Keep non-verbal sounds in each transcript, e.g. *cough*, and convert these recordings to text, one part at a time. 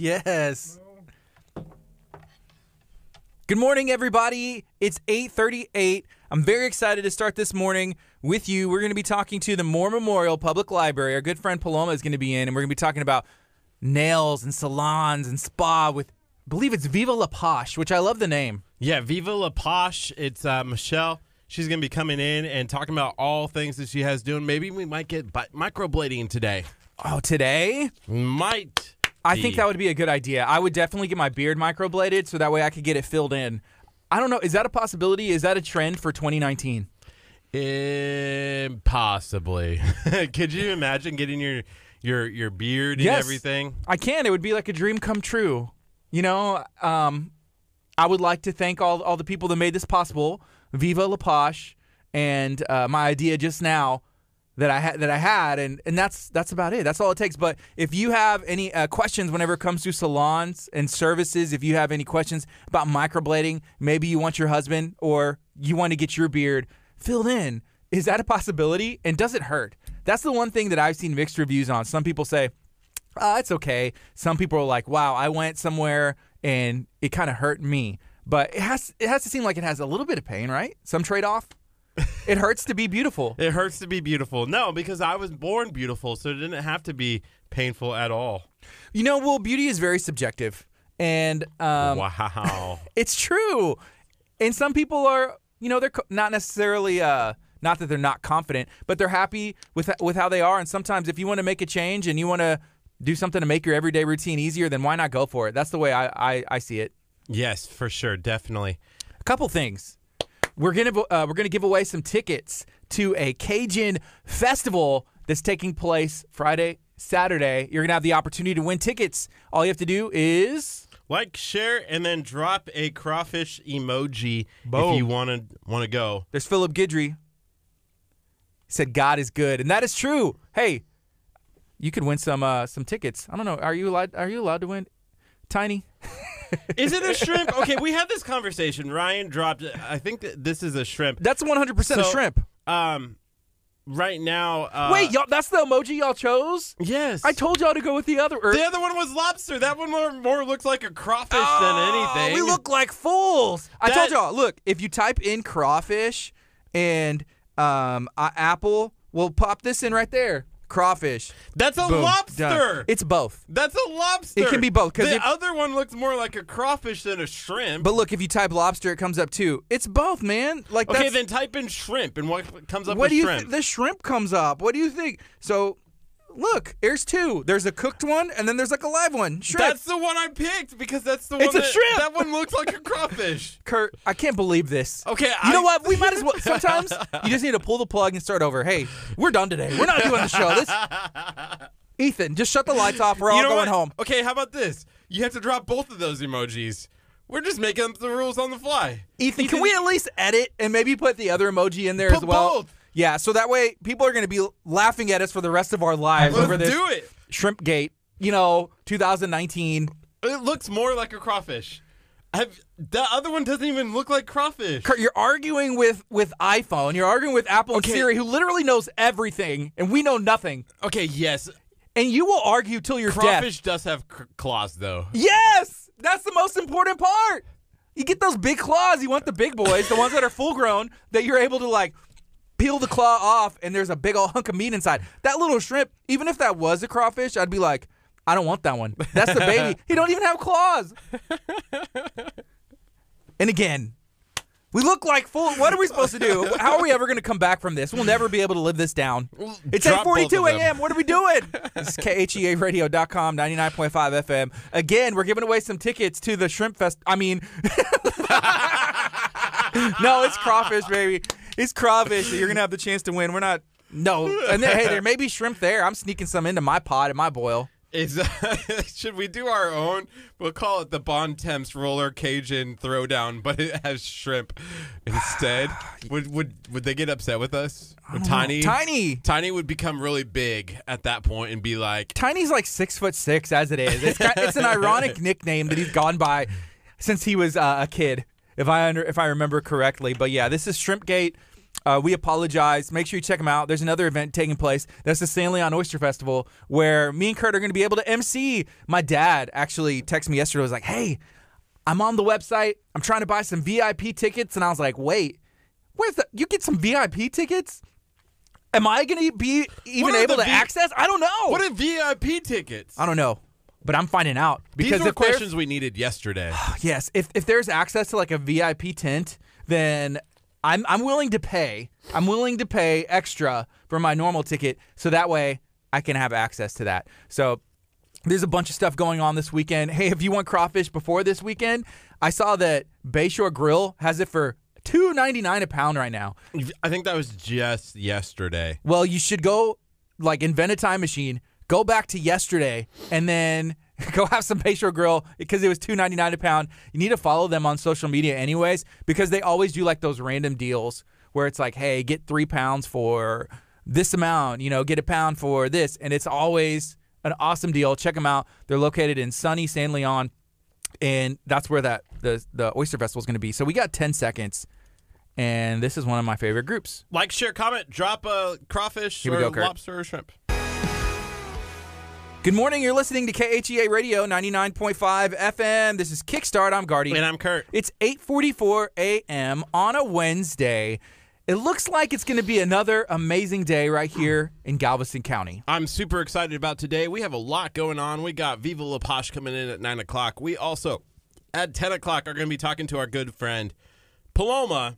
Yes. Good morning, everybody. It's 8:38. I'm very excited to start this morning with you. We're going to be talking to the Moore Memorial Public Library. Our good friend Paloma is going to be in, and we're going to be talking about nails and salons and spa with, I believe it's Viva La Poche, which I love the name. Yeah, Viva La Poche. It's uh, Michelle. She's going to be coming in and talking about all things that she has doing. Maybe we might get bi- microblading today. Oh, today? Might. I think that would be a good idea. I would definitely get my beard microbladed so that way I could get it filled in. I don't know. Is that a possibility? Is that a trend for 2019? Impossibly. *laughs* Could you imagine getting your your your beard and Yes. everything? I can. It would be like a dream come true. You know, um, I would like to thank all all the people that made this possible. Viva La Poche and uh, my idea just now that I had that I had, and and that's that's about it. That's all it takes. But if you have any uh, questions whenever it comes to salons and services, if you have any questions about microblading, maybe you want your husband or you want to get your beard filled in. Is that a possibility? And does it hurt? That's the one thing that I've seen mixed reviews on. Some people say, uh, it's okay. Some people are like, wow, I went somewhere and it kind of hurt me. But it has it has to seem like it has a little bit of pain, right? Some trade off. It hurts to be beautiful. It hurts to be beautiful. No, because I was born beautiful, so it didn't have to be painful at all. You know, well, beauty is very subjective, and um, wow. *laughs* it's true. And some people are, you know, they're co- not necessarily, uh, not that they're not confident, but they're happy with with how they are. And sometimes, if you want to make a change and you want to do something to make your everyday routine easier, then why not go for it? That's the way I I, I see it. yes, for sure, definitely. A couple things. We're gonna uh, we're gonna give away some tickets to a Cajun festival that's taking place Friday, Saturday. You're gonna have the opportunity to win tickets. All you have to do is Like, share, and then drop a crawfish emoji Boom. if you want to want to go. there's Philip Guidry. He said God is good, and that is true. Hey, you could win some uh, some tickets. I don't know. Are you allowed? Are you allowed to win? Tiny. *laughs* *laughs* Is it a shrimp? Okay, we had this conversation. Ryan dropped. I think that this is a shrimp. That's 100 percent a So- shrimp. Um, right now. Uh, Wait, y'all. That's the emoji y'all chose. Yes. I told y'all to go with the other. or- the other one was lobster. That one more, more looks like a crawfish Oh, than anything. We look like fools. I That- told y'all. Look, if you type in crawfish and um, uh, apple, we'll pop this in right there. Crawfish. That's a Boom. lobster. Done. It's both. That's a lobster. It can be both, 'cause the if- other one looks more like a crawfish than a shrimp. But look, if you type lobster, it comes up too. It's both, man. Like okay, that's, then type in shrimp, and what comes up what with do you shrimp? think? The shrimp comes up. What do you think? So, look, there's two. There's a cooked one, and then there's like a live one. Shrimp. that's the one I picked because that's the It's one It's a that, shrimp. That one looks like a crawfish. *laughs* Kurt, I can't believe this. Okay, You I- know what? We might as well. *laughs* Sometimes you just need to pull the plug and start over. Hey, we're done today. We're not doing the show. This, *laughs* Ethan, just shut the lights off. We're all you know going what? home. Okay, how about this? You have to drop both of those emojis. We're just making up the rules on the fly. Ethan, can we at least edit and maybe put the other emoji in there as well? both. Yeah, so that way people are going to be laughing at us for the rest of our lives Let's over this do it. shrimp gate. You know, 2019. It looks more like a crawfish. Have, the other one doesn't even look like crawfish. Kurt, you're arguing with with iPhone. You're arguing with Apple and Okay. Siri, who literally knows everything, and we know nothing. Okay, yes, And you will argue till you're dead. crawfish does have c- claws though. Yes, that's the most important part. You get those big claws. You want the big boys, the ones that are full grown, that you're able to like peel the claw off, and there's a big old hunk of meat inside. That little shrimp, even if that was a crawfish, I'd be like, I don't want that one. That's the baby. he don't even have claws. and again, we look like full. What are we supposed to do? How are we ever going to come back from this? We'll never be able to live this down. It's drop both 8:42 of them. a.m. What are we doing? this is KHEARadio.com, 99.5 FM. Again, we're giving away some tickets to the Shrimp Fest. I mean, *laughs* no, it's crawfish, baby. It's crawfish that you're gonna have the chance to win. We're not. No, and then, hey, there may be shrimp there. I'm sneaking some into my pot and my boil. Is *laughs* should we do our own? We'll call it the Bon Temps Roller Cajun Throwdown, but it has shrimp instead. *sighs* would would would they get upset with us? Would Tiny Tiny. Tiny would become really big at that point and be like, Tiny's like six foot six as it is. It's got, it's an ironic *laughs* nickname that he's gone by since he was uh, a kid, if I under, if I remember correctly. But yeah, this is Shrimpgate. Uh, we apologize. Make sure you check them out. There's another event taking place. That's the San Leon Oyster Festival, where me and Kurt are going to be able to MC. My dad actually texted me yesterday. Was like, "Hey, I'm on the website. I'm trying to buy some VIP tickets," and I was like, "Wait, where's the? You get some VIP tickets? Am I going to be even able to V- access? I don't know. What are VIP tickets? I don't know, but I'm finding out because These were if questions we needed yesterday. *sighs* yes, if if there's access to like a VIP tent, then I'm I'm willing to pay. I'm willing to pay extra for my normal ticket so that way I can have access to that. So there's a bunch of stuff going on this weekend. Hey, if you want crawfish before this weekend, I saw that Bayshore Grill has it for two ninety nine a pound right now. I think that was just yesterday. Well, you should go like invent a time machine, go back to yesterday, and then *laughs* go have some Bayshore Grill because it was two ninety nine a pound. You need to follow them on social media anyways because they always do like those random deals where it's like, hey, get three pounds for this amount, you know, get a pound for this, and it's always an awesome deal. Check them out. They're located in sunny San Leon, and that's where that the the Oyster Festival is going to be. So we got ten seconds, and this is one of my favorite groups. Like, share, comment, drop a crawfish Here or go, lobster or shrimp. Good morning. You're listening to KHEA Radio 99.5 FM. This is Kickstart. I'm Guardy. And I'm Kurt. It's 8:44 a.m. on a Wednesday. It looks like it's going to be another amazing day right here in Galveston County. I'm super excited about today. We have a lot going on. We got Viva La Poche coming in at 9 o'clock. We also, at 10 o'clock, are going to be talking to our good friend Paloma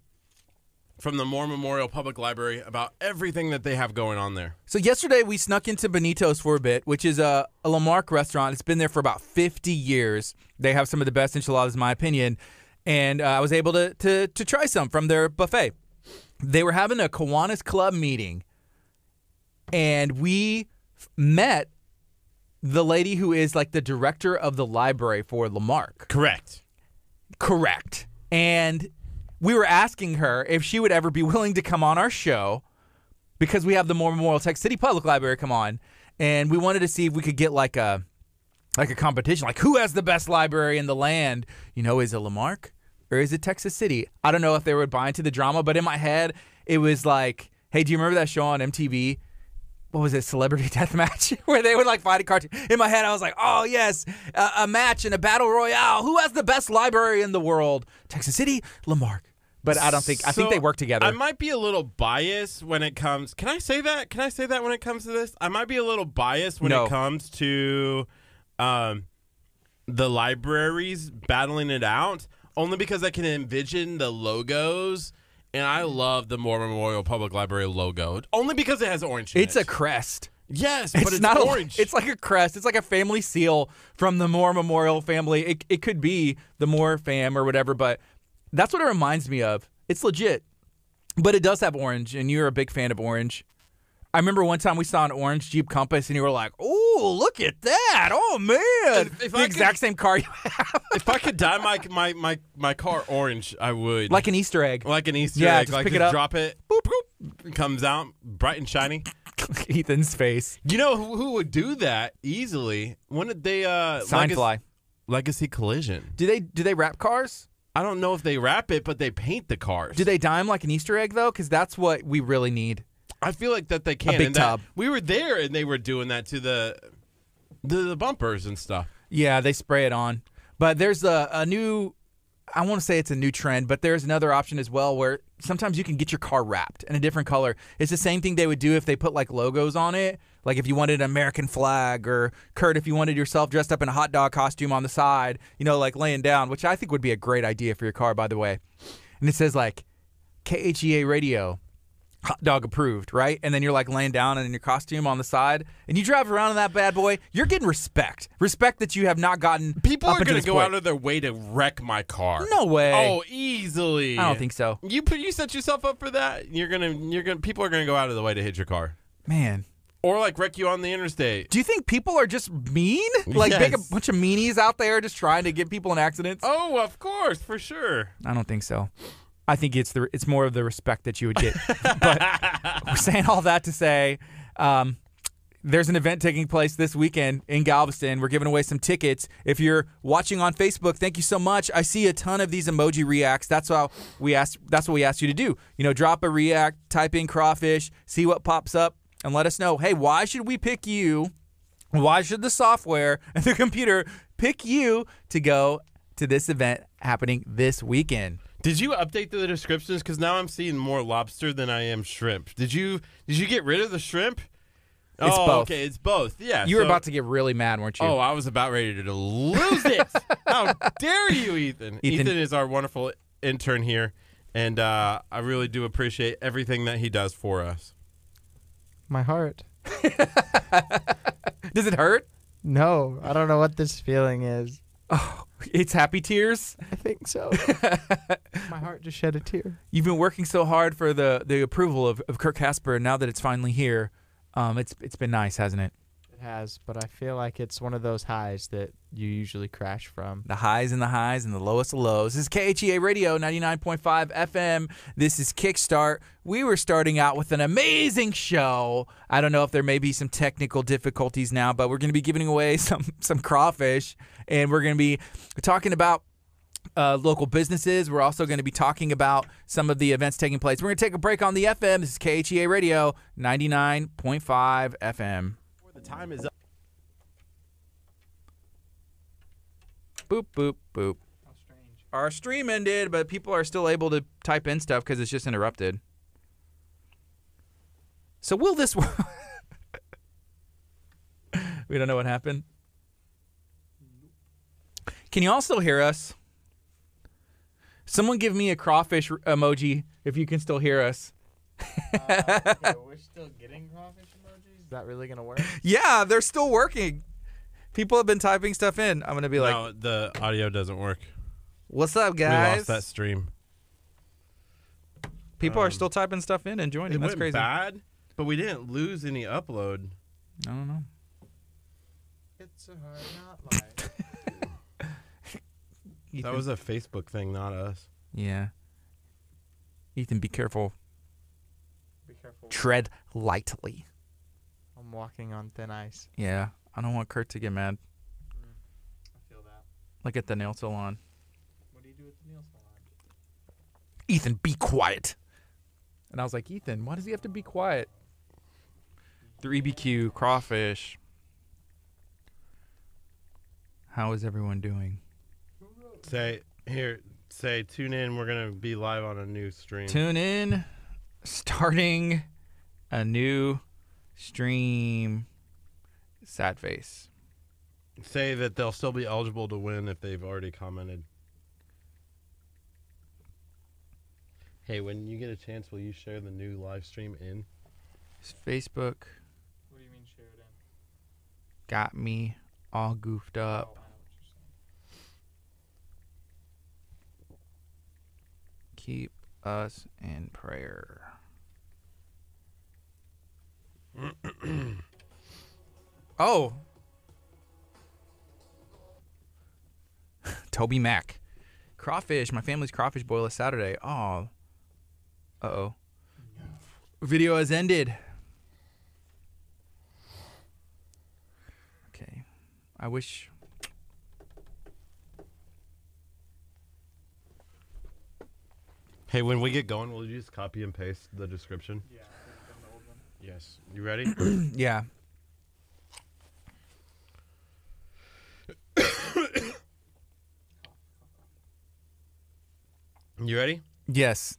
from the Moore Memorial Public Library about everything that they have going on there. So yesterday we snuck into Benito's for a bit, which is a, a La Marque restaurant. It's been there for about 50 years. They have some of the best enchiladas, in my opinion, and uh, I was able to, to to try some from their buffet. They were having a Kiwanis Club meeting, and we f- met the lady who is like the director of the library for La Marque. Correct. Correct. And we were asking her if she would ever be willing to come on our show because we have the Moore Memorial Texas City Public Library come on, and we wanted to see if we could get like a like a competition, like who has the best library in the land? You know, is it La Marque or is it Texas City? I don't know if they would buy into the drama, but in my head, it was like, hey, do you remember that show on MTV? What was it, Celebrity *laughs* Deathmatch, *laughs* where they would like fight a cartoon? In my head, I was like, oh yes, a, a match in a battle royale. Who has the best library in the world? Texas City, La Marque. But I don't think I think they work together. I might be a little biased when it comes. Can I say that? Can I say that when it comes to this? I might be a little biased when No. it comes to um, the libraries battling it out, only because I can envision the logos. And I love the Moore Memorial Public Library logo, only because it has orange. It's a crest. yes, It's, but it's not a- orange. it's like a crest. It's like a family seal from the Moore Memorial family. It, it could be the Moore fam or whatever, but that's what it reminds me of. It's legit, but it does have orange, and you're a big fan of orange. I remember one time we saw an orange Jeep Compass, and you were like, "Oh, look at that! Oh man, If- if the I exact could- same car you have, *laughs* if I could dye my my my my car orange, I would. like an Easter egg." like an Easter Yeah, egg. just like pick it just up. drop it. Boop boop. It comes out bright and shiny. *laughs* Ethan's face. You know who, who would do that easily? When did they uh Signfly. Legacy Collision? Do they do they wrap cars? I don't know if they wrap it, but they paint the cars. Do they dye 'em like an Easter egg though? Because that's what we really need. I feel like that they can. big and that- tub. we were there, and they were doing that to the the, the bumpers and stuff. Yeah, they spray it on. But there's a, a new, I want to say it's a new trend, but there's another option as well where sometimes you can get your car wrapped in a different color. It's the same thing they would do if they put like logos on it. Like if you wanted an American flag, or Kurt, if you wanted yourself dressed up in a hot dog costume on the side, you know, like laying down, which I think would be a great idea for your car, by the way. And it says like KHEA radio, hot dog approved, right? And then you're like laying down in your costume on the side, and you drive around in that bad boy. You're getting respect, respect that you have not gotten. People are going to go point. out of their way to wreck my car. No way. Oh, easily. I don't think so, You put you set yourself up for that. You're gonna you're gonna people are gonna go out of the way to hit your car man. or like wreck you on the interstate. Do you think people are just mean? Like big a bunch of meanies out there just trying to get people in accidents? Oh, of course, for sure. I don't think so. I think it's the it's more of the respect that you would get. but we're *laughs* saying all that to say, um, there's an event taking place this weekend in Galveston. We're giving away some tickets. If you're watching on Facebook, thank you so much. I see a ton of these emoji reacts. That's how we asked. That's what we asked you to do. You know, drop a react, type in crawfish, see what pops up, and let us know. Hey, why should we pick you? Why should the software and the computer pick you to go to this event happening this weekend? Did you update the descriptions? Because now I'm seeing more lobster than I am shrimp. Did you Did you get rid of the shrimp? It's oh, both. Okay, it's both. Yeah. You were so- about to get really mad, weren't you? Oh, I was about ready to lose it. *laughs* How dare you, Ethan? Ethan- Ethan is our wonderful intern here, and uh, I really do appreciate everything that he does for us. My heart. *laughs* Does it hurt? No, I don't know what this feeling is. It's happy tears. I think so. *laughs* My heart just shed a tear. You've been working so hard for the the approval of, of Kurt Casper. And now that it's finally here, um, it's it's been nice, hasn't it? Has, but I feel like it's one of those highs that you usually crash from. The highs and the highs and the lowest of lows. This is KHEA Radio 99.5 FM. This is Kickstart. We were starting out with an amazing show. I don't know if there may be some technical difficulties now, but we're going to be giving away *laughs* some some crawfish and we're going to be talking about uh, local businesses. We're also going to be talking about some of the events taking place. We're going to take a break on the FM. This is KHEA Radio 99.5 FM. The time is up. Boop, boop, boop. How strange. Our stream ended, but people are still able to type in stuff because it's just interrupted. So will this work? *laughs* we don't know what happened. Can you all still hear us? Someone give me a crawfish emoji if you can still hear us. Uh, okay, we're still getting crawfish emojis. Is that really gonna work? *laughs* Yeah, they're still working. People have been typing stuff in. I'm gonna be like, no, the audio doesn't work. "What's up, We guys?" lost that stream. People are um, still typing stuff in and joining. It That's went crazy. bad, but we didn't lose any upload. I don't know. It's a hard not life. *laughs* That Ethan- was a Facebook thing, not us. Yeah. Ethan, be careful. Be careful. Tread lightly. I'm walking on thin ice. Yeah. I don't want Kurt to get mad. Mm, I feel that. Like at the nail salon. What do you do with the nail salon? Ethan, be quiet. And I was like, Ethan, why does he have to be quiet? 3BQ, crawfish. How is everyone doing? Say here, say tune in. We're gonna be live on a new stream. Tune in. Starting a new stream. Sad face. Say that they'll still be eligible to win if they've already commented. Hey, when you get a chance, will you share the new live stream in? Facebook What do you mean share it in? got me all goofed up. Oh, I know what you're saying. Keep us in prayer. *clears throat* oh. *laughs* Toby Mack. Crawfish. My family's crawfish boil is Saturday. Oh. Uh oh. Video has ended. Okay. I wish. Hey, when we get going, will you just copy and paste the description? Yeah, from the old one. Yes. You ready? *clears throat* Yeah. you ready? Yes.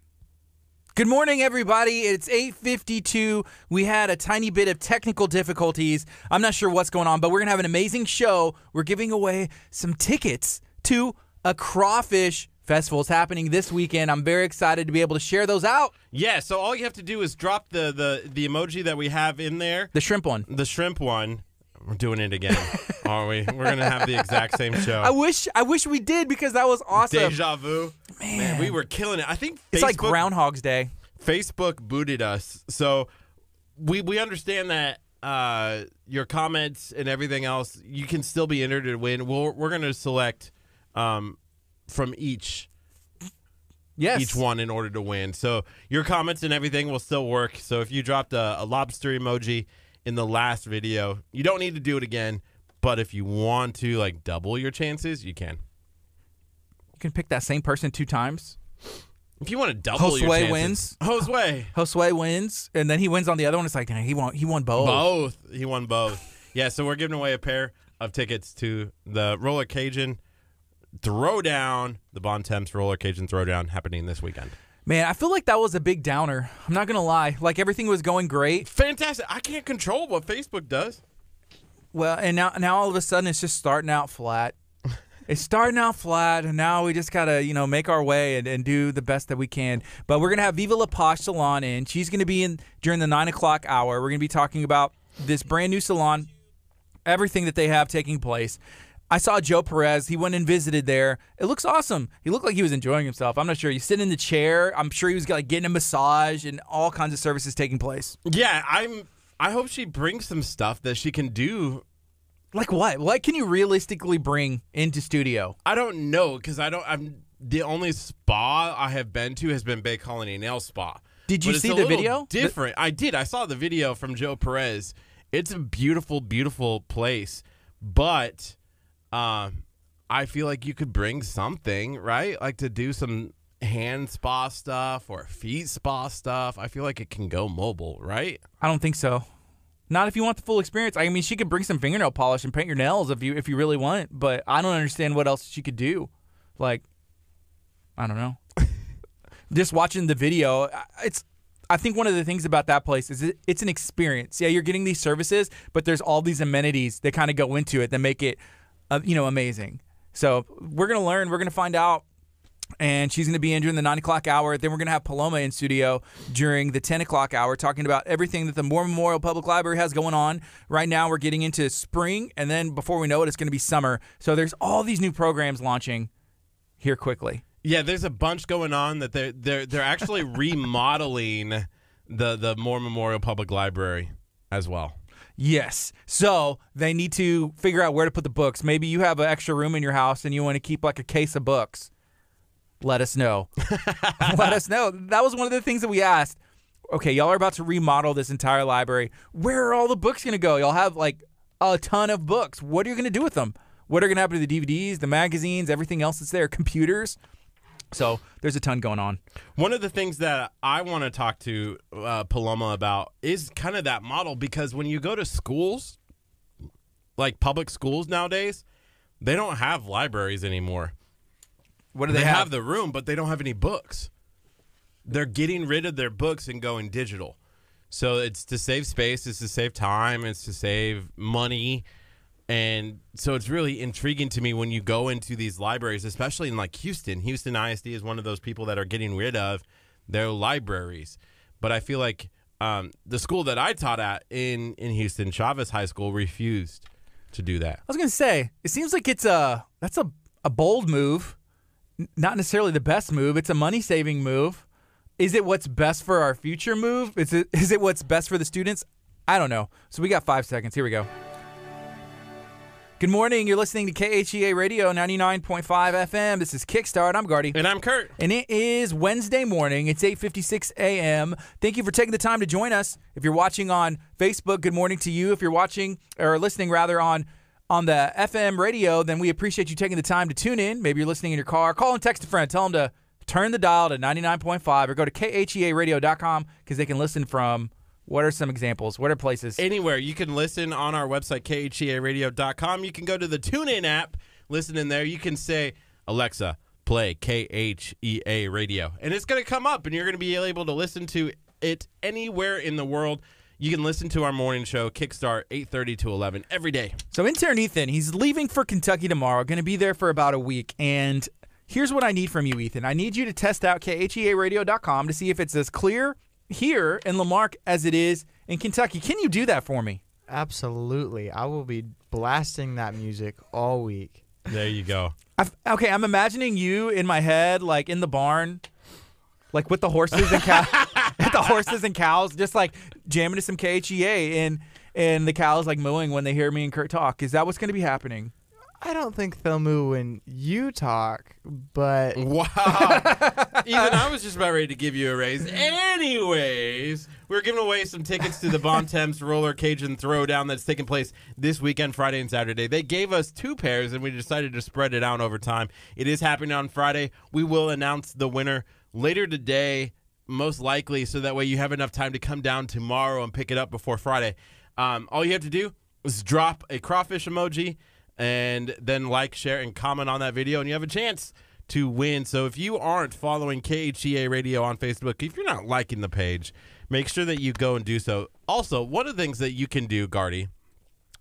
Good morning, everybody. It's 8:52. We had a tiny bit of technical difficulties. I'm not sure what's going on, but we're gonna have an amazing show. We're giving away some tickets to a crawfish festival. It's happening this weekend. I'm very excited to be able to share those out. Yeah. So all you have to do is drop the the the emoji that we have in there, The shrimp one. the shrimp one. We're doing it again, *laughs* are we? We're gonna have the exact same show. I wish I wish we did because that was awesome. Deja vu. Man, we were killing it. I think Facebook, It's like Groundhog's Day. Facebook booted us. So we we understand that uh, your comments and everything else, you can still be entered to win. We'll, we're going to select um, from each Yes. each one in order to win. So your comments and everything will still work. So if you dropped a, a lobster emoji in the last video. You don't need to do it again, but if you want to like double your chances, you can. You can pick that same person two times. If you want to double your Josue chances, wins. Josue. *laughs* Josue wins, and then he wins on the other one. It's like dang, he won. He won both. Both. He won both. Yeah, so we're giving away a pair of tickets to the Roller Cajun Throwdown, the Bon Temps Roller Cajun Throwdown happening this weekend. Man, I feel like that was a big downer. I'm not gonna lie. Like everything was going great. Fantastic. I can't control what Facebook does. Well, and now now all of a sudden it's just starting out flat. *laughs* it's starting out flat, and now we just gotta you know make our way and, and do the best that we can. But we're gonna have Viva La Poche Salon in. She's gonna be in during the nine o'clock hour. We're gonna be talking about this brand new salon, everything that they have taking place. I saw Joe Perez. He went and visited there. It looks awesome. He looked like he was enjoying himself. I'm not sure. He's sitting in the chair. I'm sure he was like getting a massage and all kinds of services taking place. Yeah, I'm. I hope she brings some stuff that she can do. Like what? What can you realistically bring into studio? I don't know because I don't. I'm the only spa I have been to has been Bay Colony Nail Spa. Did you see the video? The- Different. I did. I saw the video from Joe Perez. It's a beautiful, beautiful place, but um, I feel like you could bring something, right? Like to do some hand spa stuff or feet spa stuff. I feel like it can go mobile, right? I don't think so. Not if you want the full experience. I mean, she could bring some fingernail polish and paint your nails if you if you really want. But I don't understand what else she could do. Like, I don't know. *laughs* Just watching the video, it's. I think one of the things about that place is it, it's an experience. Yeah, you're getting these services, but there's all these amenities that kind of go into it that make it, uh, you know, amazing. So we're gonna learn. We're gonna find out and she's going to be in during the 9 o'clock hour. Then we're going to have Paloma in studio during the 10 o'clock hour talking about everything that the Moore Memorial Public Library has going on. Right now, we're getting into spring, and then before we know it, it's going to be summer. So there's all these new programs launching here quickly. Yeah, there's a bunch going on that they're they're they're actually *laughs* remodeling the the Moore Memorial Public Library as well. Yes. So they need to figure out where to put the books. Maybe you have an extra room in your house and you want to keep like a case of books. Let us know. *laughs* Let us know. That was one of the things that we asked. Okay, y'all are about to remodel this entire library. Where are all the books going to go? Y'all have like a ton of books. What are you going to do with them? What are going to happen to the DVDs, the magazines, everything else that's there, computers? So there's a ton going on. One of the things that I want to talk to uh, Paloma about is kind of that model because when you go to schools, like public schools nowadays, they don't have libraries anymore. What do They, they, have? the room, but they don't have any books. They're getting rid of their books and going digital. So it's to save space, it's to save time, it's to save money. And so it's really intriguing to me when you go into these libraries, especially in like Houston. Houston ISD is one of those people that are getting rid of their libraries. But I feel like um, the school that I taught at in, in Houston, Chavez High School, refused to do that. I was gonna say, it seems like it's a that's a a bold move, not necessarily the best move. It's a money saving move. Is it what's best for our future move? Is it *laughs* is it what's best for the students? I don't know. So we got five seconds. Here we go. Good morning. You're listening to KHEA Radio 99.5 FM. This is Kickstart. I'm Gardy. And I'm Kurt. And it is Wednesday morning. It's 8:56 a.m. Thank you for taking the time to join us. If you're watching on Facebook, good morning to you. If you're watching or listening rather on on the FM radio, then we appreciate you taking the time to tune in. Maybe you're listening in your car. Call and text a friend. Tell them to turn the dial to 99.5 or go to khearadio.com because they can listen from what are some examples? What are places? anywhere. You can listen on our website, khearadio.com. You can go to the TuneIn app, listen in there. You can say, Alexa, play KHEA radio. And it's going to come up, and you're going to be able to listen to it anywhere in the world. You can listen to our morning show, Kickstart, 8.30 to 11, every day. So intern Ethan, he's leaving for Kentucky tomorrow, going to be there for about a week. And here's what I need from you, Ethan. I need you to test out khearadio.com to see if it's as clear here in La Marque as it is in Kentucky. Can you do that for me? Absolutely. I will be blasting that music all week. There you go. I've, okay, I'm imagining you in my head, like in the barn, like with the horses and cows, *laughs* the horses and cows, just like jamming to some KHEA, and and the cows like mooing when they hear me and Kurt talk. Is that what's going to be happening? I don't think they'll move when you talk, but Wow. *laughs* Even I was just about ready to give you a raise. Anyways, we're giving away some tickets to the Bon Temps Roller Cajun Throwdown that's taking place this weekend, Friday and Saturday. They gave us two pairs, and we decided to spread it out over time. It is happening on Friday. We will announce the winner later today, most likely, so that way you have enough time to come down tomorrow and pick it up before Friday. Um, all you have to do is drop a crawfish emoji and then like, share, and comment on that video, and you have a chance to win. So if you aren't following KHEA Radio on Facebook, if you're not liking the page, make sure that you go and do so. Also, one of the things that you can do, Gardy,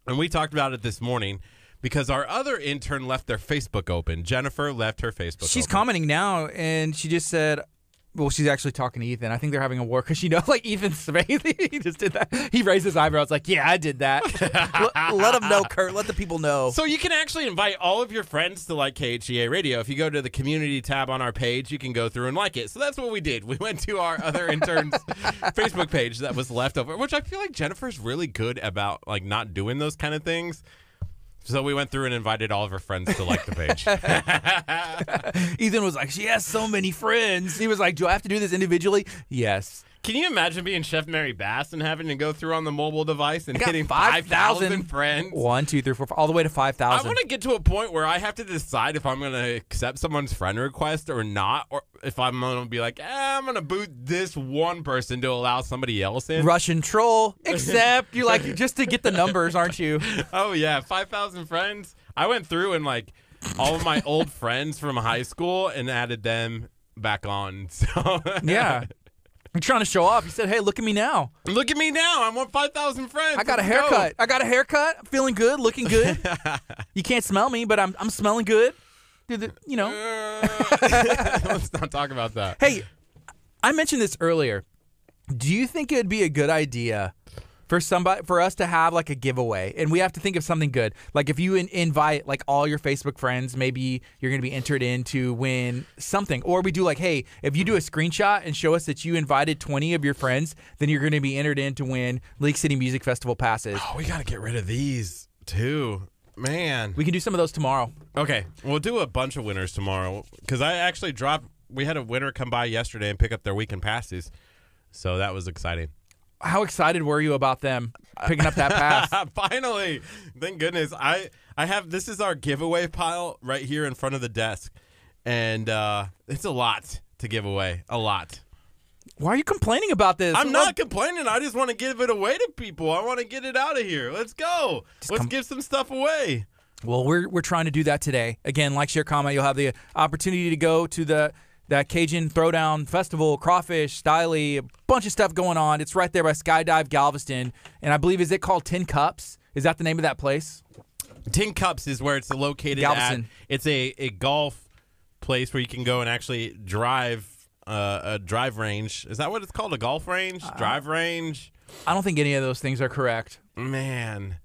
and we talked about it this morning because our other intern left their Facebook open. Jennifer left her Facebook She's open. commenting now, and she just said, "Well, she's actually talking to Ethan. I think they're having a war because you know, *laughs* like Ethan Smith, *laughs* he just did that. He raised his eyebrows, like, "Yeah, I did that." *laughs* let, let them know, Kurt. Let the people know. So you can actually invite all of your friends to like KHEA Radio. If you go to the community tab on our page, you can go through and like it. So that's what we did. We went to our other interns Facebook page that was left over, which I feel like Jennifer's really good about like not doing those kind of things. So we went through and invited all of her friends to like the page. *laughs* Ethan was like, "She has so many friends." He was like, "Do I have to do this individually?" Yes. Can you imagine being Chef Mary Bass and having to go through on the mobile device and hitting 5,000 5,000 friends? One, two, three, four, five, all the way to 5,000. I want to get to a point where I have to decide if I'm going to accept someone's friend request or not, or if I'm going to be like, eh, I'm going to boot this one person to allow somebody else in. Russian troll, *laughs* except you like just to get the numbers, aren't you? *laughs* Oh yeah, five thousand friends. I went through and like all of my old friends from high school and added them back on. *laughs* So Yeah. You're trying to show off. You said, "Hey, look at me now. look at me now. I want five thousand friends. I got a Let's go. haircut. I got a haircut. I'm feeling good, looking good. *laughs* you can't smell me, but I'm I'm smelling good. Dude, the- you know. Uh, *laughs* let's not talk about that. Hey, I mentioned this earlier. Do you think it'd be a good idea for somebody for us to have like a giveaway, and we have to think of something good? Like if you in- invite like all your Facebook friends, maybe you're going to be entered in to win something, or we do like, hey, if you do a screenshot and show us that you invited 20 of your friends, then you're going to be entered in to win Lake City Music Festival passes. Oh, we got to get rid of these too, man. We can do some of those tomorrow. Okay, we'll do a bunch of winners tomorrow because I actually dropped. We had a winner come by yesterday and pick up their weekend passes, so that was exciting. How excited were you about them picking up that pass? *laughs* Finally, thank goodness. I I have this is our giveaway pile right here in front of the desk, and uh, it's a lot to give away. A lot. Why are you complaining about this? I'm not complaining. I just want to give it away to people. I want to get it out of here. Let's go. Let's come- give some stuff away. Well, we're we're trying to do that today. Again, like, share, comment. You'll have the opportunity to go to the that Cajun Throwdown Festival, Crawfish, Styley, a bunch of stuff going on. It's right there by Skydive Galveston, and I believe is it called Tin Cups? Is that the name of that place? Tin Cups is where it's located at. Galveston. It's a, a golf place where you can go and actually drive uh, a drive range. Is that what it's called? A golf range? Uh, drive range? I don't think any of those things are correct. Man.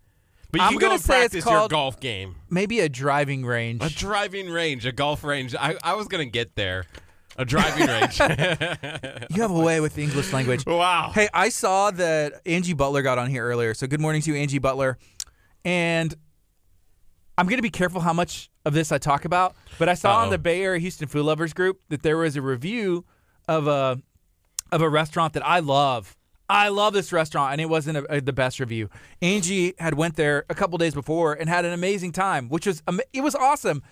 But you I'm can go gonna say it's practice called- your golf game. Maybe a driving range. A driving range, a golf range. I, I was going to get there. A driving range. *laughs* you have a way with the English language. wow. Hey, I saw that Angie Butler got on here earlier. So good morning to you, Angie Butler. And I'm going to be careful how much of this I talk about, but I saw on Uh-oh. the Bay Area Houston Food Lovers group that there was a review of a of a restaurant that I love. I love this restaurant, and it wasn't a, a- the best review. Angie had went there a couple days before and had an amazing time, which was ama- it was awesome,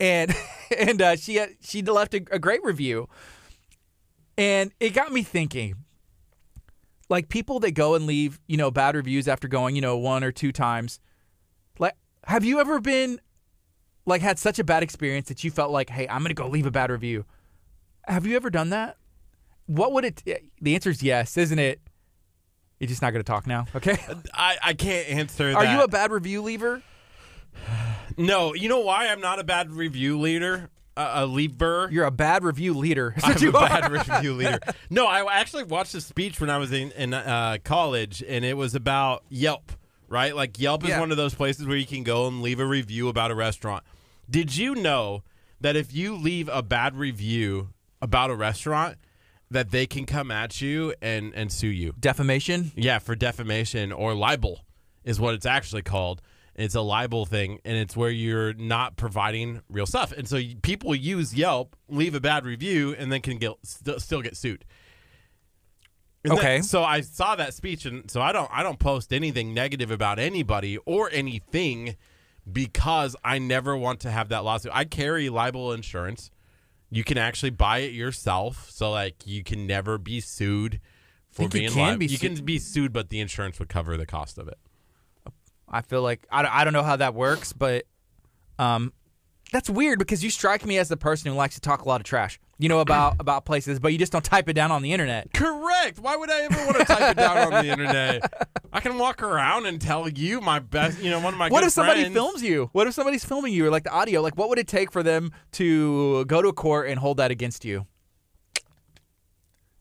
and *laughs* and uh, she had, she left a, a great review, and it got me thinking like people that go and leave, you know, bad reviews after going, you know, one or two times. Like, have you ever been like had such a bad experience that you felt like, hey, I'm gonna go leave a bad review? Have you ever done that? What would it? The answer is yes, isn't it? You're just not gonna talk now, okay? I, I can't answer that. Are you a bad review leaver? No, you know why I'm not a bad review leader? Uh, a leaver? You're a bad review leader. *laughs* I'm a bad review leader. No, I actually watched a speech when I was in, in uh, college, and it was about Yelp, right? Like Yelp is Yeah. one of those places where you can go and leave a review about a restaurant. Did you know that if you leave a bad review about a restaurant, that they can come at you and, and sue you? Defamation. Yeah, for defamation or libel is what it's actually called. It's a libel thing, and it's where you're not providing real stuff. And so people use Yelp, leave a bad review, and then can get st- still get sued. And then- Okay. so I saw that speech, and so I don't I don't post anything negative about anybody or anything because I never want to have that lawsuit. I carry libel insurance. You can actually buy it yourself, so like you can never be sued for being be you can be sued, but the insurance would cover the cost of it. I feel like I, don't- I don't know how that works, but um, that's weird because you strike me as the person who likes to talk a lot of trash. You know about *clears throat* about places, but you just don't type it down on the internet. Correct. Why would I ever want to type it down on the internet? I can walk around and tell you my best. You know, one of my. What if somebody friends- films you? What if somebody's filming you or like the audio? Like, what would it take for them to go to a court and hold that against you?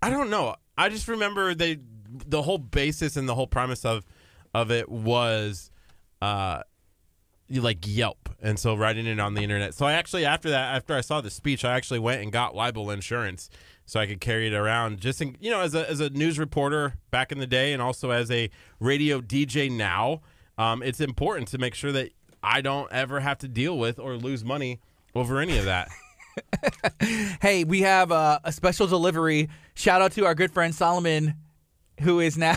I don't know. I just remember they the whole basis and the whole premise of of it was uh you like Yelp and so writing it on the internet. So I actually after that after I saw the speech I actually went and got libel insurance so I could carry it around just in, you know as a as a news reporter back in the day and also as a radio DJ now. Um, it's important to make sure that I don't ever have to deal with or lose money over any of that. *laughs* Hey, we have uh, a special delivery. Shout out to our good friend Solomon, who is now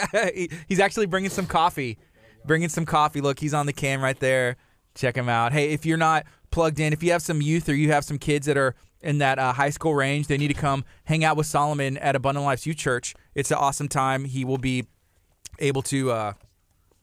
*laughs* he's actually bringing some coffee. Bringing some coffee. Look, he's on the cam right there. Check him out. Hey, if you're not plugged in, if you have some youth or you have some kids that are in that uh, high school range, they need to come hang out with Solomon at Abundant Life Youth Church. It's an awesome time. He will be able to uh,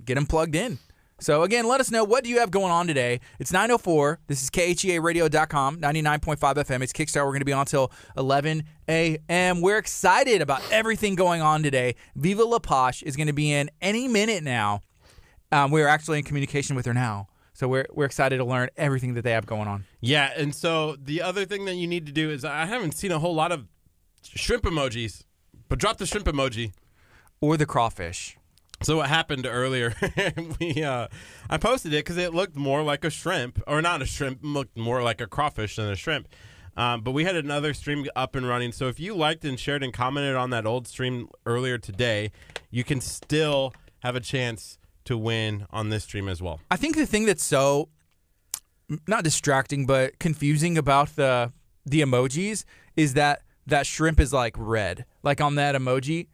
get them plugged in. So again, let us know what do you have going on today. It's 904. This is KHEARadio.com, 99.5 FM. It's Kickstarter. We're going to be on till 11 a.m. We're excited about everything going on today. Viva La Posh is going to be in any minute now. Um, we're actually in communication with her now. So we're, we're excited to learn everything that they have going on. Yeah, and so the other thing that you need to do is I haven't seen a whole lot of shrimp emojis, but drop the shrimp emoji. Or the crawfish. So what happened earlier? *laughs* we uh, I posted it because it looked more like a shrimp, or not a shrimp, looked more like a crawfish than a shrimp. Um, but we had another stream up and running. So if you liked and shared and commented on that old stream earlier today, you can still have a chance to win on this stream as well. I think the thing that's so not distracting but confusing about the the emojis is that that shrimp is like red. Like on that emoji.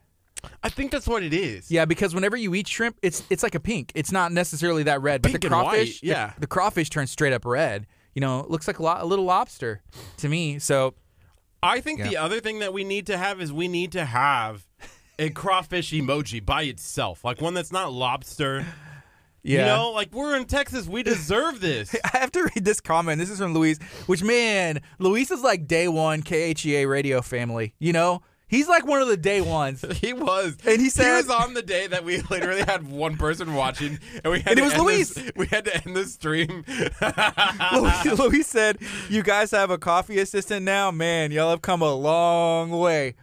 I think that's what it is. Yeah, because whenever you eat shrimp, it's it's like a pink. It's not necessarily that red, but Pink the and white, crawfish, the- yeah. the, crawfish turns straight up red. You know, it looks like a, lo- a little lobster to me. So I think Yeah. the other thing that we need to have is we need to have a crawfish emoji by itself, like one that's not lobster. yeah, You know, like we're in Texas, we deserve this. *laughs* I have to read this comment. This is from Luis, which man, Luis is like day one KHEA radio family. You know, he's like one of the day ones. *laughs* He was, And he said he was on the day that we *laughs* literally had one person watching, and we had And it was Luis. this- we had to end the stream. Luis, Luis said, "You guys have a coffee assistant now, man. Y'all have come a long way."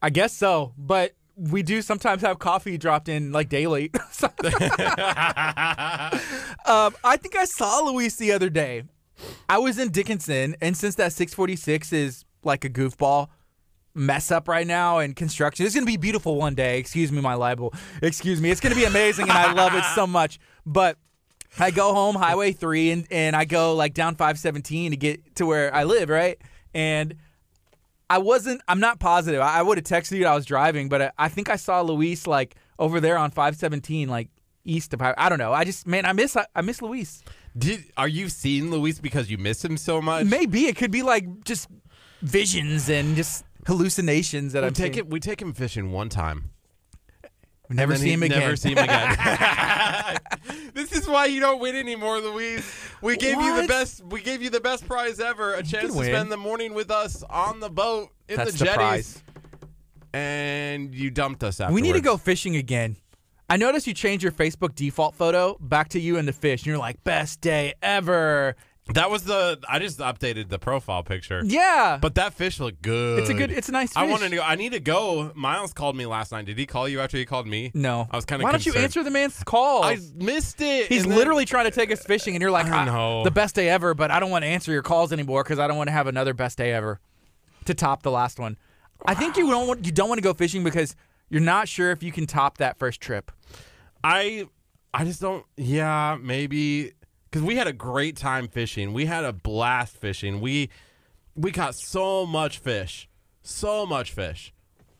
I guess so, but we do sometimes have coffee dropped in like daily. *laughs* Um, I think I saw Luis the other day. I was in Dickinson, and since that 646 is like a goofball mess up right now and construction, it's gonna be beautiful one day. Excuse me, my libel. Excuse me. It's gonna be amazing, and I love it so much. But I go home Highway 3 and, and I go like down 517 to get to where I live, right? And I wasn't, I'm not positive. I, I would have texted you I was driving, but I, I think I saw Luis like over there on 517, like east of, I don't know. I just, man, I miss, I, I miss Luis. Did are you seeing Luis because you miss him so much? Maybe it could be like just visions and just hallucinations that we I'm take seeing. it. We take him fishing one time. Never and then see him again. Never see him again. *laughs* *laughs* why you don't win anymore, Luis. We gave you the best. We gave you the best prize ever. A chance to spend the morning with us on the boat in That's the the jetties, prize. and you dumped us afterwards. We need to go fishing again. I noticed you changed your Facebook default photo back to you and the fish, and you're like, best day ever. That was the. I just updated the profile picture. Yeah. But that fish looked good. It's a good. It's a nice. Fish. I wanted to go. I need to go. Miles called me last night. Did he call you after he called me? No. I was kinda Why don't you answer the man's call? I missed it. He's and then- literally trying to take us fishing, and you're like, I "Ah, know. the best day ever, but I don't want to answer your calls anymore because I don't want to have another best day ever to top the last one. I think you don't want you don't want to go fishing because you're not sure if you can top that first trip. I I just don't. Yeah, maybe because we had a great time fishing. We had a blast fishing. We we caught so much fish, so much fish.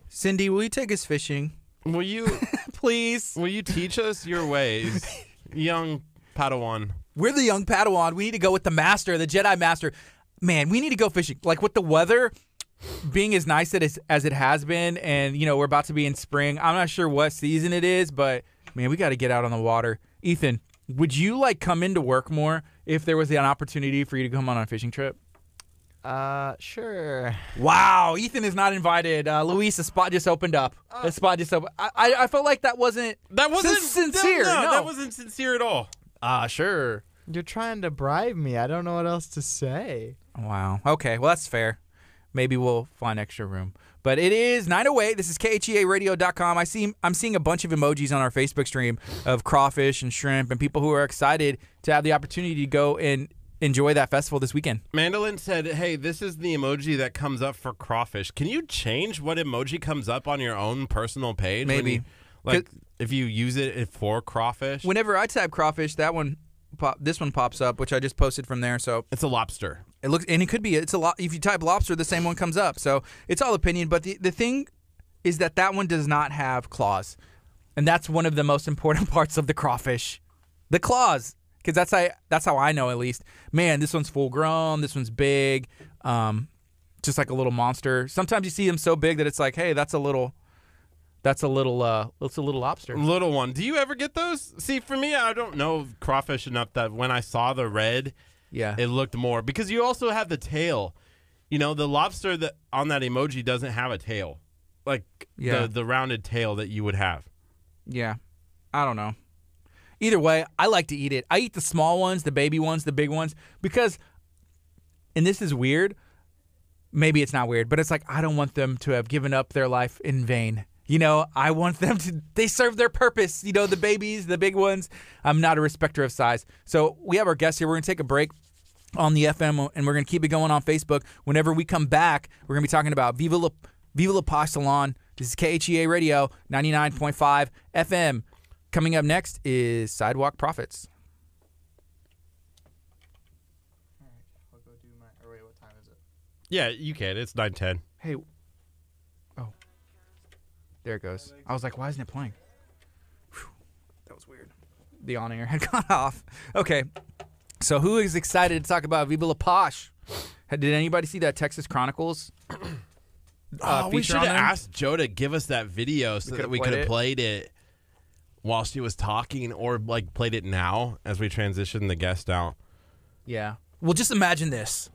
Cindy, will you take us fishing, Will you *laughs* please? will you teach us your ways, *laughs* young Padawan? We're the young Padawan. We need to go with the master, the Jedi master. Man, we need to go fishing. Like with the weather being as nice as, as it has been, and you know we're about to be in spring. I'm not sure what season it is, but man, we got to get out on the water. Ethan, would you like come into work more if there was an opportunity for you to come on a fishing trip? Uh, sure. Wow, Ethan is not invited. Uh, Luis, the spot just opened up. the spot just opened. I, I, I felt like that wasn't That wasn't sin- sincere. No, no. that wasn't sincere at all. Ah, sure. You're trying to bribe me. I don't know what else to say. Wow. Okay. Well, that's fair. Maybe we'll find extra room. But it is 908. This is KHEARadio.com. I see I'm seeing a bunch of emojis on our Facebook stream of crawfish and shrimp and people who are excited to have the opportunity to go and enjoy that festival this weekend. Mandolin said, "Hey, this is the emoji that comes up for crawfish. Can you change what emoji comes up on your own personal page? Maybe. you- like if you use it for crawfish. Whenever I type crawfish, that one pop this one pops up, which I just posted from there. So it's a lobster. It looks and it could be it's a lot. If you type lobster, the same one comes up. So it's all opinion. But the the thing is that that one does not have claws, and that's one of the most important *laughs* parts of the crawfish, the claws. Because that's how that's how I know at least. Man, this one's full grown. This one's big, um, just like a little monster. Sometimes you see them so big that it's like, hey, that's a little, that's a little, uh, it's a little lobster. Little one. Do you ever get those? See, for me, I don't know crawfish enough that when I saw the red, Yeah, it looked more because you also have the tail. You know, the lobster that on that emoji doesn't have a tail, like Yeah. the the rounded tail that you would have. Yeah. I don't know. Either way, I like to eat it. I eat the small ones, the baby ones, the big ones because and this is weird. Maybe it's not weird, but it's like I don't want them to have given up their life in vain. You know, I want them to they serve their purpose, you know, the babies, the big ones. I'm not a respecter of size. So, we have our guests here. We're going to take a break on the FM and we're going to keep it going on Facebook. Whenever we come back, we're going to be talking about Viva La, Viva La Posh Salon. This is KHEA Radio 99.5 FM. Coming up next is Sidewalk Profits. I'll go do my. Or wait, what time is it? Yeah, you can. It's nine ten. Hey. There it goes. I was like, why isn't it playing? Whew, that was weird. The on air had *laughs* gone off. Okay. So who is excited to talk about Viva La Posh? Did anybody see that Texas Chronicles? *clears throat* uh, oh, we should on have asked Joe to give us that video so could've that we could have played it while she was talking, or like played it now as we transition the guest out. Yeah. Well, just imagine this.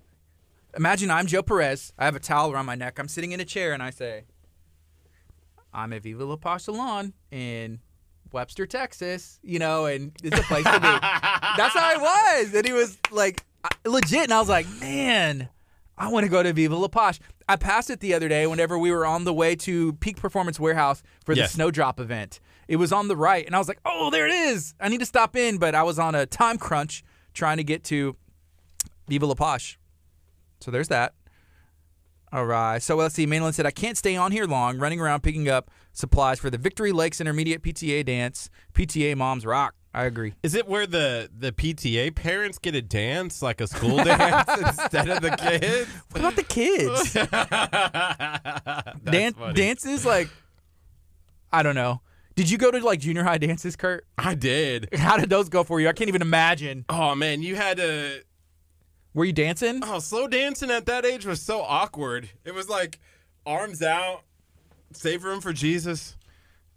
Imagine I'm Joe Perez. I have a towel around my neck. I'm sitting in a chair and I say, I'm at Viva La Posh Salon in Webster, Texas, you know, and it's a place to be. *laughs* That's how I was. And he was like, legit. And I was like, man, I want to go to Viva La Posh. I passed it the other day whenever we were on the way to Peak Performance Warehouse for the Yes. Snowdrop event. It was on the right. And I was like, oh, there it is. I need to stop in. But I was on a time crunch trying to get to Viva La Posh. So there's that. All right. So let's see. Mainland said, I can't stay on here long, running around picking up supplies for the Victory Lakes Intermediate PTA dance. PTA moms rock. I agree. Is it where the the PTA parents get a dance, like a school *laughs* dance, instead of the kids? *laughs* What about the kids? *laughs* Dan- funny. dances like I don't know. Did you go to like junior high dances, Kurt? I did. How did those go for you? I can't even imagine. Oh man, you had to. Were you dancing? Oh, slow dancing at that age was so awkward. It was like arms out, save room for Jesus.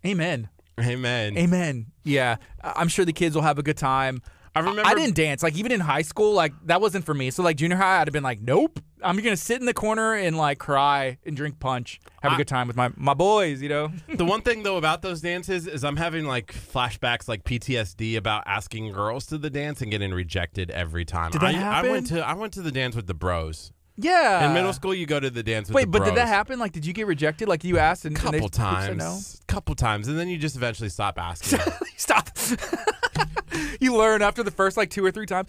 Amen. Amen. Amen. Yeah, I'm sure the kids will have a good time. I remember. I didn't dance. Like even in high school, like that wasn't for me. So like junior high, I'd have been like, nope. I'm gonna sit in the corner and like cry and drink punch, have a good time with my my boys. You know. *laughs* The one thing though about those dances is I'm having like flashbacks, like PTSD about asking girls to the dance and getting rejected every time. Did that I, I went to I went to the dance with the bros. yeah. In middle school, you go to the dance with Wait, the but bros. did that happen? Like, did you get rejected? Like you asked and and they- Couple times, no? couple times, and then you just eventually stop asking. *laughs* Stop. *laughs* you learn after the first like two or three times.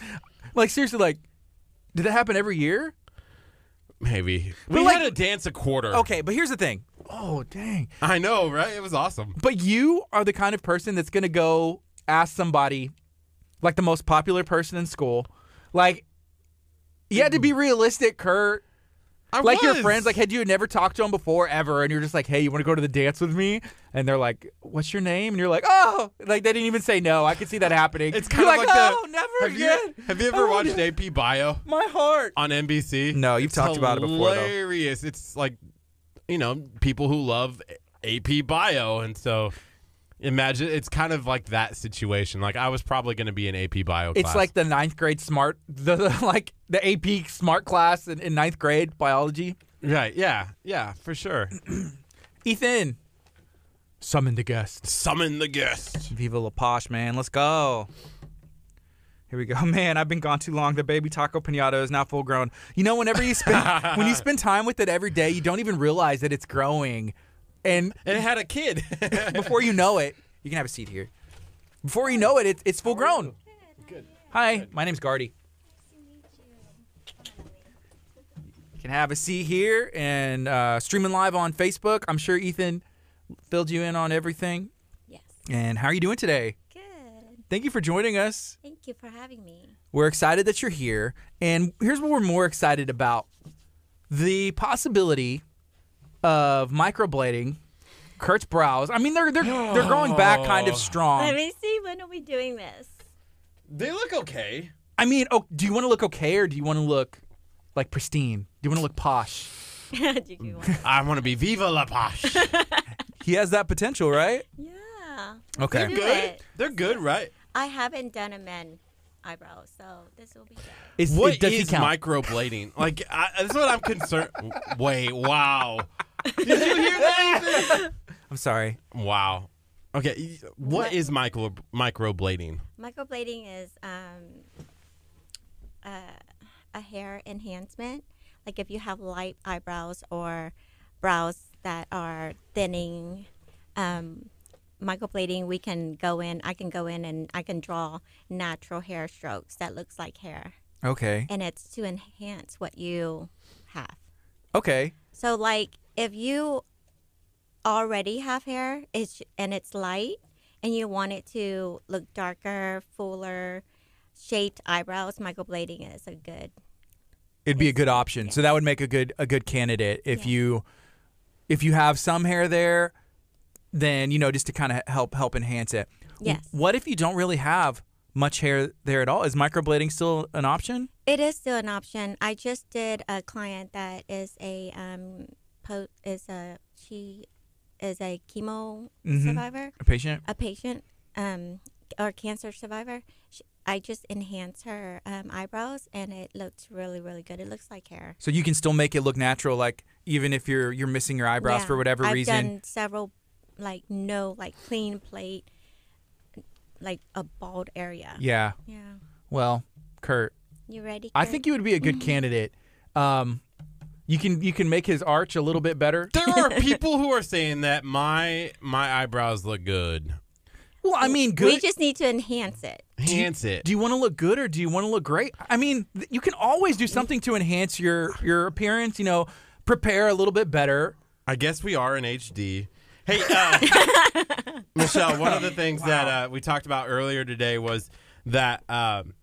Like seriously, like, did that happen every year? Maybe we like- had a dance a quarter. Okay, but here's the thing. Oh dang. I know, right? It was awesome. But you are the kind of person that's gonna go ask somebody, like the most popular person in school, like you had to be realistic, Kurt. I like your friends, like had you never talked to them before ever, and you're just like, hey, you want to go to the dance with me? And they're like, what's your name? And you're like, oh, like they didn't even say no. I could see that happening. It's kind You're of like, like oh, the. never have again. You, have you ever won't watched do- AP Bio My heart. on NBC? No, you've It's talked about it before. Hilarious. It's like, you know, people who love AP Bio, and so imagine it's kind of like that situation. Like I was probably going to be in AP Bio. It's like the ninth grade smart, the, the *laughs* like the AP smart class in, in ninth grade biology. right. Yeah. Yeah. For sure. *clears throat* Ethan, summon the guest. Summon the guest. Viva La Posh, man. Let's go. Here we go. *laughs* Man, I've been gone too long. The baby taco pinata is now full grown. You know, whenever you spend *laughs* when you spend time with it every day, you don't even realize that it's growing, and And it had a kid. *laughs* before you know it, you can have a seat here. Before you know it, it's, it's full grown. Good. Hi, my name's Gardy. You can have a seat here and uh, streaming live on Facebook. I'm sure Ethan filled you in on everything. Yes. And how are you doing today? Good. Thank you for joining us. Thank you for having me. We're excited that you're here. And here's what we're more excited about the possibility of microblading Kurt's brows. I mean, they're they're they're growing back kind of *sighs* strong. Let me see. When are we doing this? they look okay. I mean, oh, do you want to look okay or do you want to look like pristine? Do you want to look posh? *laughs* Did you want? *laughs* I want to be Viva La Posh. *laughs* He has that potential, right? Yeah. Okay. Do good. it. They're good, right? I haven't done a men eyebrow, so this will be good. Is, What it, does he is count? microblading? Like, I, that's what I'm concerned. *laughs* Wait, wow. *laughs* Did you hear that? I'm sorry. wow. Okay, y- what What? is micro microblading? Microblading is um, uh, a hair enhancement. Like if you have light eyebrows or brows that are thinning, um, microblading, we can go in. I can go in and I can draw natural hair strokes that looks like hair, Okay. and it's to enhance what you have. Okay. So like if you already have hair, it's and it's light, and you want it to look darker, fuller, shaped eyebrows, microblading is a good. It'd be a good option. So that would make a good a good candidate if Yes. you if you have some hair there, then you know just to kind of help help enhance it. Yes. What if you don't really have much hair there at all? Is microblading still an option? It is still an option. I just did a client that is a um po- is a she is a chemo Mhm. survivor, A patient? a patient um or cancer survivor. She, I just enhanced her um, eyebrows and it looks really really good. It looks like hair. So you can still make it look natural, like even if you're you're missing your eyebrows Yeah. for whatever I've reason. done several, like no, like clean plate, like a bald area. Yeah. Yeah. Well, Kurt, You ready? I think you would be a good candidate. Um, you can you can make his arch a little bit better. There *laughs* are people who are saying that my my eyebrows look good. Well, I mean, good. We just need to enhance it. Enhance it. do you want to look good or do you want to look great? I mean, th- you can always do something to enhance your your appearance. You know, prepare a little bit better. I guess we are in HD. Hey, uh, *laughs* Michelle, one of the things that uh, we talked about earlier today was that um,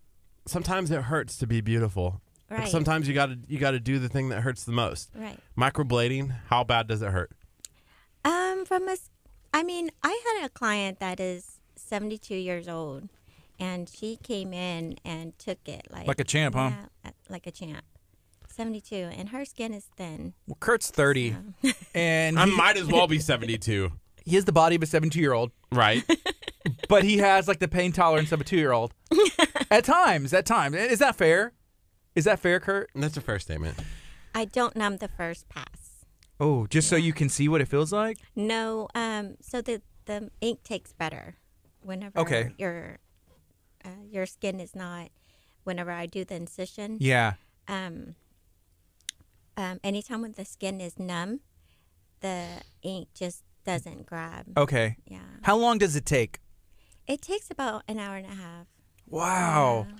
sometimes it hurts to be beautiful. Like, sometimes you got to you got to do the thing that hurts the most. Right. Microblading, how bad does it hurt? Um, from a, s- I mean, I had a client that is 72 years old, and she came in and took it like Like a champ, huh? Yeah, uh, like a champ. 72, and her skin is thin. Well, Kurt's thirty, *laughs* and I he, might as well be 72, *laughs* he has the body of a seventy-two-year-old, right? *laughs* but he has like the pain tolerance of a two-year-old. at times, at times, is that fair? Is that fair, Kurt? That's a fair statement. I don't numb the first pass. Oh, just so you can see what it feels like. No, um, so the the ink takes better whenever Okay. your uh, your skin is not. Whenever I do the incision, Yeah. um, um, anytime when the skin is numb, the ink just doesn't grab. Okay. Yeah, How long does it take? it takes about an hour and a half. Wow. Yeah.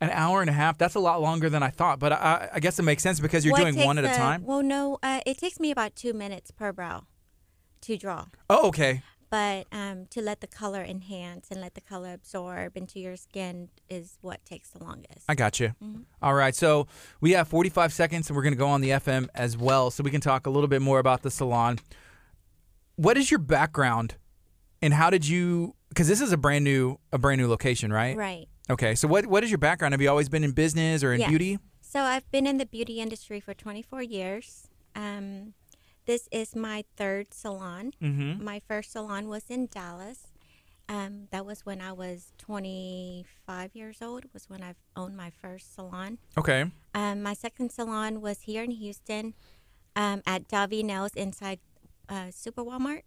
An hour and a half. That's a lot longer than I thought, but I, I guess it makes sense because you're Well, doing one at a uh, time. Well, no, uh, it takes me about two minutes per brow to draw. Oh, okay. But um, to let the color enhance and let the color absorb into your skin is what takes the longest. I got you. Mm-hmm. All right. So we have 45 seconds and we're going to go on the FM as well so we can talk a little bit more about the salon. What is your background and how did you cuz this is a brand new a brand new location, right? right. Okay. So what what is your background? Have you always been in business or in Yes. beauty? So I've been in the beauty industry for 24 years. Um, this is my third salon. Mhm. My first salon was in Dallas. Um, that was when I was 25 years old. Was when I owned my first salon. Okay. Um, my second salon was here in Houston, um, at Davi Nails inside uh, Super Walmart.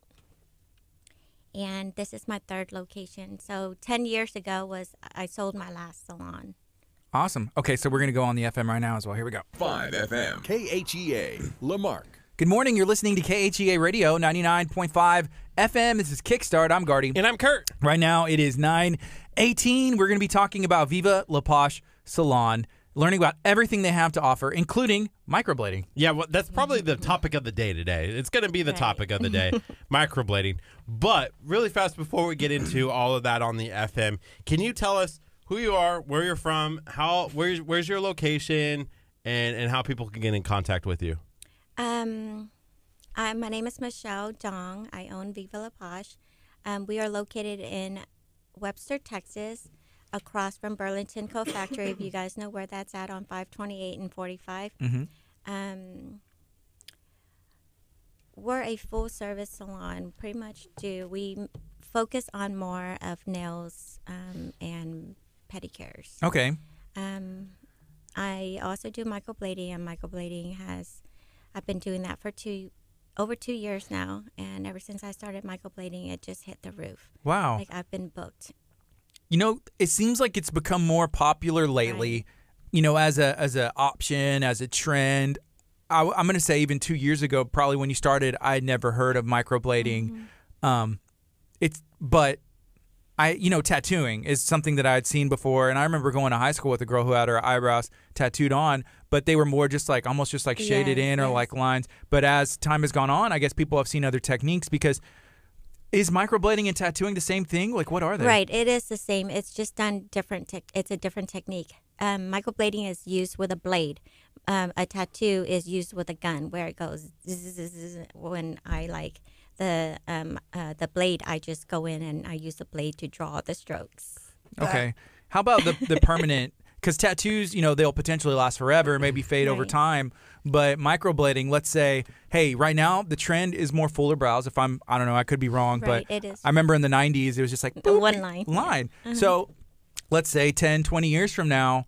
And this is my third location. So 10 years ago was I sold my last salon. Awesome. Okay, so we're going to go on the FM right now as well. Here we go. 5 FM. KHEA. La Marque. Good morning. You're listening to KHEA Radio 99.5 FM. This is Kickstart. I'm Gardy. And I'm Kurt. Right now it is 9:18. We're going to be talking about Viva La Posh Salon, learning about everything they have to offer, including microblading. Yeah, well, that's probably the topic of the day today. It's going to be the Right. topic of the day, *laughs* microblading. But really fast before we get into all of that on the FM, can you tell us who you are, where you're from, how where's where's your location, and and how people can get in contact with you? Um, I, my name is Michelle Dong. I own Viva La Posh. Um, we are located in Webster, Texas, across from Burlington Coat Factory. if you guys know where that's at on 528 and 45. Mhm. Um, we're a full service salon. Pretty much do we focus on more of nails um, and pedicures. Okay. Um, I also do microblading, and microblading has I've been doing that for two over two years now, and ever since I started microblading, it just hit the roof. Wow. Like I've been booked. You know, it seems like it's become more popular lately. You know, as a as an option, as a trend. I, am going to say even two years ago, probably when you started, I had never heard of microblading. Um, it's but I you know tattooing is something that I had seen before, and I remember going to high school with a girl who had her eyebrows tattooed on, but they were more just like almost just like shaded Yes, in or yes. like lines. But as time has gone on, I guess people have seen other techniques because is microblading and tattooing the same thing? Like what are they? Right, it is the same. It's just done different. Tech it's a different technique. Um, microblading is used with a blade. Um, a tattoo is used with a gun, where it goes zzz, zzz, zzz. when I like the um, uh, the blade. I just go in and I use the blade to draw the strokes. Okay. How about the the permanent? Because tattoos, you know, they'll potentially last forever, maybe fade over time. But microblading, let's say, hey, right now the trend is more fuller brows. If I'm, I don't know, I could be wrong, Right, but it is. I remember in the '90s it was just like The boop, one line. Uh-huh. line. So, let's say 10, 20 years from now,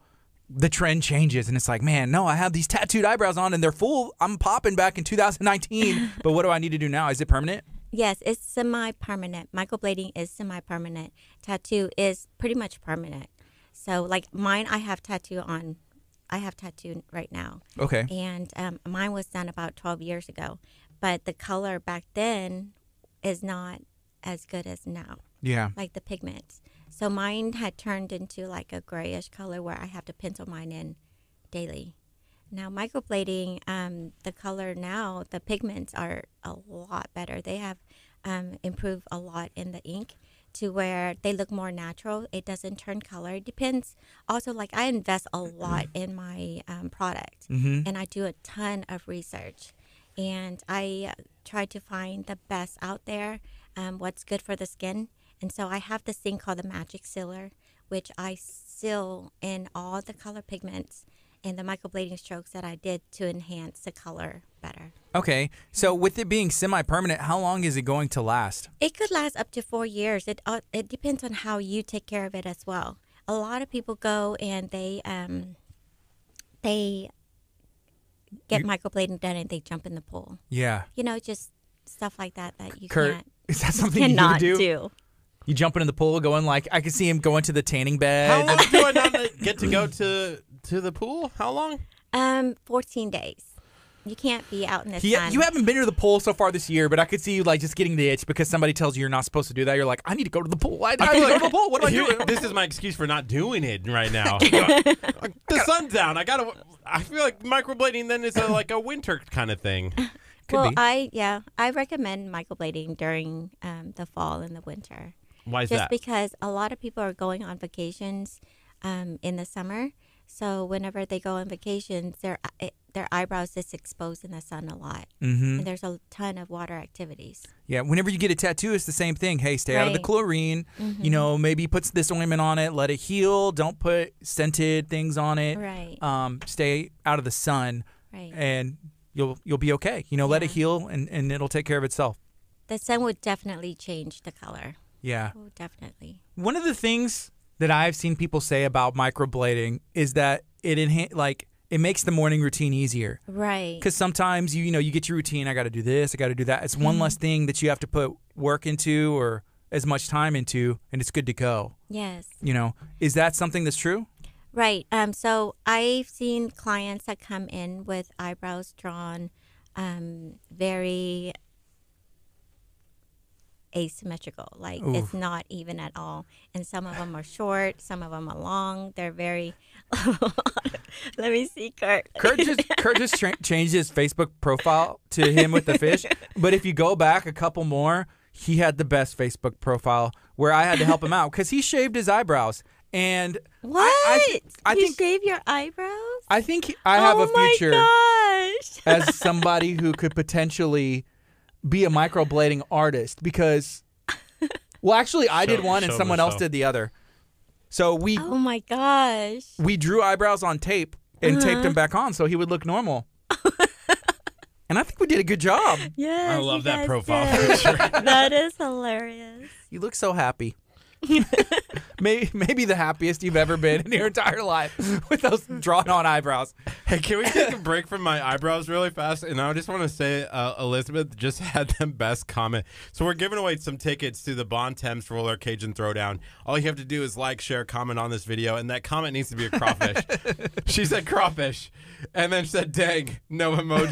the trend changes, and it's like, man, no, I have these tattooed eyebrows on, and they're full. I'm popping back in 2019. *laughs* but what do I need to do now? Is it permanent? Yes, it's semi-permanent. Microblading is semi-permanent. Tattoo is pretty much permanent. So, like mine, I have tattoo on. I have tattoo right now, Okay. and um, mine was done about 12 years ago. But the color back then is not as good as now, Yeah. like the pigments. So mine had turned into like a grayish color where I have to pencil mine in daily. Now microblading, um, the color now, the pigments are a lot better. They have um, improved a lot in the ink to where they look more natural. It doesn't turn color. It depends. Also, like I invest a lot in my um, product, and I do a ton of research, and I try to find the best out there, um, what's good for the skin. And so I have this thing called the Magic Sealer, which I seal in all the color pigments and the microblading strokes that I did to enhance the color better. Okay. So with it being semi-permanent, how long is it going to last? It could last up to four years. It uh, it depends on how you take care of it as well. A lot of people go and they um they get You- microblading done and they jump in the pool. Yeah. You know, just stuff like that that you Kurt, can't *laughs* is that something *laughs* you cannot do? do. You jumping in the pool, going like I can see him going to the tanning bed. How long do I not *laughs* get to go to to the pool? How long? Um, fourteen days. You can't be out in the He- sun. you haven't been to the pool so far this year, but I could see you like just getting the itch because somebody tells you you're not supposed to do that. You're like, I need to go to the pool. I, I, I need feel to go to the pool. What am I here- doing? This is my excuse for not doing it right now. *laughs* *laughs* the sun's down. I gotta. I feel like microblading then is a, like a winter kind of thing. Could well, be. I yeah, I recommend microblading during um, the fall and the winter, Why is just that? because a lot of people are going on vacations um, in the summer. So whenever they go on vacations, their their eyebrows is exposed in the sun a lot, mm-hmm. and there's a ton of water activities. Yeah, whenever you get a tattoo, it's the same thing. Hey, stay out of the chlorine. Mm-hmm. You know, maybe put this ointment on it, let it heal. Don't put scented things on it. Right, Um, stay out of the sun, right. and you'll you'll be okay. You know, let it heal, and, and it'll take care of itself. The sun would definitely change the color. Yeah. Oh, definitely. One of the things that I've seen people say about microblading is that it enhan- like it makes the morning routine easier. Right. Because sometimes you you know you get your routine. I got to do this. I got to do that. It's one Mm-hmm. less thing that you have to put work into or as much time into, and it's good to go. Yes. You know, is that something that's true? Right. Um, so I've seen clients that come in with eyebrows drawn um, very asymmetrical. Like it's not even at all. And some of them are short, some of them are long. They're very. *laughs* Let me see, Kurt. *laughs* Kurt just Kurt just tra- changed his Facebook profile to him with the fish. *laughs* But if you go back a couple more, he had the best Facebook profile where I had to help him out because he shaved his eyebrows. And What? I, I, thi- I you think shave your eyebrows? I think I have oh a future my gosh. as somebody who could potentially be a microblading artist because *laughs* well actually I did Show- one and show someone else Michelle. did the other. So we oh my gosh. we drew eyebrows on tape and Uh-huh. taped them back on so he would look normal. and I think we did a good job. Yes, I you love that guys profile did. picture. *laughs* that is hilarious. You look so happy. *laughs* maybe, maybe the happiest you've ever been in your entire life with those drawn on eyebrows. Hey, can we take a break from my eyebrows really fast? And I just want to say, uh, Elizabeth just *laughs* had the best comment. So we're giving away some tickets to the Bon Temps Roller Cajun Throwdown. All you have to do is like, share, comment on this video, and that comment needs to be a crawfish. *laughs* she said crawfish, and then she said, "Dang, no emoji."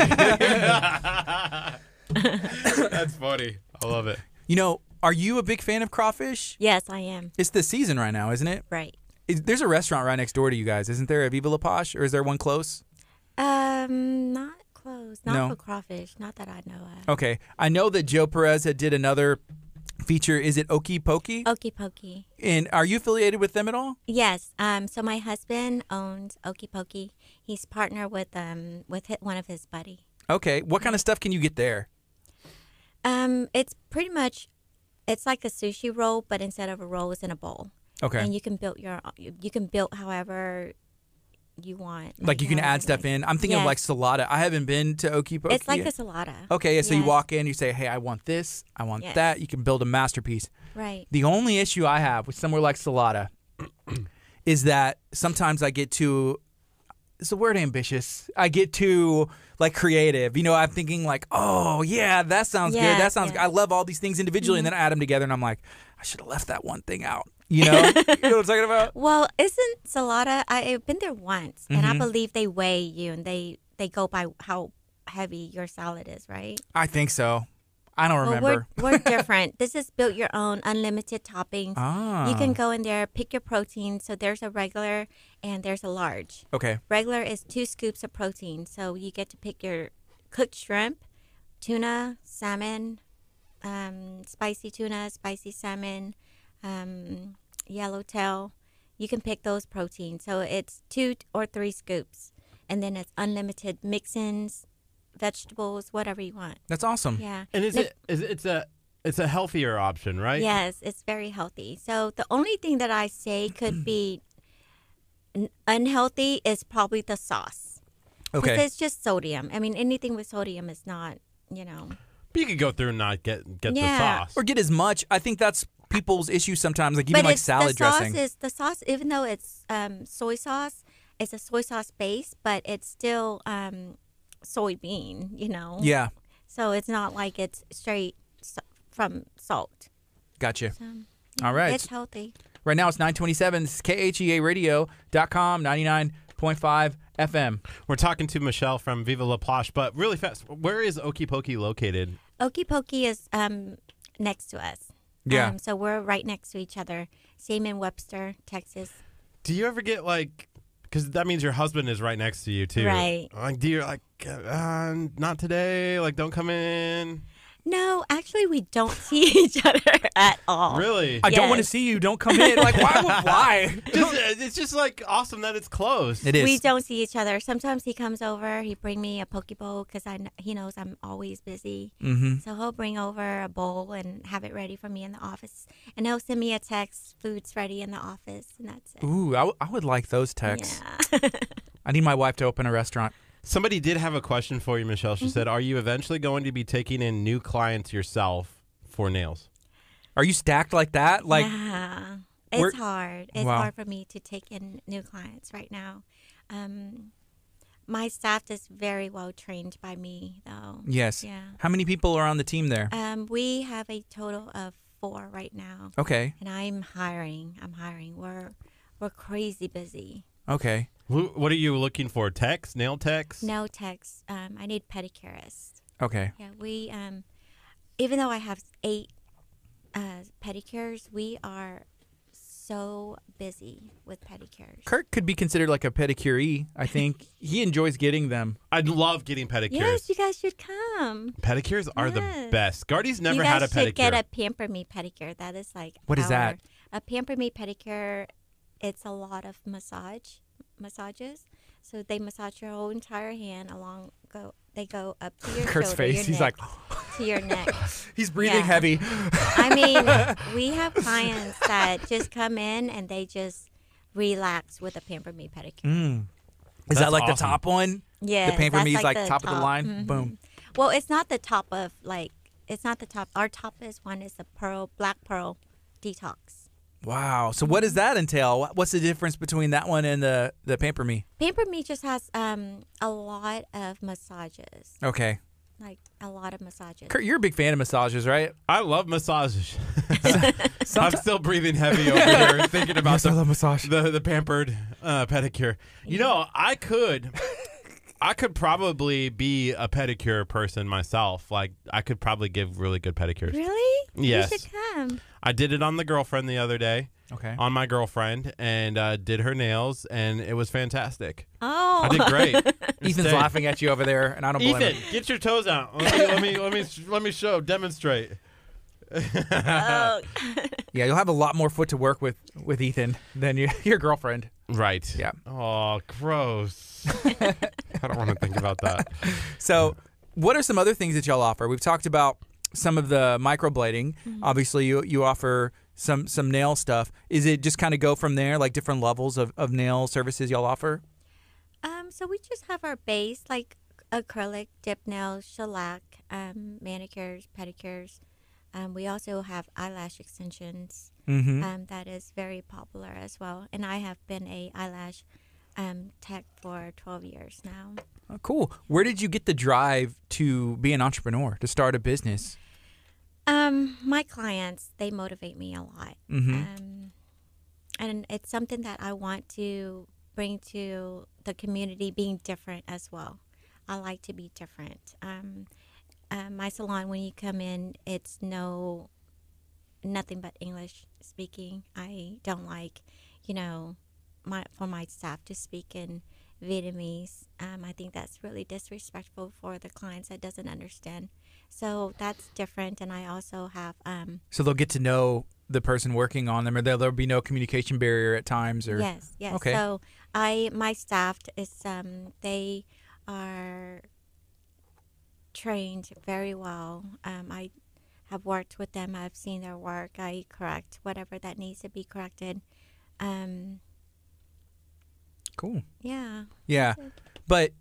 That's funny. I love it. You know, are you a big fan of crawfish? Yes, I am. It's the season right now, isn't it? Right. Is, there's a restaurant right next door to you guys, isn't there? A Viva La Posh, or is there one close? Um, not close. Not No. for crawfish. Not that I know of. Okay, I know that Joe Perez had did another feature. Is it Okie Pokey? Okie Pokey. And are you affiliated with them at all? Yes. Um. So my husband owns Okie Pokey. He's partnered with um with one of his buddy. Okay, what kind of stuff can you get there? Um. It's pretty much, it's like a sushi roll, but instead of a roll, it's in a bowl. Okay, And you can build your uh, you you can build however you want. like you can add stuff in. I'm thinking of like Salata. I haven't been to Okie Pokey. It's like a Salata. Okay, yeah, so you walk in, you say, "Hey, I want this, I want Yes. that." You can build a masterpiece. Right. The only issue I have with somewhere like Salata *clears throat* is that sometimes I get too it's the word ambitious. I get too like creative. You know, I'm thinking like, "Oh, yeah, that sounds good. That sounds good. I love all these things individually and then I add them together and I'm like, I should have left that one thing out." You know? *laughs* you know what I'm talking about? Well, isn't Salata? I, I've been there once, and I Mhm. believe they weigh you, and they they go by how heavy your salad is, right? I think so. I don't Well, remember. we're we're *laughs* different. this is built your own, unlimited toppings. ah. You can go in there, pick your protein. So there's a regular and there's a large. Okay. Regular is two scoops of protein, so you get to pick your cooked shrimp, tuna, salmon, um, spicy tuna, spicy salmon, um, yellowtail. You can pick those proteins. So it's two or three scoops, and then it's unlimited mix-ins, vegetables, whatever you want. That's awesome. Yeah. And is Look- it is it- it's a it's a healthier option, right? Yes, it's very healthy. So the only thing that I say could *clears throat* be unhealthy is probably the sauce. Because Okay. it's just sodium. I mean, anything with sodium is not, you know. But you could go through and not get get Yeah. the sauce. Or get as much. I think that's people's issue sometimes like even but like it's salad the sauce dressing. is the sauce, even though it's um, soy sauce, it's a soy sauce base, but it's still um, soybean, you know. yeah. So it's not like it's straight from salt. Gotcha. So, All right. It's healthy. Right now it's 927. This is KHEARadio.com, 99.5 FM. We're talking to Michelle from Viva La Posh, but really fast, where is Okie Pokey located? Okie Pokey is um, next to us. Yeah. Um, so we're right next to each other. Same in Webster, Texas. Do you ever get like Because that means your husband is right next to you too. Right. Like, do you like uh, not today? Like, don't come in. No, actually, we don't *laughs* see each other at all. Really? I don't want to see you. Don't come in. Like why? would- *laughs* why? just, it's just like awesome that it's closed. It is. We don't see each other. Sometimes he comes over. He bring me a poke bowl because I kn- he knows I'm always busy. Mm-hmm. So he'll bring over a bowl and have it ready for me in the office. And he'll send me a text, food's ready in the office, and that's it. Ooh, I, w- I would like those texts. Yeah. *laughs* I need my wife to open a restaurant. Somebody did have a question for you, Michelle. Mm-hmm. She said, "Are you eventually going to be taking in new clients yourself for nails?" Are you stacked like that? Like yeah. It's hard. It's Wow. hard for me to take in new clients right now. Um, my staff is very well trained by me, though. yes. Yeah. How many people are on the team there? Um, we have a total of four right now, Okay. and I'm hiring. I'm hiring. We're we're crazy busy. Okay. Wh- What are you looking for? Techs, nail techs? No techs. Um, I need pedicurists. Okay. Yeah, we um, even though I have eight uh, pedicures, we are so busy with pedicures. Kirk could be considered like a pedicure. I think *laughs* he enjoys getting them. I love getting pedicures. Yes, you guys should come. Pedicures are the Yes. best. Gardy's never you guys had a should pedicure. get a Pamper Me pedicure. That is like What is our- that? A Pamper Me pedicure. It's a lot of massage massages. So they massage your whole entire hand along. Go. They go up to your *laughs* Kurt's shoulder, face. your He's neck, like, to your *laughs* neck. he's breathing Yeah. heavy. I mean, *laughs* we have clients that just come in and they just relax with a Pamper Me pedicure. Mm. Is That's that like the top one? Yeah, the Pamper Me is like like the top, of the top. line. Mhm. Boom. Well, it's not the top of like it's not the top. Our top is one is the pearl black pearl detox. Wow. So what does that entail? What's the difference between that one and the the Pamper Me? Pamper Me just has um a lot of massages, Okay. like a lot of massages. Kurt, you're a big fan of massages, right? I love massages. *laughs* I'm still breathing heavy over here, *laughs* thinking about Yes, I the, love massage. the the pampered uh, pedicure. You know, I could, I could probably be a pedicure person myself. Like, I could probably give really good pedicures. Really? Yes. You should come. I did it on the girlfriend the other day, Okay. on my girlfriend, and uh, did her nails, and it was fantastic. Oh, I did great. *laughs* Ethan's laughing at you over there, and I don't blame Ethan, him. get your toes out. Let me let me let me, let me show demonstrate. Oh. *laughs* Yeah, you'll have a lot more foot to work with with Ethan than your *laughs* your girlfriend. Right. Yeah. Oh, gross. *laughs* I don't want to think about that. So, what are some other things that y'all offer? We've talked about some of the microblading. Obviously, you you offer some some nail stuff. Is it just kind of go from there, like different levels of, of nail services y'all offer? Um, so we just have our base like acrylic, dip nails, shellac, um, manicures, pedicures. Um, we also have eyelash extensions. Mm-hmm. Um, that is very popular as well. And I have been a eyelash um, tech for 12 years now. Oh, cool. Where did you get the drive to be an entrepreneur, to start a business? Um, my clients, they motivate me a lot. Mm-hmm. Um, and it's something that I want to bring to the community being different as well. I like to be different. Um, uh, my salon, when you come in, it's no, nothing but English speaking. I don't like, you know, my for my staff to speak in Vietnamese. Um, I think that's really disrespectful for the clients that doesn't understand. So that's different. And I also have um, So they'll get to know the person working on them, or there there'll be no communication barrier at times, or Yes, yes. Okay. So I my staff is um they are trained very well. Um, I have worked with them. I've seen their work. I correct whatever that needs to be corrected. Um, cool. yeah. Yeah, but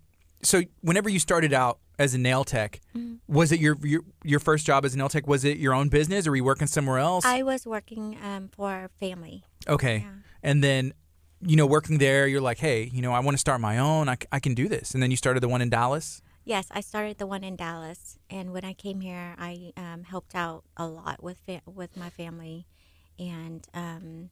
so whenever you started out as a nail tech, Mhm. was it your, your your first job as a nail tech? Was it your own business, or were you working somewhere else? I was working um, for family. okay, Yeah. and then you know working there, you're like, hey, you know, I want to start my own. I, I can do this, and then you started the one in Dallas. Yes, I started the one in Dallas, and when I came here, I um, helped out a lot with fa- with my family, and um,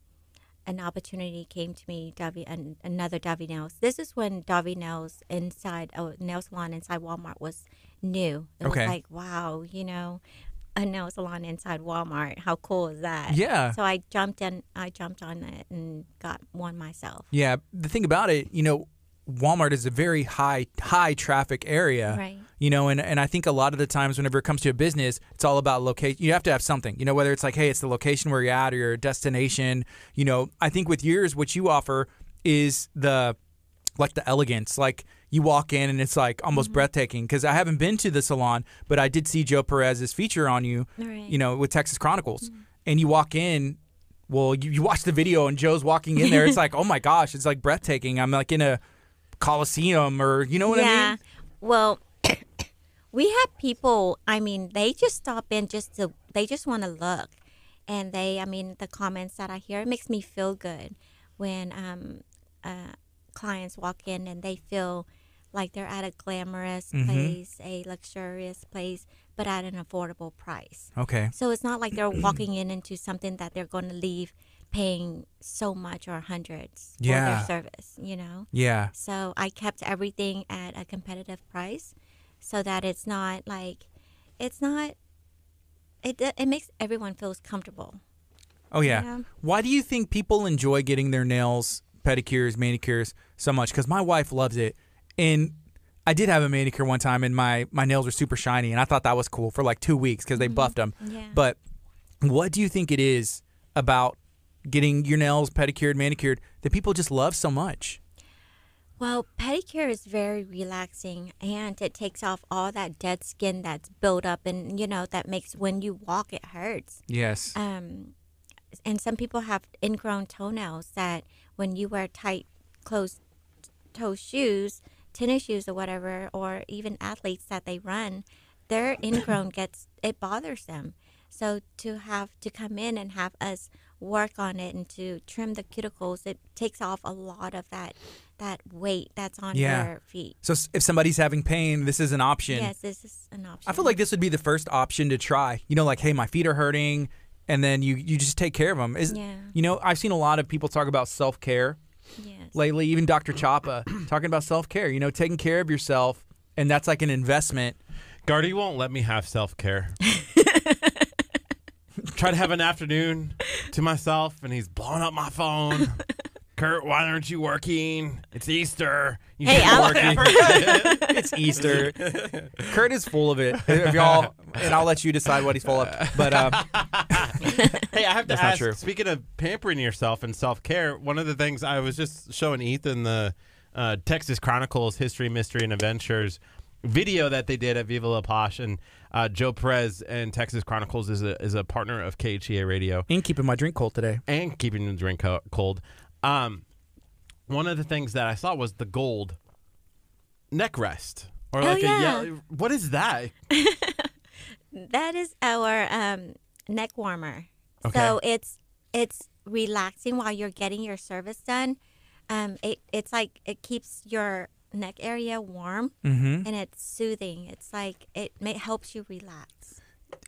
an opportunity came to me. Davi, an, another Davi Nails. This is when Davi Nails inside a nail salon inside Walmart was new. It Okay. was like wow, you know. a nail salon inside Walmart. How cool is that? Yeah. So I jumped in. I jumped on it and got one myself. Yeah, the thing about it, you know, Walmart is a very high high traffic area. Right. You know, and, and I think a lot of the times whenever it comes to a business, it's all about location. You have to have something. You know, whether it's like, hey, it's the location where you're at or your destination. You know, I think with yours, what you offer is the like the elegance. Like you walk in and it's like almost mm-hmm. breathtaking. Because I haven't been to the salon, but I did see Joe Perez's feature on you. Right. You know, with Texas Chronicles, mm-hmm. and you walk in. Well, you, you watch the video and Joe's walking in there. It's like, oh my gosh, it's like breathtaking. I'm like in a coliseum, or you know what I yeah. mean? Well, *coughs* we have people. I mean, they just stop in just to. They just want to look, and they. I mean, the comments that I hear it makes me feel good when um, uh, clients walk in and they feel like they're at a glamorous Mm-hmm. place, a luxurious place, but at an affordable price. Okay. So it's not like they're walking in into something that they're going to leave paying so much or hundreds for Yeah. their service. You know. Yeah. So I kept everything at a competitive price so that it's not like it's not it it makes everyone feels comfortable. Oh yeah. Yeah. Why do you think people enjoy getting their nails, pedicures, manicures so much? Because my wife loves it, and I did have a manicure one time, and my my nails were super shiny, and I thought that was cool for like two weeks because they mm-hmm. buffed them. Yeah. But what do you think it is about getting your nails pedicured, manicured that people just love so much? Well, pedicure is very relaxing and it takes off all that dead skin that's built up and you know that makes when you walk it hurts. Yes. Um and some people have ingrown toenails that when you wear tight closed toe shoes, tennis shoes or whatever, or even athletes that they run, their *coughs* ingrown gets it bothers them. So to have to come in and have us work on it and to trim the cuticles, it takes off a lot of that that weight that's on Yeah. your feet. so if somebody's having pain, this is an option. Yes, this is an option. I feel like this would be the first option to try. You know, like, hey, my feet are hurting, and then you you just take care of them. Is Yeah. you know, I've seen a lot of people talk about self care yes. lately. Even Dr. Chapa *clears throat* talking about self care. You know, taking care of yourself, and that's like an investment. Gardy won't let me have self care. *laughs* Try to have an afternoon to myself, and he's blowing up my phone. *laughs* Kurt, why aren't you working? It's Easter. You Hey, should be I'll- working. *laughs* It's Easter. Kurt is full of it. If y'all, and I'll let you decide what he's full of. But um, *laughs* hey, I have to That's not ask. true. Speaking of pampering yourself and self care, one of the things I was just showing Ethan the uh, Texas Chronicles History, Mystery, and Adventures video that they did at Viva La Posh, and uh, Joe Perez and Texas Chronicles is a is a partner of KHEA Radio and keeping my drink cold today. and keeping the drink co- cold. Um, one of the things that I saw was the gold neck rest, or Oh, like yeah. a yellow. What is that? *laughs* That is our um, neck warmer. Okay. So it's it's relaxing while you're getting your service done. Um, it, it's like it keeps your neck area warm Mm-hmm. and it's soothing. It's like it may, helps you relax.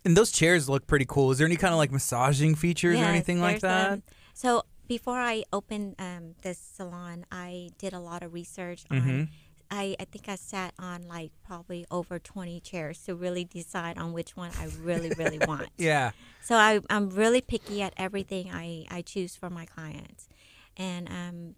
And those chairs look pretty cool. Is there any kind of like massaging features or anything like that? um, so before I opened um, this salon, I did a lot of research Mm-hmm. on. I, I think I sat on like probably over 20 chairs to really decide on which one I really, really *laughs* want. yeah. So I, I'm really picky at everything I, I choose for my clients. And um,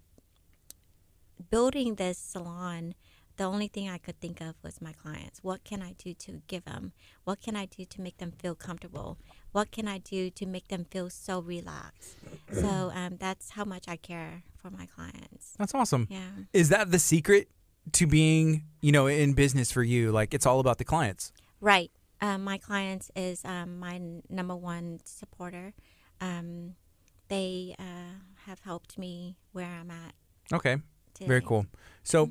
building this salon, the only thing I could think of was my clients. What can I do to give them? What can I do to make them feel comfortable? What can I do to make them feel so relaxed? So um, that's how much I care for my clients. That's awesome. Yeah. Is that the secret to being, you know, in business for you? Like it's all about the clients. Right. Um, my clients is um, my n- number one supporter. Um, they uh, have helped me where I'm at Okay. Today. Very cool. So,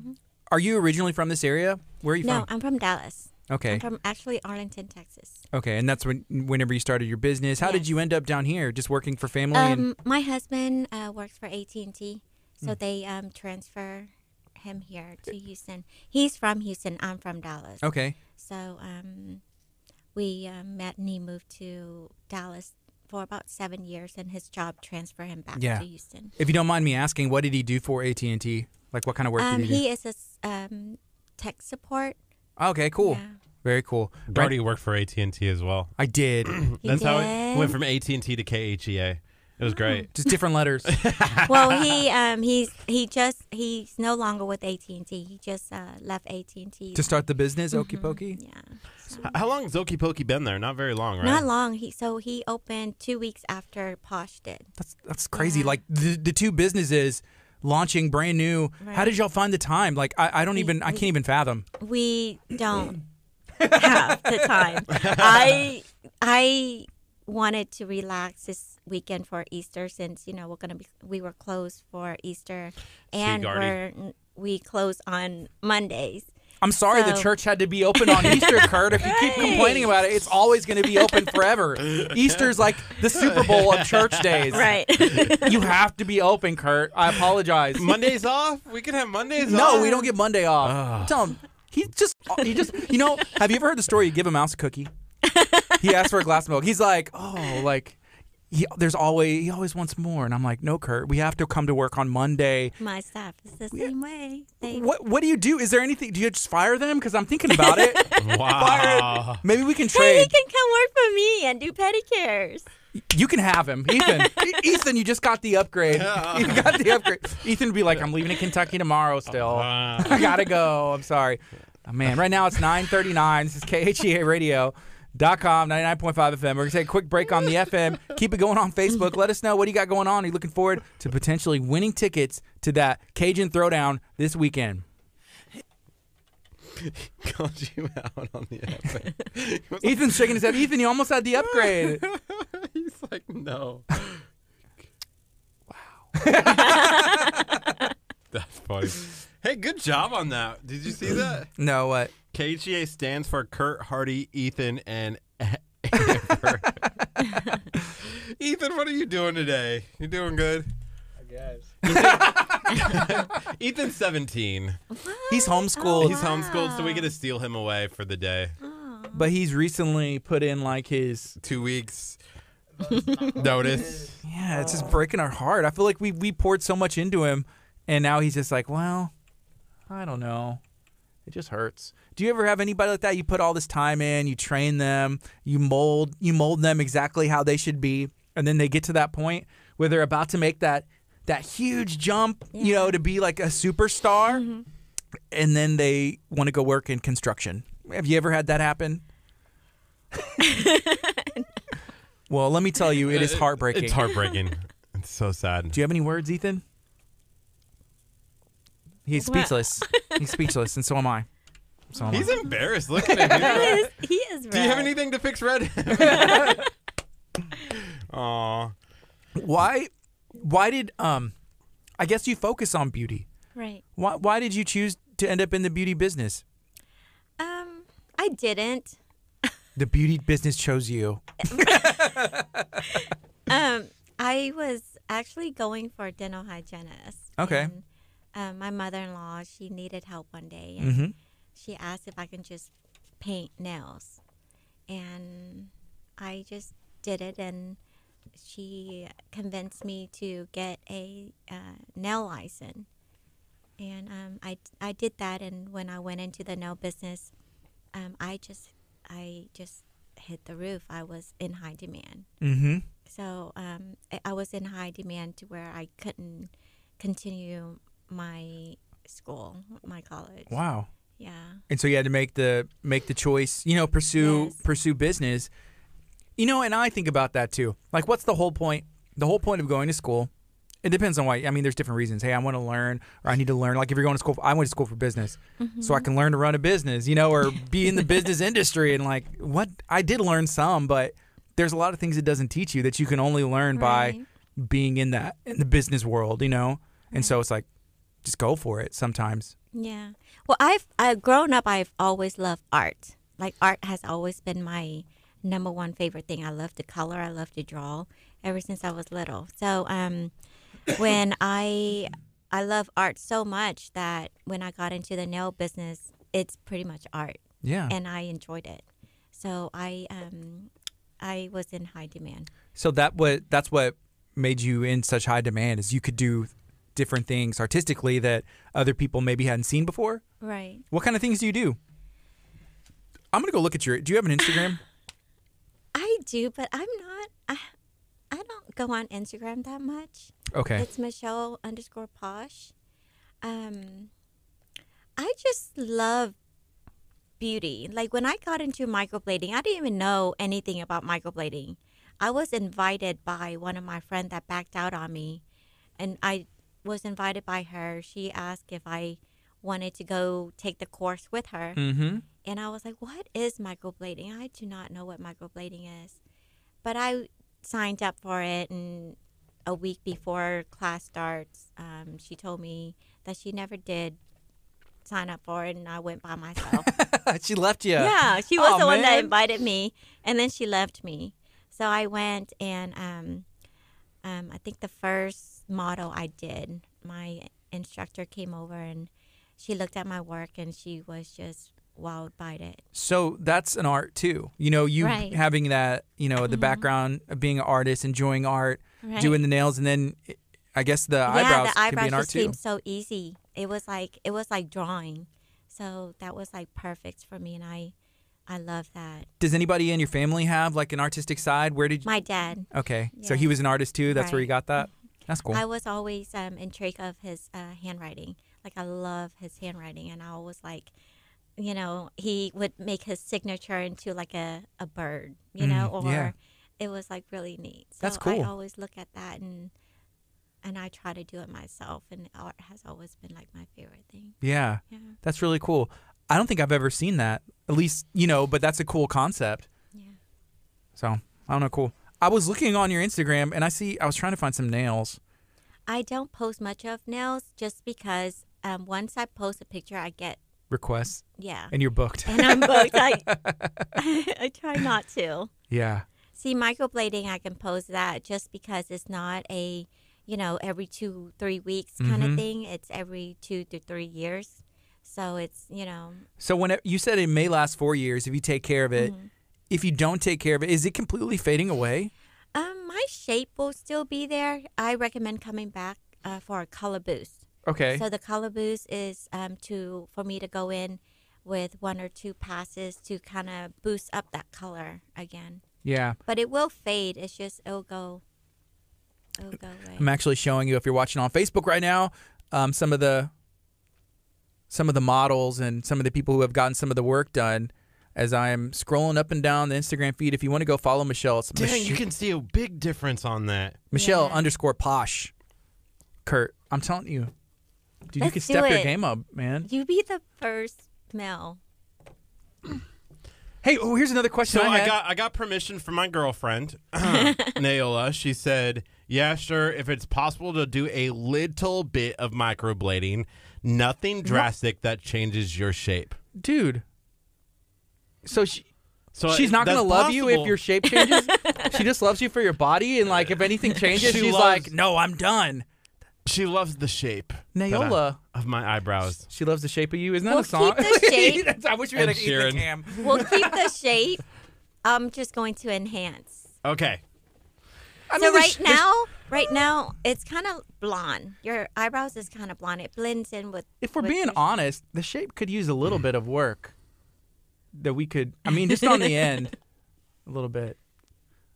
are you originally from this area? Where are you No, from? No, I'm from Dallas. Okay. I'm from actually Arlington, Texas. Okay, and that's when whenever you started your business. How did you end up down here? Just working for family and Um, my husband uh, works for AT and T, so they um, transfer him here to Houston. He's from Houston. I'm from Dallas. Okay. So um, we um, met and he moved to Dallas for about seven years, and his job transferred him back Yeah. to Houston. If you don't mind me asking, what did he do for AT and T? Like what kind of work Um, did he do? he is a s- um, tech support. Okay, cool. Yeah. Very cool. Gardy worked for AT and T as well. I did. *clears throat* He That's how it went from AT and T to KHEA. It was great. Just different letters. *laughs* well, he um he's he just he's no longer with AT and T. He just uh, left AT and T to start the business, Okie Pokey. Yeah, H- How long has Okie Pokey been there? Not very long, right? not long. He so he opened two weeks after Posh did. That's that's crazy. Yeah. Like the the two businesses launching brand new. How did y'all find the time? Like I, I don't We- even I can't even fathom. We don't have the time. I I wanted to relax this weekend for Easter since you know we're gonna be we were closed for Easter and we're we close on Mondays. I'm sorry the church had to be open on Easter, *laughs* Kurt. If you keep complaining about it, it's always going to be open forever. *laughs* Easter's like the Super Bowl of church days. Right. You have to be open, Kurt. I apologize. Mondays off? We can have Mondays off. No, we don't get Monday off. Ah. Tell him. He just, he just, you know, have you ever heard the story? You give a mouse a cookie. He asked for a glass of milk. He's like, oh, like, he, there's always, he always wants more. And I'm like, no, Kurt, we have to come to work on Monday. My staff is the same way. They What, what do you do? Is there anything? Do you just fire them? Because I'm thinking about it. *laughs* Wow. Maybe we can Hey, he can come work for me and do pedicures. You can have him, Ethan. *laughs* Ethan, you just got the upgrade. *laughs* You got the upgrade. Ethan would be like, I'm leaving to Kentucky tomorrow. Still, Uh, I gotta go. I'm sorry, oh, man. Right now it's 9:39. This is KHEA Radio. Dot com 99.5 FM. We're gonna take a quick break on the FM. Keep it going on Facebook. Let us know what you got going on. Are you looking forward to potentially winning tickets to that Cajun Throwdown this weekend? *laughs* called you out on the epic. He was Ethan's shaking his head. Ethan, you almost had the upgrade. *laughs* He's like, no. Wow. *laughs* That's funny. Hey, good job on that. Did you see that? No, what? KHEA stands for Kurt, Hardy, Ethan, and *laughs* Amber. *laughs* Ethan, what are you doing today? You doing good? I guess. *laughs* Ethan's 17. He's homeschooled. He's homeschooled, so we get to steal him away for the day. but he's recently put in like his Two weeks notice. yeah it's just breaking our heart i feel like we we poured so much into him and now he's just like well i don't know it just hurts do you ever have anybody like that you put all this time in you train them you mold you mold them exactly how they should be and then they get to that point where they're about to make that that huge jump you know mm-hmm. to be like a superstar mm-hmm. and then they want to go work in construction have you ever had that happen *laughs* well let me tell you it is heartbreaking It's *laughs* heartbreaking. it's so sad. do you have any words, Ethan? He's What? speechless. He's speechless, and so am I. So am He's I. embarrassed. Look at him. *laughs* He is, he is Do you have anything to fix red? *laughs* *laughs* Aw. Why? Why did um? I guess you focus on beauty. Right. Why? Why did you choose to end up in the beauty business? Um, I didn't. The beauty business chose you. Um, I was actually going for a dental hygienist. Okay. And, um, my mother-in-law, she needed help one day, and Mm-hmm. She asked if I can just paint nails, and I just did it, and she convinced me to get a uh, nail license, and um, I I did that, and when I went into the nail business, um, I just I just hit the roof. I was in high demand. Mm-hmm. So um, I- I was in high demand to where I couldn't continue my school, my college. Wow. Yeah. And so you had to make the make the choice. You know, pursue Yes. pursue business. You know, and I think about that too. Like, what's the whole point? The whole point of going to school. It depends on why. I mean, there's different reasons. Hey, I want to learn, or I need to learn. Like, if you're going to school, I went to school for business, mm-hmm. so I can learn to run a business. You know, or be in the business *laughs* industry. And like, what I did learn some, but there's a lot of things it doesn't teach you that you can only learn by being in that in the business world. You know, and so it's like, just go for it. Sometimes. Yeah. Well, I've I've grown up. I've always loved art. Like art has always been my number one favorite thing. I love to color. I love to draw. Ever since I was little. So um, when *coughs* I I love art so much that when I got into the nail business, it's pretty much art, Yeah. and I enjoyed it. So I um, I was in high demand. So that what that's what made you in such high demand is you could do different things artistically that other people maybe hadn't seen before. Right. What kind of things do you do? I'm gonna go look at your. Do you have an Instagram? I do, but I'm not. I, I don't go on Instagram that much. Okay. It's Michelle underscore Posh. Um, I just love beauty. Like when I got into microblading, I didn't even know anything about microblading. I was invited by one of my friends that backed out on me, and I was invited by her. She asked if I wanted to go take the course with her. Mm-hmm. And I was like, what is microblading? I do not know what microblading is. But I signed up for it, and a week before class starts, um, she told me that she never did sign up for it, and I went by myself. *laughs* she left you. yeah, she was Aw, the one that invited me, and then she left me. So I went, and um, um, I think the first model I did, my instructor came over and she looked at my work, and she was just wowed by it. So that's an art too. You know, you Right. having that, you know, the Mhm. background of being an artist, enjoying art, Right? doing the nails, and then I guess the yeah, eyebrows the can eyebrows be an art just too. seemed so easy. It was like it was like drawing, so that was like perfect for me, and I, I love that. Does anybody in your family have like an artistic side? Where did you? My dad, okay, so he was an artist too. That's where you Right. got that. That's cool. I was always um, intrigued of his uh, handwriting. Like I love his handwriting, and I was like, you know, he would make his signature into like a, a bird, you know, Mm, or yeah. it was like really neat. So That's cool. I always look at that and and I try to do it myself, and art has always been like my favorite thing. yeah, Yeah, that's really cool. I don't think I've ever seen that. At least you know, but that's a cool concept. yeah. So I don't know. Cool. I was looking on your Instagram and I see I was trying to find some nails. I don't post much of nails just because um, once I post a picture, I get requests yeah, and you're booked. and I'm booked. I *laughs* *laughs* I try not to. yeah. See, microblading, I can post that just because it's not a, you know, every two, three weeks kind Mhm. of thing. It's every two to three years. So it's, you know, So when it, you said it may last four years if you take care of it. Mm-hmm. If you don't take care of it, is it completely fading away? um, my shape will still be there. I recommend coming back uh, for a color boost. Okay. So the color boost is um, to for me to go in with one or two passes to kind of boost up that color again. yeah. But it will fade. It's just it'll go. It'll go away. I'm actually showing you if you're watching on Facebook right now, um, some of the some of the models and some of the people who have gotten some of the work done. As I'm scrolling up and down the Instagram feed, if you want to go follow Michelle, it's Dang, Mich- you can see a big difference on that. Michelle Yeah. underscore posh. Kurt, I'm telling you, dude, you Let's can do step your game up, man. You be the first male. *clears throat* Hey, oh, here's another question. So I, I got I got permission from my girlfriend, *laughs* *clears throat* Naola. She said, "Yeah, sure. If it's possible to do a little bit of microblading, nothing drastic that changes your shape." dude. So she, So she's not gonna love you if your shape changes. *laughs* she just loves you for your body, and like if anything changes, She she's loves- like, "No, I'm done." She loves the shape that I- Naola, of my eyebrows. she loves the shape of you. Isn't that We'll a song? keep the *laughs* shape. I wish we had Ed a Ethan Sheeran. cam. We'll keep the *laughs* shape. I'm just going to enhance. Okay. I so mean, right there's- there's- now, right now, it's kind of blonde. Your eyebrows is kind of blonde. It blends in with. if we're with being your- honest, the shape could use a little mm. bit of work. That we could, I mean, just on the *laughs* end, a little bit.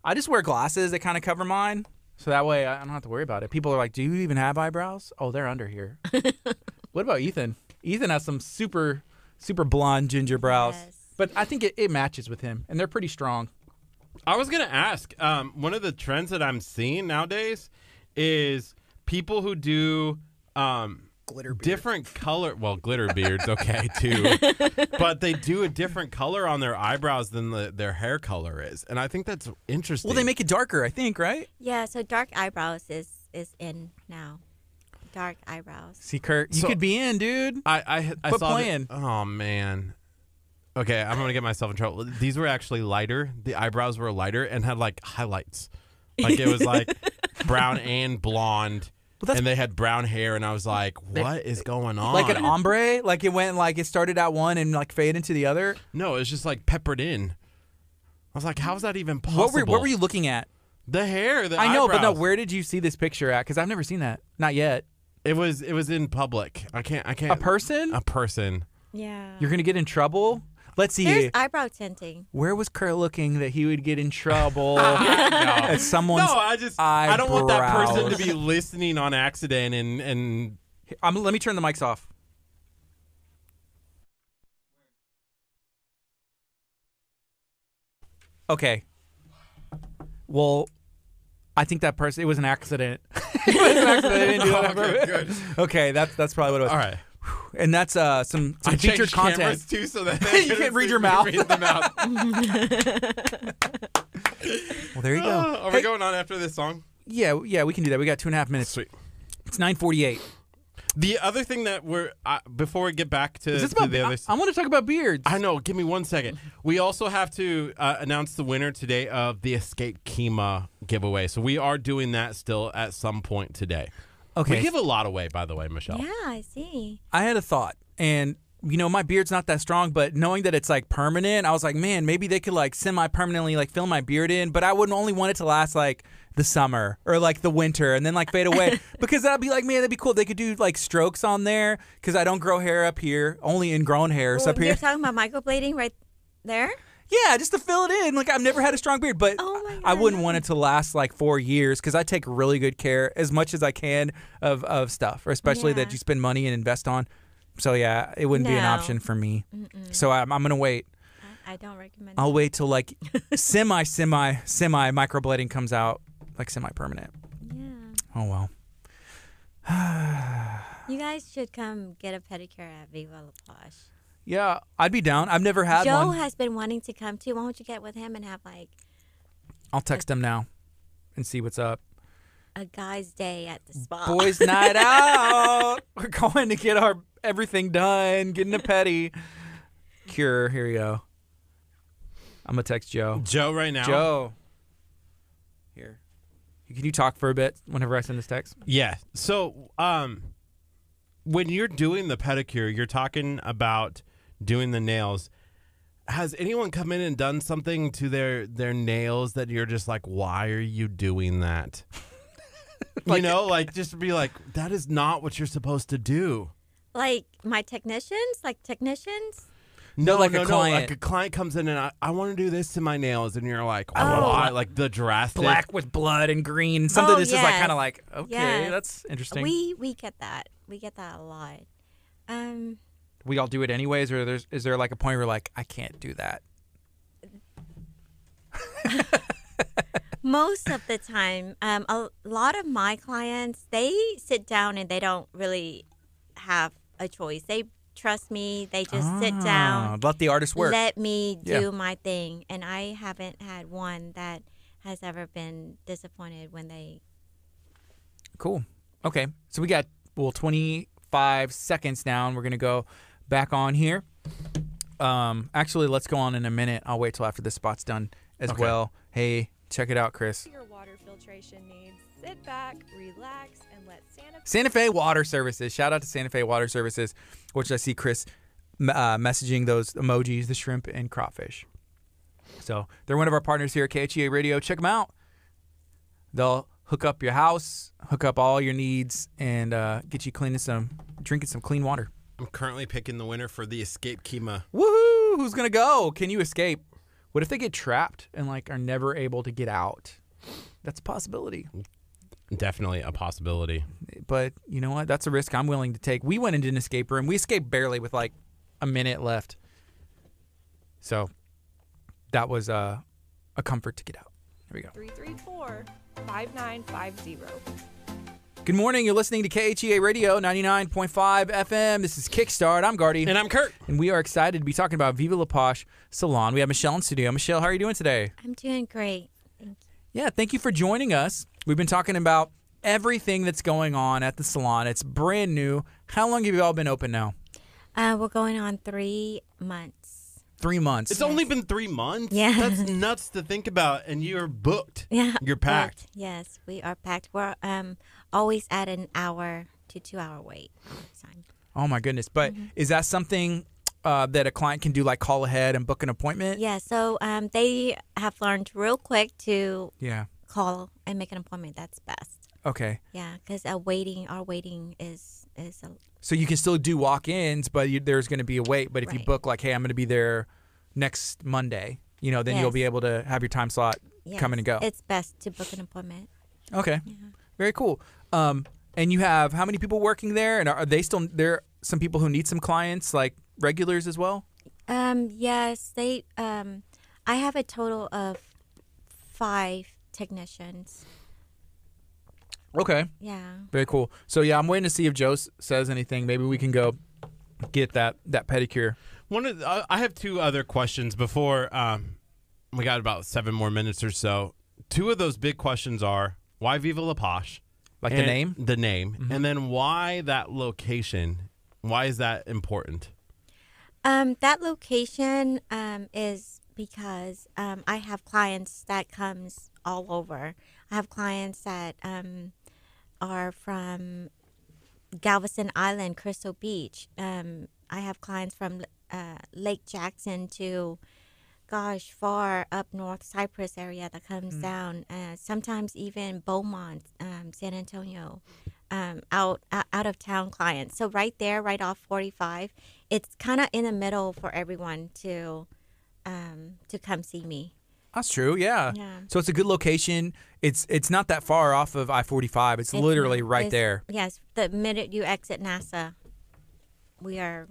I just wear glasses that kind of cover mine, so that way I don't have to worry about it. People are like, "Do you even have eyebrows?" Oh, they're under here. *laughs* what about Ethan? Ethan has some super, super blonde ginger brows, Yes. but I think it, it matches with him, and they're pretty strong. I was gonna ask. Um, one of the trends that I'm seeing nowadays is people who do um, Glitter different color. Well, glitter beards, okay, too. *laughs* but they do a different color on their eyebrows than the, their hair color is, and I think that's interesting. Well, they make it darker, I think, right? Yeah, so dark eyebrows is is in now. Dark eyebrows. See, Kurt, you So- could be in, dude. I I, I Quit saw that- playing. oh man. Okay, I'm gonna get myself in trouble. These were actually lighter. The eyebrows were lighter and had like highlights. Like it was like *laughs* brown and blonde. Well, that's- and they had brown hair, and I was like, "What is going on?" Like an ombre, like it went like it started at one and like fade into the other. no, it was just like peppered in. I was like, "How is that even possible?" What were what were you looking at? The hair. The I know, but no, eyebrows. where did you see this picture at? Because I've never seen that. Not yet. it was. It was in public. I can't. I can't. A person? A person. Yeah. You're gonna get in trouble. Let's see. There's eyebrow tinting. Where was Kurt looking that he would get in trouble *laughs* at someone's? No, I just I don't want that person to be listening on accident and and I'm, let me turn the mics off. Okay. Well, I think that person. It was an accident. *laughs* it was an accident. They didn't do that on *laughs* Okay, purpose. Okay, that's that's probably what it was. all right. And that's uh some some I featured content. too, so that *laughs* You can't read your mouth. Read them out. *laughs* *laughs* Well, there you go. Are Hey, we going on after this song? yeah, yeah, we can do that. We got two and a half minutes. Sweet. It's nine forty-eight. The other thing that we're uh, before we get back to, this to the I, other, I want to talk about beards. I know. Give me one second. We also have to uh, announce the winner today of the Escape Kima giveaway. So we are doing that still at some point today. Okay. We give a lot away, by the way, Michelle. Yeah, I see. I had a thought, and you know, my beard's not that strong, but knowing that it's like permanent, I was like, man, maybe they could like semi-permanently like fill my beard in, but I wouldn't only want it to last like the summer or like the winter and then like fade away *laughs* because that'd be like, man, that'd be cool. They could do like strokes on there because I don't grow hair up here, only ingrown hairs Well, up here. you're talking about microblading right there? Yeah, just to fill it in. Like I've never had a strong beard, but Oh I wouldn't want it to last like four years because I take really good care as much as I can of of stuff, or especially Yeah. that you spend money and invest on. So yeah, it wouldn't be an option for me. So I'm, I'm gonna wait. I, don't recommend I'll it. wait till like *laughs* semi semi semi microblading comes out, like semi permanent. Yeah. Oh well. *sighs* You guys should come get a pedicure at Viva La Posh. Yeah, I'd be down. I've never had Joe one. has been wanting to come too. Why don't you get with him and have like I'll text him now and see what's up. a guy's day at the spa? Boys' night *laughs* out. We're going to get our everything done, getting a petty cure. Here we go. I'm gonna text Joe. Joe, right now. Joe. Here. Can you talk for a bit whenever I send this text? Yeah. So, um, when you're doing the pedicure, you're talking about doing the nails. Has anyone come in and done something to their their nails that you're just like, why are you doing that? *laughs* you know, like just be like, that is not what you're supposed to do. like my technicians, like technicians. No, like a no, client. like a client comes in and I, I want to do this to my nails, and you're like, Oh. why? Like the drastic. Black with blood and green. Something Oh, that's just like kind of like, okay, Yes. that's interesting. We we get that. We get that a lot. Um, we all do it anyways, or there's is there like a point where like I can't do that? *laughs* most of the time, um, a lot of my clients they sit down and they don't really have a choice. They trust me. They just sit Ah, down, Let the artist work. let me Yeah. do my thing, and I haven't had one that has ever been disappointed when they. Cool. Okay. So we got well 25 seconds now, and we're gonna go back on here. Um, actually, let's go on in a minute. I'll wait till after this spot's done as Okay. well. Hey, check it out, Chris. your water filtration needs. Sit back, relax, and let Santa Santa Fe Water Services. Shout out to Santa Fe Water Services, which I see Chris uh, messaging those emojis, the shrimp and crawfish. So they're one of our partners here at KHEA Radio. Check them out. They'll hook up your house, hook up all your needs, and uh, get you cleaning some, drinking some clean water. I'm currently picking the winner for the Escape Kima. Woohoo! Who's gonna go? Can you escape? What if they get trapped and like are never able to get out? That's a possibility. Definitely a possibility. But you know what? That's a risk I'm willing to take. We went into an escape room. We escaped barely with like a minute left. So that was uh, a comfort to get out. Here we go. 334 5950. Good morning. You're listening to KHEA Radio 99.5 FM. This is Kickstart. I'm Gardy. And I'm Kurt. and we are excited to be talking about Viva La Posh Salon. We have Michelle in studio. Michelle, how are you doing today? I'm doing great. Thank you. Yeah, thank you for joining us. We've been talking about everything that's going on at the salon. It's brand new. How long have you all been open now? Uh, we're going on three months. Three months. It's only been three months. Yeah. That's *laughs* nuts to think about. And you're booked. Yeah, You're but packed. yes, we are packed. We're um always at an hour to two hour wait time. Oh my goodness! But Mm-hmm. is that something uh, that a client can do, like call ahead and book an appointment? Yeah, so um they have learned real quick to Yeah. call and make an appointment. That's best. Okay. Yeah, because uh, waiting, our waiting is is a, So you can still do walk-ins, but you, there's going to be a wait. But if you book, like, hey, I'm going to be there next Monday, you know, then you'll be able to have your time slot Yes, come and go. It's best to book an appointment. Okay. Yeah. Very cool. Um, and you have how many people working there? And are they still there? Some people who need some clients, like regulars as well. Um, yes, they. Um, I have a total of five technicians. Okay. Yeah. Very cool. So yeah, I'm waiting to see if Joe s- says anything. Maybe we can go get that that pedicure. One of the, I I have two other questions before um, we got about seven more minutes or so. Two of those big questions are why Viva La Posh? Like the name. The name. And then why that location? Why is that important? Um, that location um, is because um, I have clients that comes all over. I have clients that um, are from Galveston Island, Crystal Beach. Um, I have clients from uh, Lake Jackson to, gosh, far up north Cypress area that comes down. Uh, sometimes even Beaumont, um, San Antonio, um, out out of town clients. So right there, right off 45, it's kind of in the middle for everyone to um, to come see me. That's true. Yeah. Yeah. So it's a good location. It's it's not that far off of I-45. It's, It's literally right it's- there. Yes, the minute you exit NASA, we are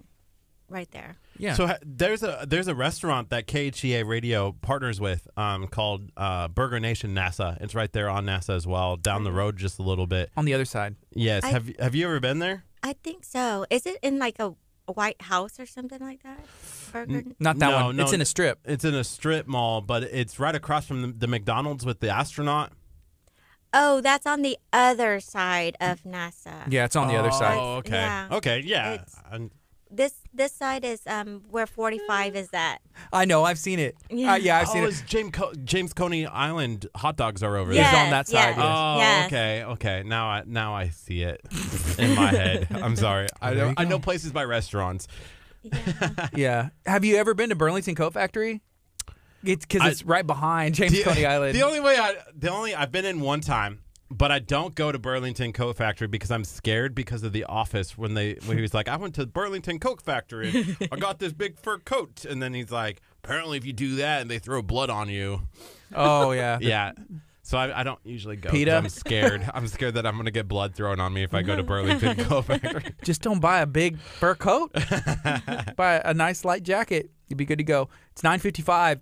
right there. Yeah. So ha- there's a there's a restaurant that KHEA Radio partners with um, called uh, Burger Nation NASA. It's right there on NASA as well, down the road just a little bit. on the other side. Yes. I- have Have you ever been there? I think so. Is it in like a, a White House or something like that? Burger. Not that No, one. no, it's in a strip. It's in a strip mall, but it's right across from the, the McDonald's with the astronaut. Oh, that's on the other side of NASA. Yeah, it's on the other side. Oh, okay. Yeah. Okay, yeah. It's- This this side is um where 45 is at. I know. I've seen it. Yeah, Yeah. uh, yeah I've seen oh, it. it's James Co- James Coney Island hot dogs are over Yes. there. on that side, yes, yes. Oh, yes. okay, okay. Now I now I see it in my head. *laughs* I'm sorry. I know I know places by restaurants. Yeah. *laughs* Yeah. Have you ever been to Burlington Coat Factory? It's because it's right behind James The- Coney Island. *laughs* The only way I the only I've been in one time, but I don't go to Burlington Coat Factory because I'm scared because of the office when they when he was like, I went to Burlington Coat Factory I got this big fur coat, and then he's like, apparently if you do that and they throw blood on you, oh yeah. *laughs* yeah. So I, I don't usually go. PETA? I'm scared. I'm scared that I'm gonna get blood thrown on me if I go to *laughs* Burlington Coat Factory. Just don't buy a big fur coat. *laughs* buy a nice light jacket. You'd be good to go. It's 9:55.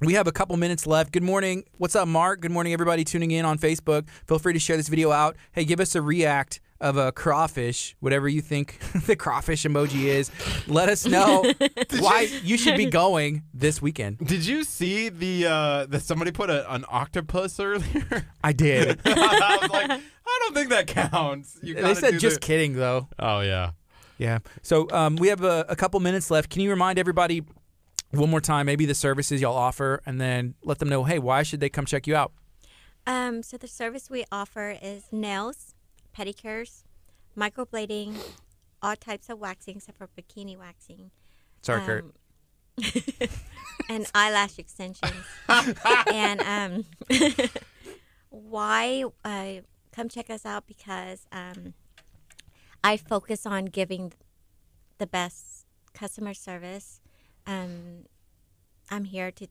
We have a couple minutes left. Good morning. What's up, Mark? Good morning, everybody tuning in on Facebook. Feel free to share this video out. Hey, give us a react of a crawfish, whatever you think *laughs* the crawfish emoji is. Let us know *laughs* why you should be *laughs* going this weekend. Did you see the uh that somebody put a, an octopus earlier? I did. I was like, I don't think that counts. You they said just the- kidding though. Oh yeah. Yeah. So um, we have a, a couple minutes left. Can you remind everybody one more time, maybe the services y'all offer, and then let them know, hey, why should they come check you out? Um, so the service we offer is nails, pedicures, microblading, all types of waxing except for bikini waxing. Sorry, Kurt. um, *laughs* and eyelash extensions. *laughs* and um, *laughs* why uh, come check us out because um, I focus on giving the best customer service. Um, I'm here to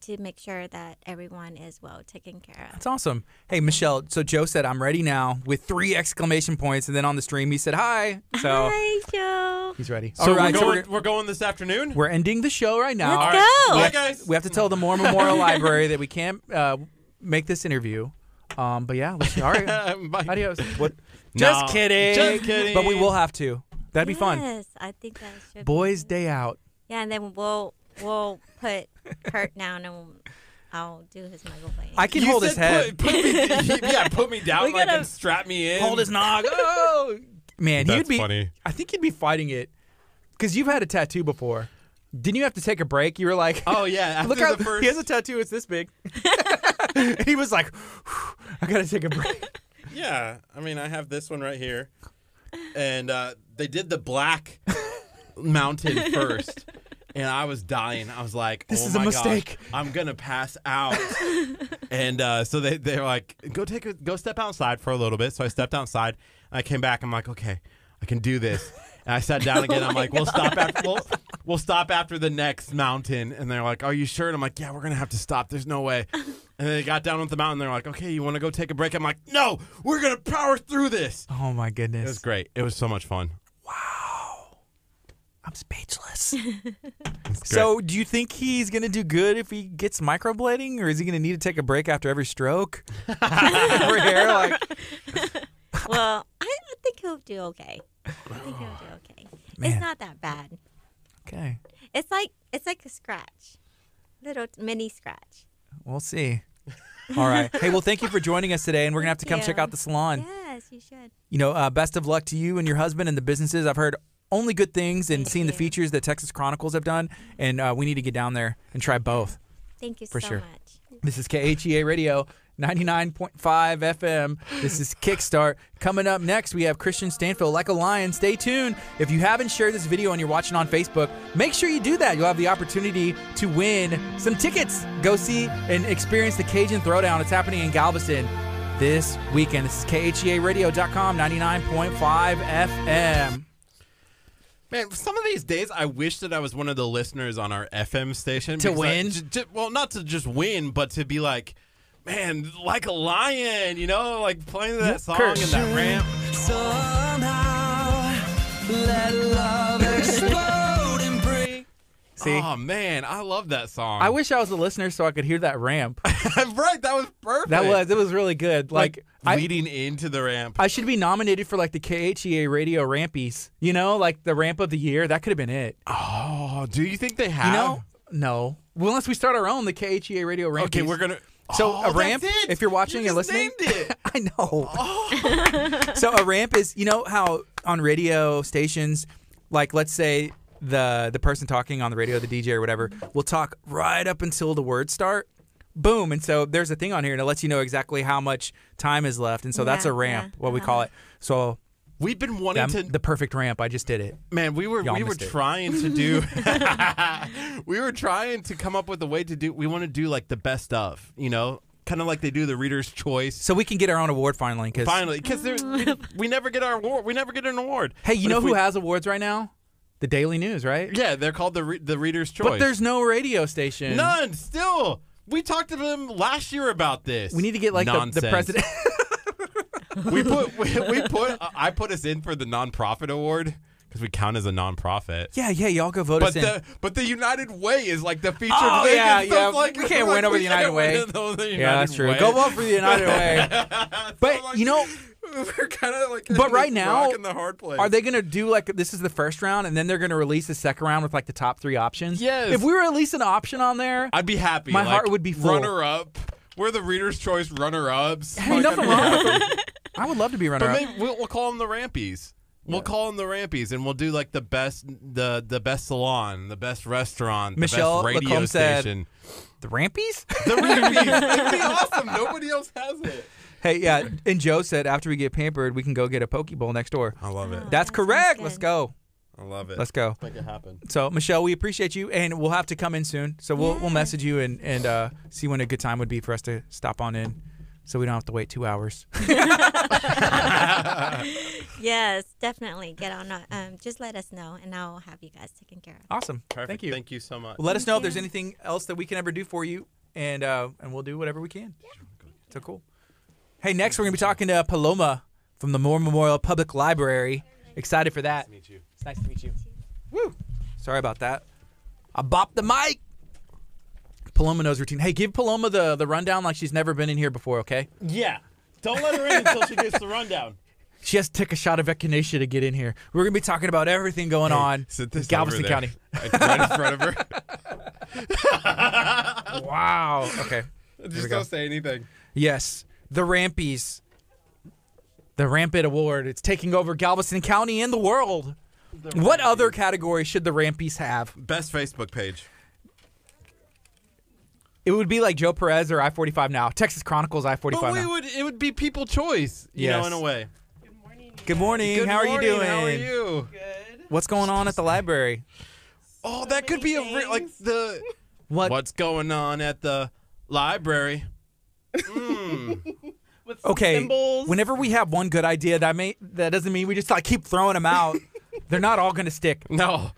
to make sure that everyone is well taken care of. That's awesome. Hey, Michelle. So Joe said, I'm ready now with three exclamation points. And then on the stream, he said, hi. *laughs* So Hi, Joe. he's ready. So All right. we're so going. we're, we're going this afternoon. we're ending the show right now. Let's All right. go. Bye, guys. We have to tell the Moore Memorial *laughs* Library that we can't uh, make this interview. Um, but yeah, let's, all right. *laughs* Adios. What? No, Just kidding. just kidding. But we will have to. That'd be fun. Yes, I think that should. Boys' good. Day Out. Yeah, and then we'll we'll put Kurt down and I'll do his microblading. I can You hold his said head. Put, put me, *laughs* yeah, put me down We like gotta- and strap me in. hold his nog. *laughs* Oh, man, he'd That's be. funny. I think he'd be fighting it because you've had a tattoo before. Didn't you have to take a break? You were like, Oh yeah. *laughs* After look how the first. he has a tattoo. It's this big. and he was like, I gotta take a break. Yeah, I mean, I have this one right here, and uh, they did the black mountain first, and I was dying. I was like, This oh is a my gosh, mistake." I'm gonna pass out." *laughs* and uh, so they they're like, "Go take a go step outside for a little bit." So I stepped outside. And I came back. I'm like, "Okay, I can do this." And I sat down *laughs* again. I'm like, we'll stop after we'll, we'll stop after the next mountain. And they're like, Are you sure? And I'm like, Yeah, we're gonna have to stop. There's no way. And they got down with the mountain. They're like, Okay, you want to go take a break? I'm like, No, we're gonna power through this. Oh my goodness, It was great. It was so much fun. I'm speechless. *laughs* so, do you think he's gonna do good if he gets microblading, or is he gonna need to take a break after every stroke? *laughs* *laughs* For hair, like well, I I think he'll do okay. I think he'll do okay. Man. It's not that bad. okay, It's like it's like a scratch, little mini scratch. we'll see. All right. Hey, well, thank you for joining us today, and we're gonna have to come Thank check out the salon. Yes, you should. You know, uh, best of luck to you and your husband and the businesses. I've heard only good things and Thank seen the features that Texas Chronicles have done, and uh, we need to get down there and try both. Thank you For so sure. much. This is KHEA Radio 99.5 FM. This is Kickstart. Coming up next, we have Christian Stanfill, Like a Lion. Stay tuned. If you haven't shared this video and you're watching on Facebook, make sure you do that. You'll have the opportunity to win some tickets. Go see and experience the Cajun Throwdown. It's happening in Galveston this weekend. This is KHEARadio.com, 99.5 FM. Man, some of these days, I wish that I was one of the listeners on our FM station To because I- win? j- j- well, not to just win, but to be like, man, like a lion, you know, like playing that song Kurt. and that ramp. See? Oh man, I love that song. I wish I was a listener so I could hear that ramp. *laughs* right, that was perfect. That was, it was really good. Like, I, leading into the ramp. I should be nominated for like the KHEA radio rampies. You know, like the ramp of the year. That could have been it. oh, do you think they have? You know? No. Well, unless we start our own, the KHEA radio rampies. Okay, we're gonna. So Oh, a ramp, if you're watching You and just listening, named it. *laughs* I know. Oh. *laughs* so a ramp is, you know how on radio stations, like let's say the the person talking on the radio, the DJ or whatever, will talk right up until the words start. Boom, and so there's a thing on here and it lets you know exactly how much time is left, and so that's a ramp, yeah, what we call uh-huh. it. So We've been wanting them- to. the perfect ramp. I just did it. Man, we were Y'all we were missed it. trying to do *laughs* *laughs* we were trying to come up with a way to do we want to do like the best of, you know? Kind of like they do the reader's choice. So we can get our own award finally. Cause Finally, cuz we, *laughs* we never get our award. We never get an award. hey, you But know if who we- has awards right now? The Daily News, right? Yeah, they're called the re- the reader's choice. But there's no radio station. none still. We talked to them last year about this. We need to get like the, the Nonsense. president. *laughs* we put *laughs* we, we put I put us in for the nonprofit award because we count as a nonprofit. yeah, yeah, y'all go vote But us in. the but the United Way is like the featured Oh, link. yeah, and stuff yeah. Like, We can't win over the United Way. yeah, that's true. Go vote for the United *laughs* Way. But you know, *laughs* we're kind of like but right now, in the hard place. are they gonna do like this is the first round, and then they're gonna release the second round with like the top three options? Yes. If we release an option on there, I'd be happy. My like, heart would be full. Runner up. We're the Reader's Choice runner ups. hey, nothing wrong with *laughs* it. I would love to be runner But up. maybe we'll, we'll call them the Rampies. We'll call them the Rampies, and we'll do like the best, the the best salon, the best restaurant, the Michelle best radio Lacombe said- station. The Rampies? The Rampies. *laughs* It'd be awesome. Nobody else has it. Hey, yeah. And Joe said after we get pampered, we can go get a poke bowl next door. I love it. Oh, That's that correct. Let's go. I love it. Let's go. make it happen. So Michelle, we appreciate you, and we'll have to come in soon. So we'll we'll message you and and uh, see when a good time would be for us to stop on in, so we don't have to wait two hours. *laughs* *laughs* Yes, definitely. Get on. uh, Um, just let us know, and I'll have you guys taken care of. Awesome. Perfect. Thank you. Thank you so much. Well, let us know if there's anything else that we can ever do for you, and uh, and we'll do whatever we can. So cool. Hey, next we're gonna be talking to Paloma from the Moore Memorial Public Library. Excited for that. meet you. It's nice to meet you. Woo. Sorry about that. I bopped the mic. Paloma knows routine. Hey, give Paloma the the rundown like she's never been in here before. Okay. Yeah. Don't let her in until she gets the rundown. *laughs* She has to take a shot of echinacea to get in here. We're gonna be talking about everything going on Sit in Galveston. County. *laughs* right in front of her. *laughs* Wow. Okay. Just don't say anything. Yes, the Rampies. The Rampant Award. It's taking over Galveston County and the world. what other category should the Rampies have? Best Facebook page. It would be like Joe Perez or I 45 now. Texas Chronicles I 45 But we would it would be people choice, you know, in a way. Good morning. Good morning. How are you doing? How are you? Good. What's going on at the library? Oh, that could be a re- like the What? what's going on at the library. Mm. *laughs* Okay. symbols. Whenever we have one good idea, that may that doesn't mean we just like keep throwing them out. *laughs* They're not all going to stick. No.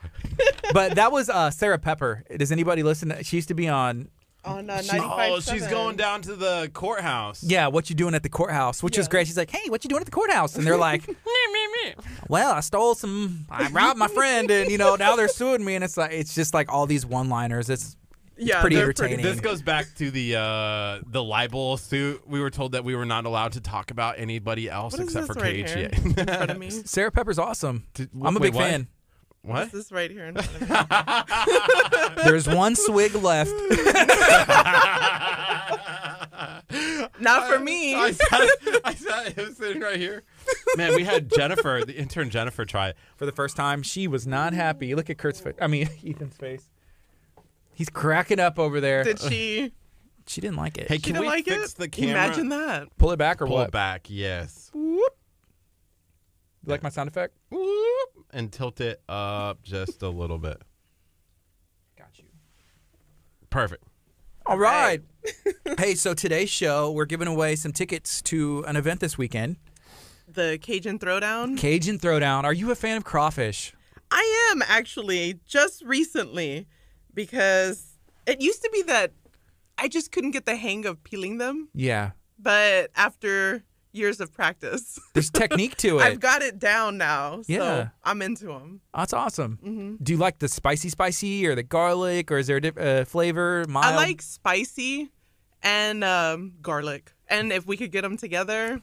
But that was uh, Sarah Pepper. Does anybody listen? To, she used to be on. On uh, She's- 95.7. Oh, she's going down to the courthouse. Yeah, what you doing at the courthouse? Which was Yeah. great. She's like, hey, what you doing at the courthouse? And they're *laughs* like, well, I stole some. I robbed my friend, and you know now they're suing me. And it's like it's just like all these one-liners. It's Yeah, pretty they're entertaining. This goes back to the uh, the libel suit. We were told that we were not allowed to talk about anybody else What is except this for right here in front of me? *laughs* Sarah Pepper's awesome. I'm a wait, big what? fan. what? What's this right here in front of me? *laughs* *laughs* There's one swig left. Not for me. I saw, I saw it was sitting right here. Man, we had Jennifer, the intern Jennifer, try it. for the first time. She was not happy. Look at Kurt's face. I mean, Ethan's face. He's cracking up over there. Did she? She didn't like it. Hey, She can didn't we like fix it? the camera? Imagine that. pull it back or Pull what? it back, yes. Whoop. You like my sound effect? Whoop, and tilt it up just a little bit. Got you. Perfect. All right. *laughs* hey, so today's show, we're giving away some tickets to an event this weekend. The Cajun Throwdown. Cajun Throwdown. Are you a fan of crawfish? I am actually just recently because it used to be that I just couldn't get the hang of peeling them, Yeah. but after years of practice, *laughs* There's technique to it. I've got it down now. Yeah. So I'm into them. That's awesome. hmm Do you like the spicy, spicy, or the garlic, or is there a diff- uh, flavor? Mild? I like spicy and um, garlic, and if we could get them together,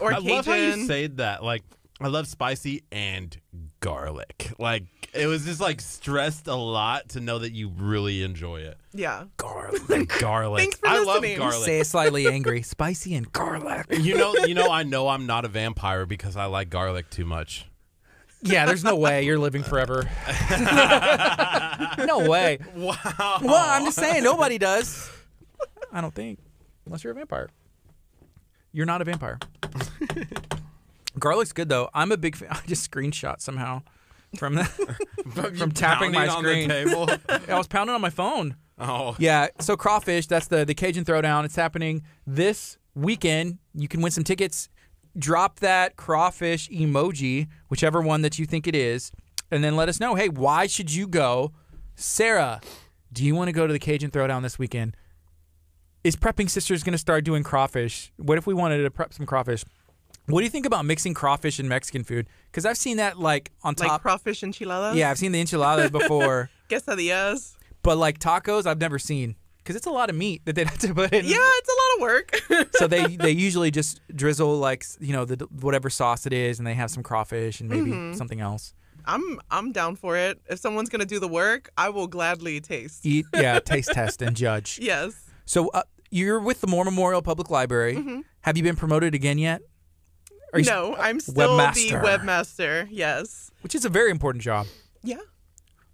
or I Cajun. love how you say that. Like, I love spicy and garlic. Like, it was just like stressed a lot to know that you really enjoy it. yeah. garlic. *laughs* Garlic. Thanks for I love listening. garlic. Say it slightly angry. Spicy and garlic. *laughs* You know, *laughs* you know, I know I'm not a vampire because I like garlic too much. Yeah, there's no way you're living forever. no way. Wow. Well, I'm just saying nobody does. I don't think, unless you're a vampire. You're not a vampire. Garlic's good though. I'm a big fan. I just screenshot somehow from the, *laughs* from tapping my screen. table. *laughs* I was pounding on my phone. oh, Yeah, so crawfish, that's the the Cajun Throwdown. It's happening this weekend. You can win some tickets. Drop that crawfish emoji, whichever one that you think it is, and then let us know. Hey, why should you go? Sarah, do you want to go to the Cajun Throwdown this weekend? Is Prepping Sisters going to start doing crawfish? What if we wanted to prep some crawfish? What do you think about mixing crawfish and Mexican food? Because I've seen that like on Like top. crawfish enchiladas. yeah, I've seen the enchiladas *laughs* before. Quesadillas. But like tacos, I've never seen because it's a lot of meat that they have to put in. Yeah, it's a lot of work. *laughs* So they they *laughs* usually just drizzle like you know the whatever sauce it is, and they have some crawfish and maybe Mm-hmm. something else. I'm I'm down for it. If someone's gonna do the work, I will gladly taste. Eat yeah, taste test and judge. Yes. So uh, you're with the Moore Memorial Public Library. Have you been promoted again yet? Are you no, I'm still webmaster. the webmaster. Yes. Which is a very important job. Yeah.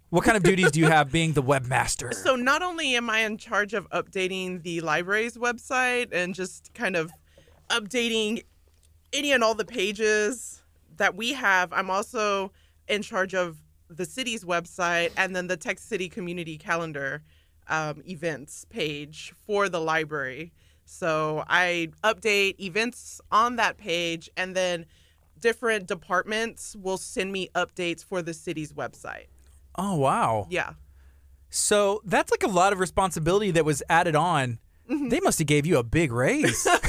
What kind of duties do you *laughs* have being the webmaster? So not only am I in charge of updating the library's website and just kind of updating any and all the pages that we have, I'm also in charge of the city's website and then the Texas City Community Calendar um, events page for the library. So I update events on that page and then different departments will send me updates for the city's website. oh wow. Yeah. So that's like a lot of responsibility that was added on. Mm-hmm. They must have gave you a big raise. *laughs*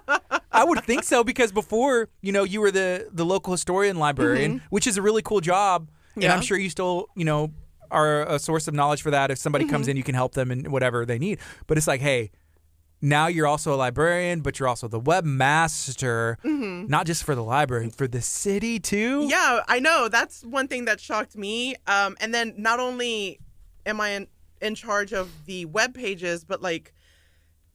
*laughs* I would think so because before, you know, you were the the local historian librarian, which is a really cool job, and Mm-hmm. I'm sure you still, you know, are a source of knowledge for that. If somebody Mm-hmm. comes in, you can help them in whatever they need. But it's like, hey, now you're also a librarian, but you're also the webmaster, not just for the library, for the city too. Mm-hmm. Yeah, I know. That's one thing that shocked me. Um, and then not only am I in, in charge of the web pages, but like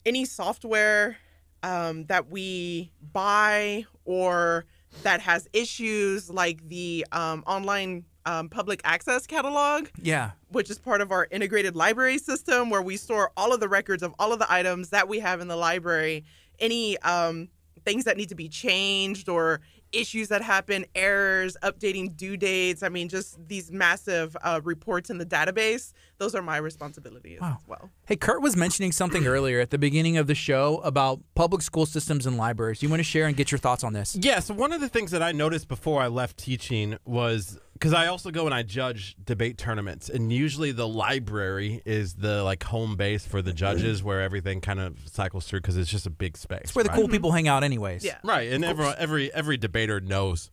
any software um, that we buy or that has issues, like the um, online um, public access catalog, Yeah. which is part of our integrated library system where we store all of the records of all of the items that we have in the library any um, things that need to be changed or issues that happen errors updating due dates i mean just these massive uh, reports in the database those are my responsibilities Wow. as well Hey, Kurt was mentioning something *clears throat* earlier at the beginning of the show about public school systems and libraries. You want to share and get your thoughts on this? Yeah, so one of the things that I noticed before I left teaching was because I also go and I judge debate tournaments, and usually the library is the like home base for the judges, where everything kind of cycles through because it's just a big space. It's where the right? cool people hang out, anyways. Yeah. right, and everyone, every every debater knows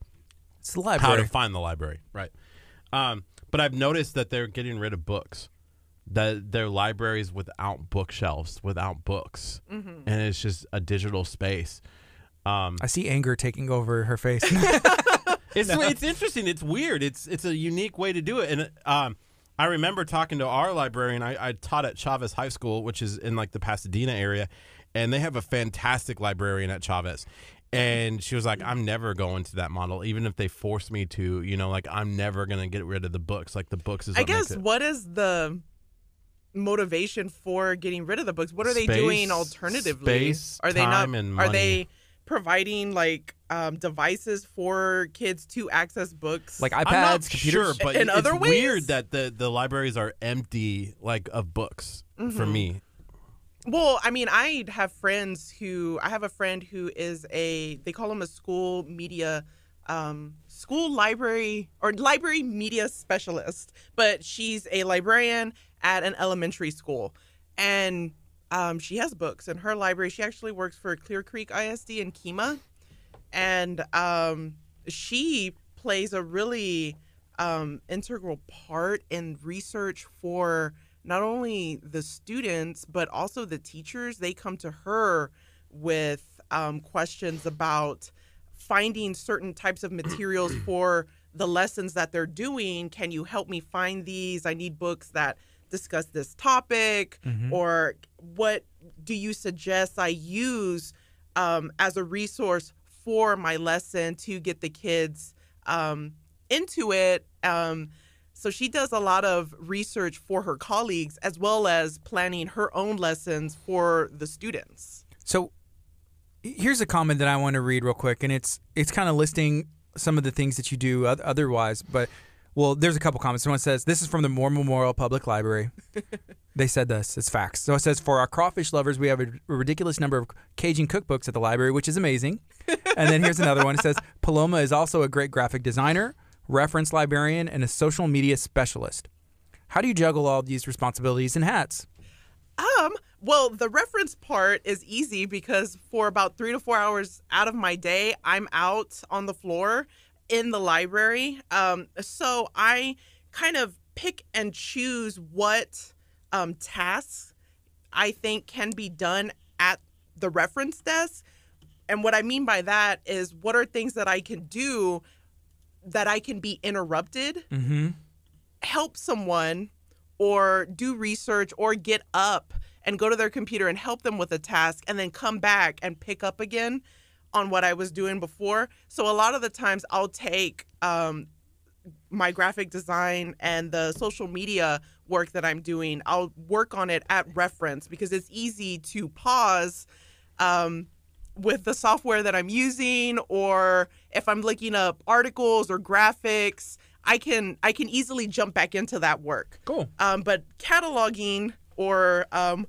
It's the how to find the library, right? Um, but I've noticed that they're getting rid of books. That their libraries without bookshelves, without books, and it's just a digital space. Um, I see anger taking over her face. *laughs* *laughs* It's it's interesting. It's weird. It's it's a unique way to do it. And um, I remember talking to our librarian. I, I taught at Chavez High School, which is in like the Pasadena area, and they have a fantastic librarian at Chavez. And she was like, "I'm never going to that model, even if they force me to. You know, like I'm never gonna get rid of the books. Like the books is. I guess it. what is the motivation for getting rid of the books? What are they doing alternatively? space, are they time, not? Are money. they providing like um, devices for kids to access books? like I'm iPads, not computers. sure, but In it's other ways? weird that the the libraries are empty, like of books. Mm-hmm. For me, Well, I mean, I have friends who I have a friend who is a they call him a school media um school library or library media specialist, but she's a librarian at an elementary school. And um, she has books in her library. She actually works for Clear Creek ISD in Kemah. And um, she plays a really um, integral part in research for not only the students but also the teachers. They come to her with um, questions about finding certain types of materials *clears throat* for the lessons that they're doing. Can you help me find these? I need books that discuss this topic, or what do you suggest I use um, as a resource for my lesson to get the kids um, into it? Um, so she does a lot of research for her colleagues as well as planning her own lessons for the students. So here's a comment that I want to read real quick, and it's it's kind of listing some of the things that you do otherwise. But well, there's a couple comments. Someone says this is from the Moore Memorial Public Library. *laughs* they said this. It's facts. So it says for our crawfish lovers, we have a, ridiculous number of Cajun cookbooks at the library, which is amazing. and then here's another one. It says *laughs* Paloma is also a great graphic designer, reference librarian, and a social media specialist. How do you juggle all these responsibilities and hats? Um, well, the reference part is easy because for about three to four hours out of my day, I'm out on the floor in the library. Um, so I kind of pick and choose what um, tasks I think can be done at the reference desk. And what I mean by that is what are things that I can do that I can be interrupted Mm-hmm. help someone or do research or get up and go to their computer and help them with a task and then come back and pick up again on what I was doing before. So a lot of the times I'll take um, my graphic design and the social media work that I'm doing, I'll work on it at reference because it's easy to pause um, with the software that I'm using or if I'm looking up articles or graphics, I can I can easily jump back into that work. Cool. Um, but cataloging or um,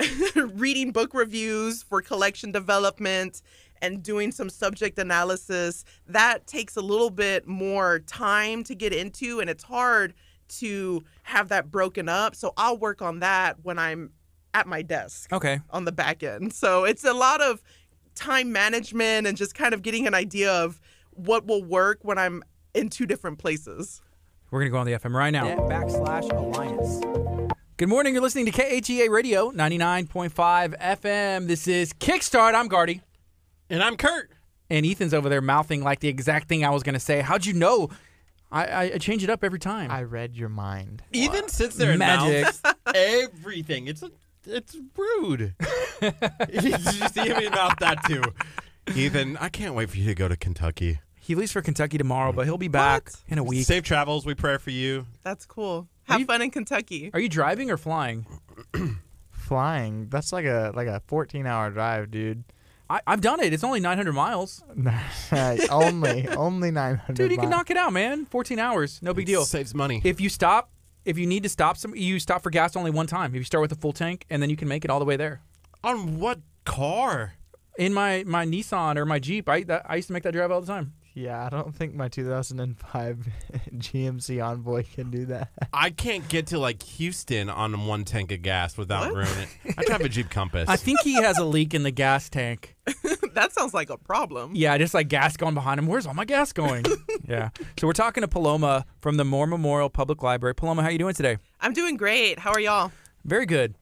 *laughs* reading book reviews for collection development and doing some subject analysis that takes a little bit more time to get into and it's hard to have that broken up so i'll work on that when i'm at my desk Okay. on the back end so it's a lot of time management and just kind of getting an idea of what will work when i'm in two different places We're going to go on the FM right now. Backslash Alliance. Good morning. You're listening to KHEA Radio 99.5 FM. This is Kickstart. I'm Gardy. and I'm Kurt. And Ethan's over there mouthing like the exact thing I was going to say. How'd you know? I, I, I change it up every time. I read your mind. Ethan sits there and Magic. mouths everything. It's it's rude. Did *laughs* you see him mouth that too? Ethan, I can't wait for you to go to Kentucky. he leaves for Kentucky tomorrow, but he'll be back What? in a week. Safe travels. We pray for you. that's cool have you- fun in kentucky Are you driving or flying? *clears throat* Flying. That's like a like a 14 hour drive, dude. I, I've done it. It's only 900 miles. *laughs* only only 900. *laughs* Dude, you can knock it out, man. 14 hours. No big deal. Saves money. If you stop, if you need to stop some, you stop for gas only one time. If you start with a full tank, and then you can make it all the way there. On what car? In my my Nissan or my Jeep, I that, I used to make that drive all the time. Yeah, I don't think my 2005 GMC *laughs* Envoy can do that. *laughs* I can't get to like Houston on one tank of gas without ruining it. I drive a Jeep Compass. *laughs* I think he has a leak in the gas tank. that sounds like a problem. Yeah, just like gas going behind him. Where's all my gas going? yeah. So we're talking to Paloma from the Moore Memorial Public Library. Paloma, how you doing today? I'm doing great. How are y'all? Very good.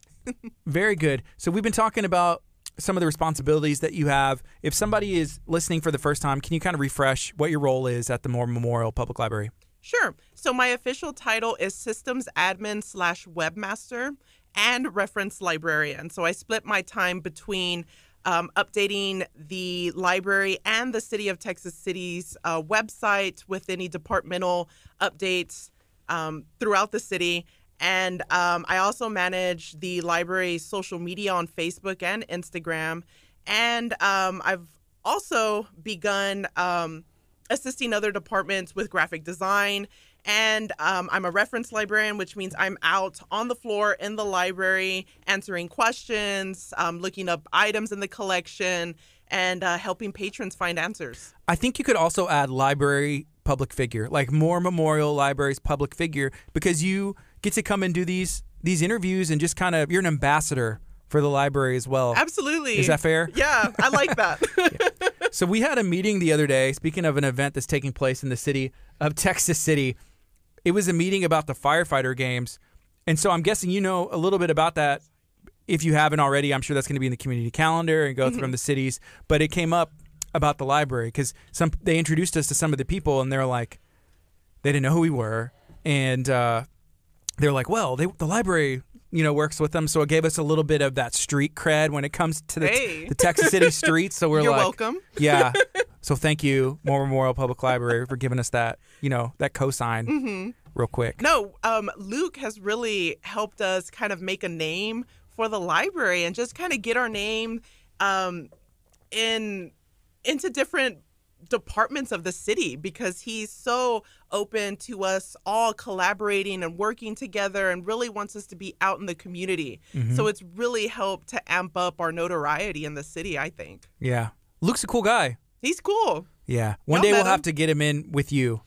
Very good. So we've been talking about some of the responsibilities that you have. If somebody is listening for the first time, can you kind of refresh what your role is at the Moore Memorial Public Library? Sure. So my official title is systems admin slash webmaster and reference librarian. So I split my time between um, updating the library and the City of Texas City's uh, website with any departmental updates um, throughout the city. And um, I also manage the library's social media on Facebook and Instagram. And um, I've also begun um, assisting other departments with graphic design. And um, I'm a reference librarian, which means I'm out on the floor in the library answering questions, um, looking up items in the collection, and uh, helping patrons find answers. I think you could also add library public figure, like Moore Memorial libraries public figure, because you get to come and do these these interviews and just kind of you're an ambassador for the library as well. Absolutely. Is that fair? Yeah, I like *laughs* that. yeah. So we had a meeting the other day. Speaking of an event that's taking place in the city of Texas City, it was a meeting about the firefighter games, and so I'm guessing you know a little bit about that. If you haven't already, I'm sure that's going to be in the community calendar and go mm-hmm. from the cities. But it came up about the library because some they introduced us to some of the people, and they're like, they didn't know who we were, and uh, they're like, well, they, the library, you know, works with them, so it gave us a little bit of that street cred when it comes to the, hey. the Texas City *laughs* streets. So we're You're like, welcome. Yeah. *laughs* So thank you, Moore Memorial Public Library, for giving us that, you know, that cosign mm-hmm. real quick. No, um, Luke has really helped us kind of make a name for the library and just kind of get our name um, in into different departments of the city because he's so open to us all collaborating and working together and really wants us to be out in the community. Mm-hmm. So it's really helped to amp up our notoriety in the city, I think. Yeah. Luke's a cool guy. He's cool. Yeah. One Y'all day we'll met have to get him in with you.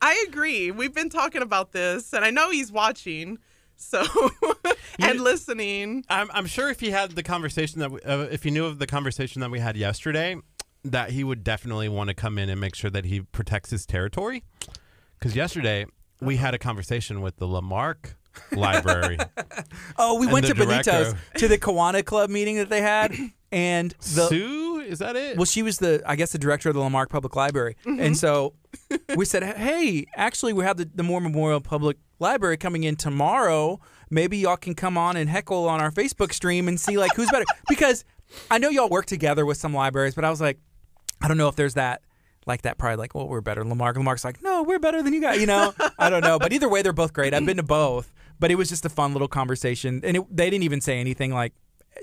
I agree. We've been talking about this and I know he's watching. So *laughs* and listening. I'm, I'm sure if he had the conversation that we, uh, if he knew of the conversation that we had yesterday, that he would definitely want to come in and make sure that he protects his territory. Because yesterday we had a conversation with the La Marque *laughs* Library. oh, we went to Benito's to the Kiwanis Club meeting that they had, and the Sue, is that it? well, she was the I guess the director of the La Marque Public Library, mm-hmm. and so we said, hey, actually, we have the, the Moore Memorial Public Library coming in tomorrow. Maybe y'all can come on and heckle on our Facebook stream and see like who's better *laughs* because I know y'all work together with some libraries, but I was like, I don't know if there's that like that pride, like, well, we're better than La Marque. Lamarck's like, no, we're better than you guys. You know, I don't know, but either way, they're both great. I've been to both, but it was just a fun little conversation, and it, they didn't even say anything like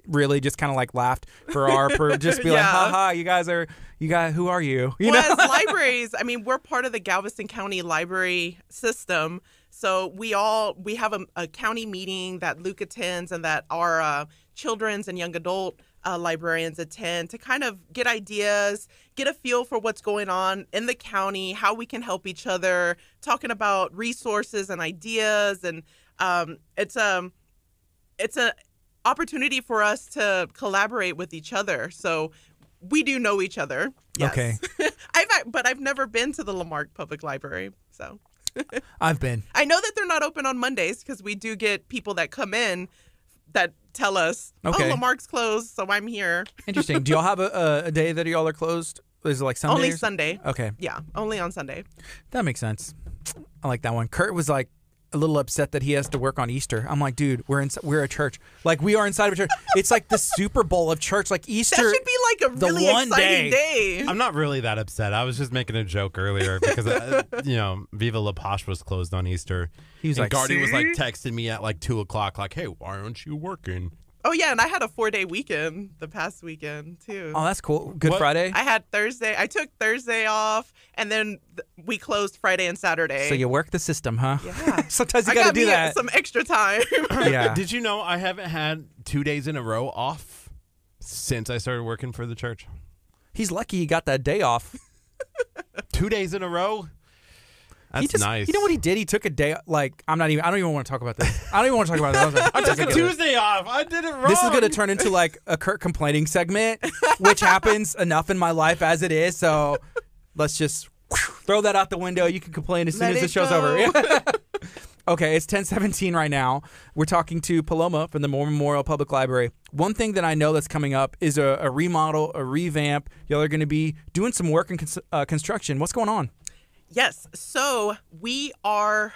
really just kind of like laughed for our per, just be like *laughs* Yeah. ha ha you guys are you guys who are you you well, know as *laughs* libraries, I mean, we're part of the Galveston County library system. So we all we have a, a county meeting that Luke attends and that our uh, children's and young adult uh, librarians attend to kind of get ideas, get a feel for what's going on in the county, how we can help each other, talking about resources and ideas, and um, it's um it's a opportunity for us to collaborate with each other. So we do know each other. Yes. Okay. *laughs* I've but I've never been to the La Marque Public Library, so i've been *laughs* I know that they're not open on Mondays because we do get people that come in that tell us, oh, Okay. "Oh, La Marque's closed, so I'm here." interesting do y'all have a, a, a day that y'all are closed is it like sunday only or? Sunday. okay Yeah, only on Sunday. that makes sense i like that one kurt was like a little upset that he has to work on easter i'm like dude we're in we're a church like we are inside of a church it's like the super bowl of church like easter That should be like a the really one exciting day. day. I'm not really that upset. I was just making a joke earlier *laughs* because, uh, you know, Viva La Posh was closed on Easter. He was and like, Guardy was like texting me at like 2 o'clock, like, hey, why aren't you working? Oh yeah, and I had a four day weekend the past weekend too. oh that's cool good What- friday I had Thursday. I took Thursday off, and then th- we closed Friday and Saturday. so you work the system huh Yeah. *laughs* sometimes you I gotta do me that some extra time. *laughs* yeah *laughs* Did you know I haven't had two days in a row off since I started working for the church? he's lucky he got that day off Two days in a row. That's he just, nice. You know what he did? He took a day. Like I'm not even. I don't even want to talk about this. I don't even want to talk about this. I took a Tuesday off. I did it wrong. This is going to turn into like a Kurt complaining segment, *laughs* which happens enough in my life as it is. So let's just throw that out the window. You can complain as soon as the show's go. over. *laughs* okay, it's 1017 right now. We're talking to Paloma from the Memorial Public Library. One thing that I know that's coming up is a, a remodel, a revamp. Y'all are going to be doing some work in cons- uh, construction. What's going on? Yes. So we are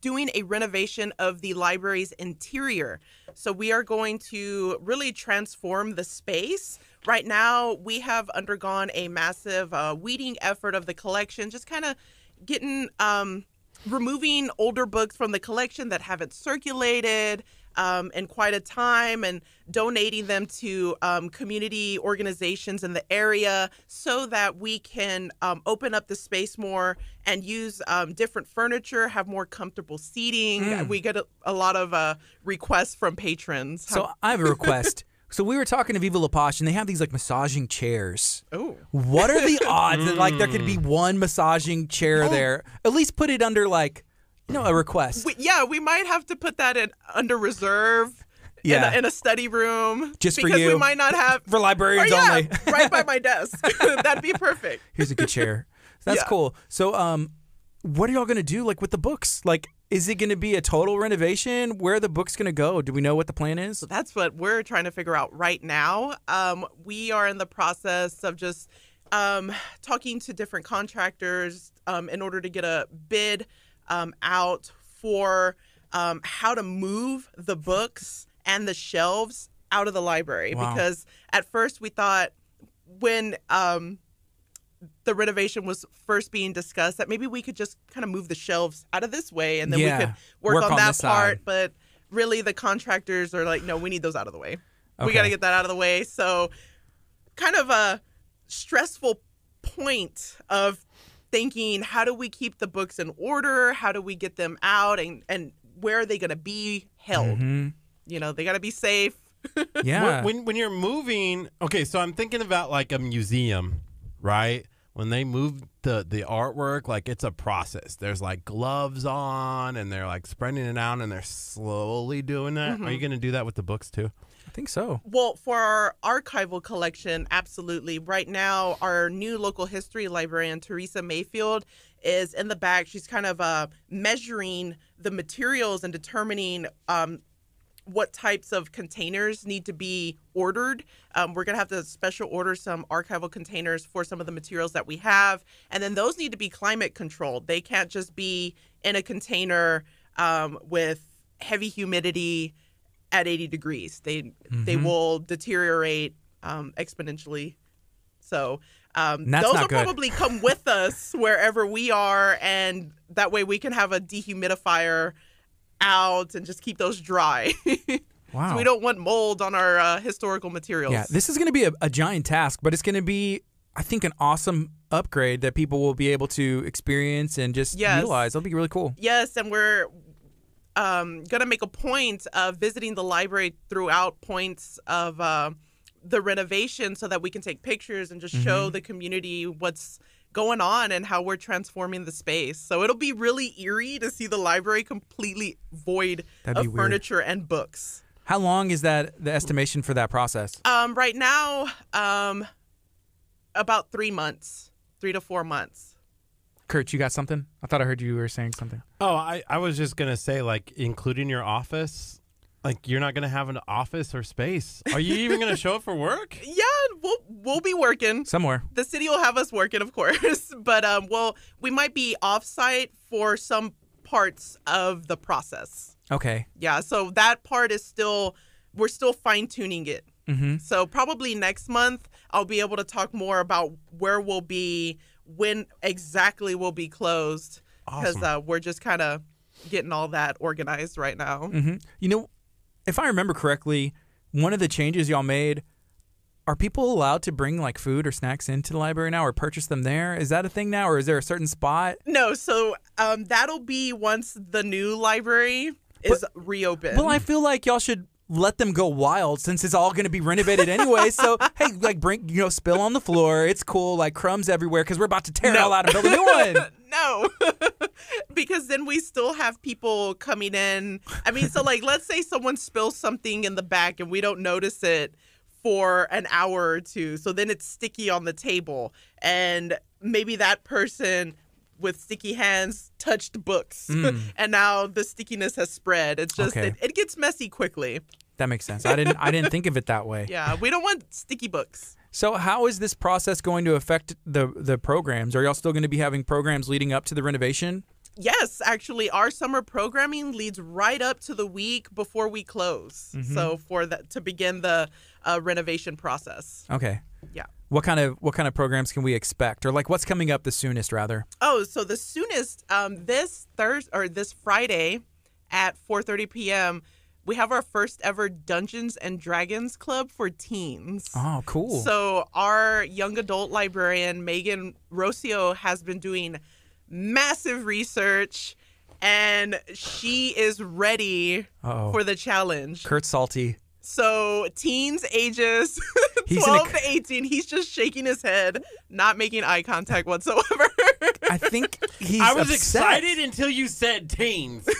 doing a renovation of the library's interior. So we are going to really transform the space. Right now, we have undergone a massive uh, weeding effort of the collection, just kind of getting, um, removing older books from the collection that haven't circulated um, in quite a time and donating them to um, community organizations in the area so that we can um, open up the space more and use um, different furniture, have more comfortable seating. We get a, a lot of uh, requests from patrons. So I have a request. *laughs* so we were talking to Viva La Posh, and they have these like massaging chairs. oh, What are the odds that like there could be one massaging chair there? At least put it under like, you know, a request. we, yeah, we might have to put that in under reserve. Yeah. in a, in a study room, Just for because we might not have For librarians Oh, yeah, only. *laughs* right by my desk. *laughs* That'd be perfect. Here's a good chair. That's Yeah. cool. So, um, what are y'all gonna do like with the books? Like, is it gonna be a total renovation? Where are the books gonna go? Do we know what the plan is? That's what we're trying to figure out right now. Um, we are in the process of just um, talking to different contractors um, in order to get a bid um, out for um, how to move the books and the shelves out of the library. Wow. Because at first we thought when um, the renovation was first being discussed that maybe we could just kind of move the shelves out of this way and then Yeah. we could work, Work on, on that part. side. But really, the contractors are like, no, we need those out of the way. We got to get that out of the way. So, kind of a stressful point of thinking how do we keep the books in order? How do we get them out? And, and where are they going to be held? hmm You know, they got to be safe. *laughs* Yeah. When, when when you're moving, okay, so I'm thinking about like a museum, right? When they move the the artwork, like it's a process. There's like gloves on, and they're like spreading it out, and they're slowly doing that. Are you gonna do that with the books too? I think so. Well, for our archival collection, absolutely. Right now, our new local history librarian, Teresa Mayfield, is in the back. She's kind of uh, measuring the materials and determining um, what types of containers need to be ordered. Um, we're going to have to special order some archival containers for some of the materials that we have. And then those need to be climate controlled. They can't just be in a container um, with heavy humidity at 80 degrees. They they Mm-hmm. will deteriorate um, exponentially. So um, those will good. probably come with us *laughs* wherever we are, and that way we can have a dehumidifier out and just keep those dry. Wow. *laughs* so we don't want mold on our uh, historical materials. Yeah, this is going to be a, a giant task, but it's going to be, I think, an awesome upgrade that people will be able to experience and just Yes. utilize. That'll be really cool. Yes, and we're um, gonna make a point of visiting the library throughout points of uh, the renovation, so that we can take pictures and just Mm-hmm. show the community what's going on and how we're transforming the space. So it'll be really eerie to see the library completely void of weird. furniture and books. How long is that the estimation for that process? Um, right now, um, about three months, three to four months. Kurt, you got something? I thought I heard you were saying something. Oh, I, I was just gonna say, like, including your office, like you're not gonna have an office or space. Are you even gonna show up for work? *laughs* Yeah, we'll we'll be working. Somewhere. the city will have us working, of course, *laughs* but um, well, we might be off-site for some parts of the process. Okay. Yeah, so that part is still we're still fine-tuning it. Mm-hmm. So probably next month I'll be able to talk more about where we'll be, when exactly we'll be closed, because Awesome. uh, we're just kind of getting all that organized right now. Mm-hmm. You know, if I remember correctly, one of the changes y'all made. Are people allowed to bring like food or snacks into the library now, or purchase them there? Is that a thing now, or is there a certain spot? No, so um, that'll be once the new library is reopened. Well, I feel like y'all should let them go wild since it's all going to be renovated anyway. So *laughs* hey, like bring you know spill on the floor. It's cool, like crumbs everywhere because we're about to tear it all out and build a new one. *laughs* no *laughs* because then we still have people coming in i mean so like let's say someone spills something in the back and we don't notice it for an hour or two so then it's sticky on the table and maybe that person with sticky hands touched books *laughs* and now the stickiness has spread it's just Okay. it, it gets messy quickly That makes sense. I didn't I didn't think of it that way. yeah we don't want sticky books So how is this process going to affect the the programs? Are y'all still going to be having programs leading up to the renovation? Yes, actually, our summer programming leads right up to the week before we close. Mm-hmm. So for that to begin the uh, renovation process. Okay. Yeah. What kind of what kind of programs can we expect, or like what's coming up the soonest, rather? Oh, so the soonest um, this Thursday or this Friday at 4:30 p.m. we have our first ever Dungeons and Dragons club for teens. Oh, cool. So our young adult librarian Megan Rocio has been doing massive research and she is ready Uh-oh. for the challenge. Kurt Salty. So teens ages *laughs* He's in a 12 to 18, he's just shaking his head, not making eye contact whatsoever. *laughs* I think he's. I was upset. excited until you said teens. *laughs*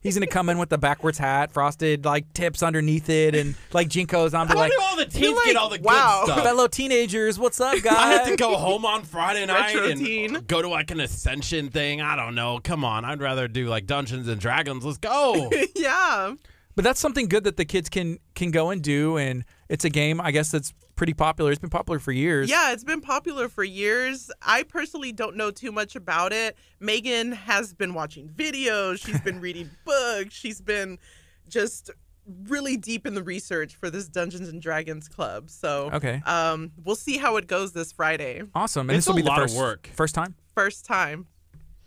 He's gonna come in with the backwards hat, frosted like tips underneath it, and like JNCOs on. Be like, do all the teens like, get all the wow. good stuff? fellow teenagers, what's up, guys? I had to go home on Friday night Retro and teen. go to like an ascension thing. I don't know. Come on, I'd rather do like Dungeons and Dragons. Let's go. yeah. But that's something good that the kids can can go and do, and it's a game. I guess that's pretty popular. It's been popular for years. Yeah, it's been popular for years. I personally don't know too much about it. Megan has been watching videos, she's been *laughs* reading books, she's been just really deep in the research for this Dungeons and Dragons club. So, Okay. um, we'll see how it goes this Friday. Awesome. And It's this will a be the lot of first work. First time? First time.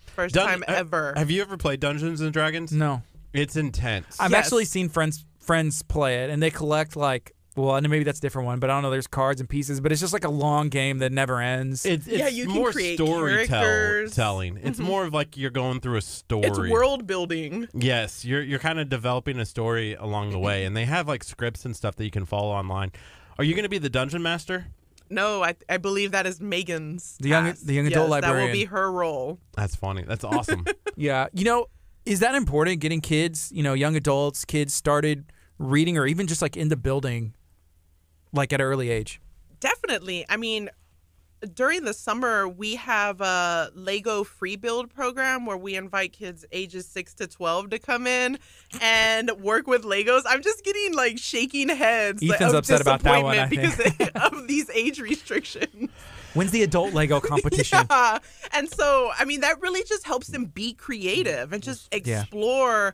First Dun- time uh, ever. Have you ever played Dungeons and Dragons? No. It's intense. I've Yes. actually seen friends friends play it, and they collect like. Well, and maybe that's a different one, but I don't know. There's cards and pieces, but it's just like a long game that never ends. It's, it's Yeah, you can more create storytelling. characters. Telling. It's mm-hmm. more of like you're going through a story. it's world building. Yes, you're you're kind of developing a story along the way, and they have like scripts and stuff that you can follow online. Are you going to be the dungeon master? No, I, I believe that is Megan's. The young- task. the young adult yes, That will librarian. be her role. That's funny. That's awesome. *laughs* yeah, you know, is that important? Getting kids, you know, young adults, kids started reading, or even just like in the building, like at an early age. Definitely. I mean, during the summer, we have a Lego free build program where we invite kids ages 6 to 12 to come in and work with Legos. I'm just getting like shaking heads Ethan's of upset about that one, because *laughs* of these age restrictions. When's the adult Lego *laughs* competition? Yeah. And so, I mean, that really just helps them be creative and just explore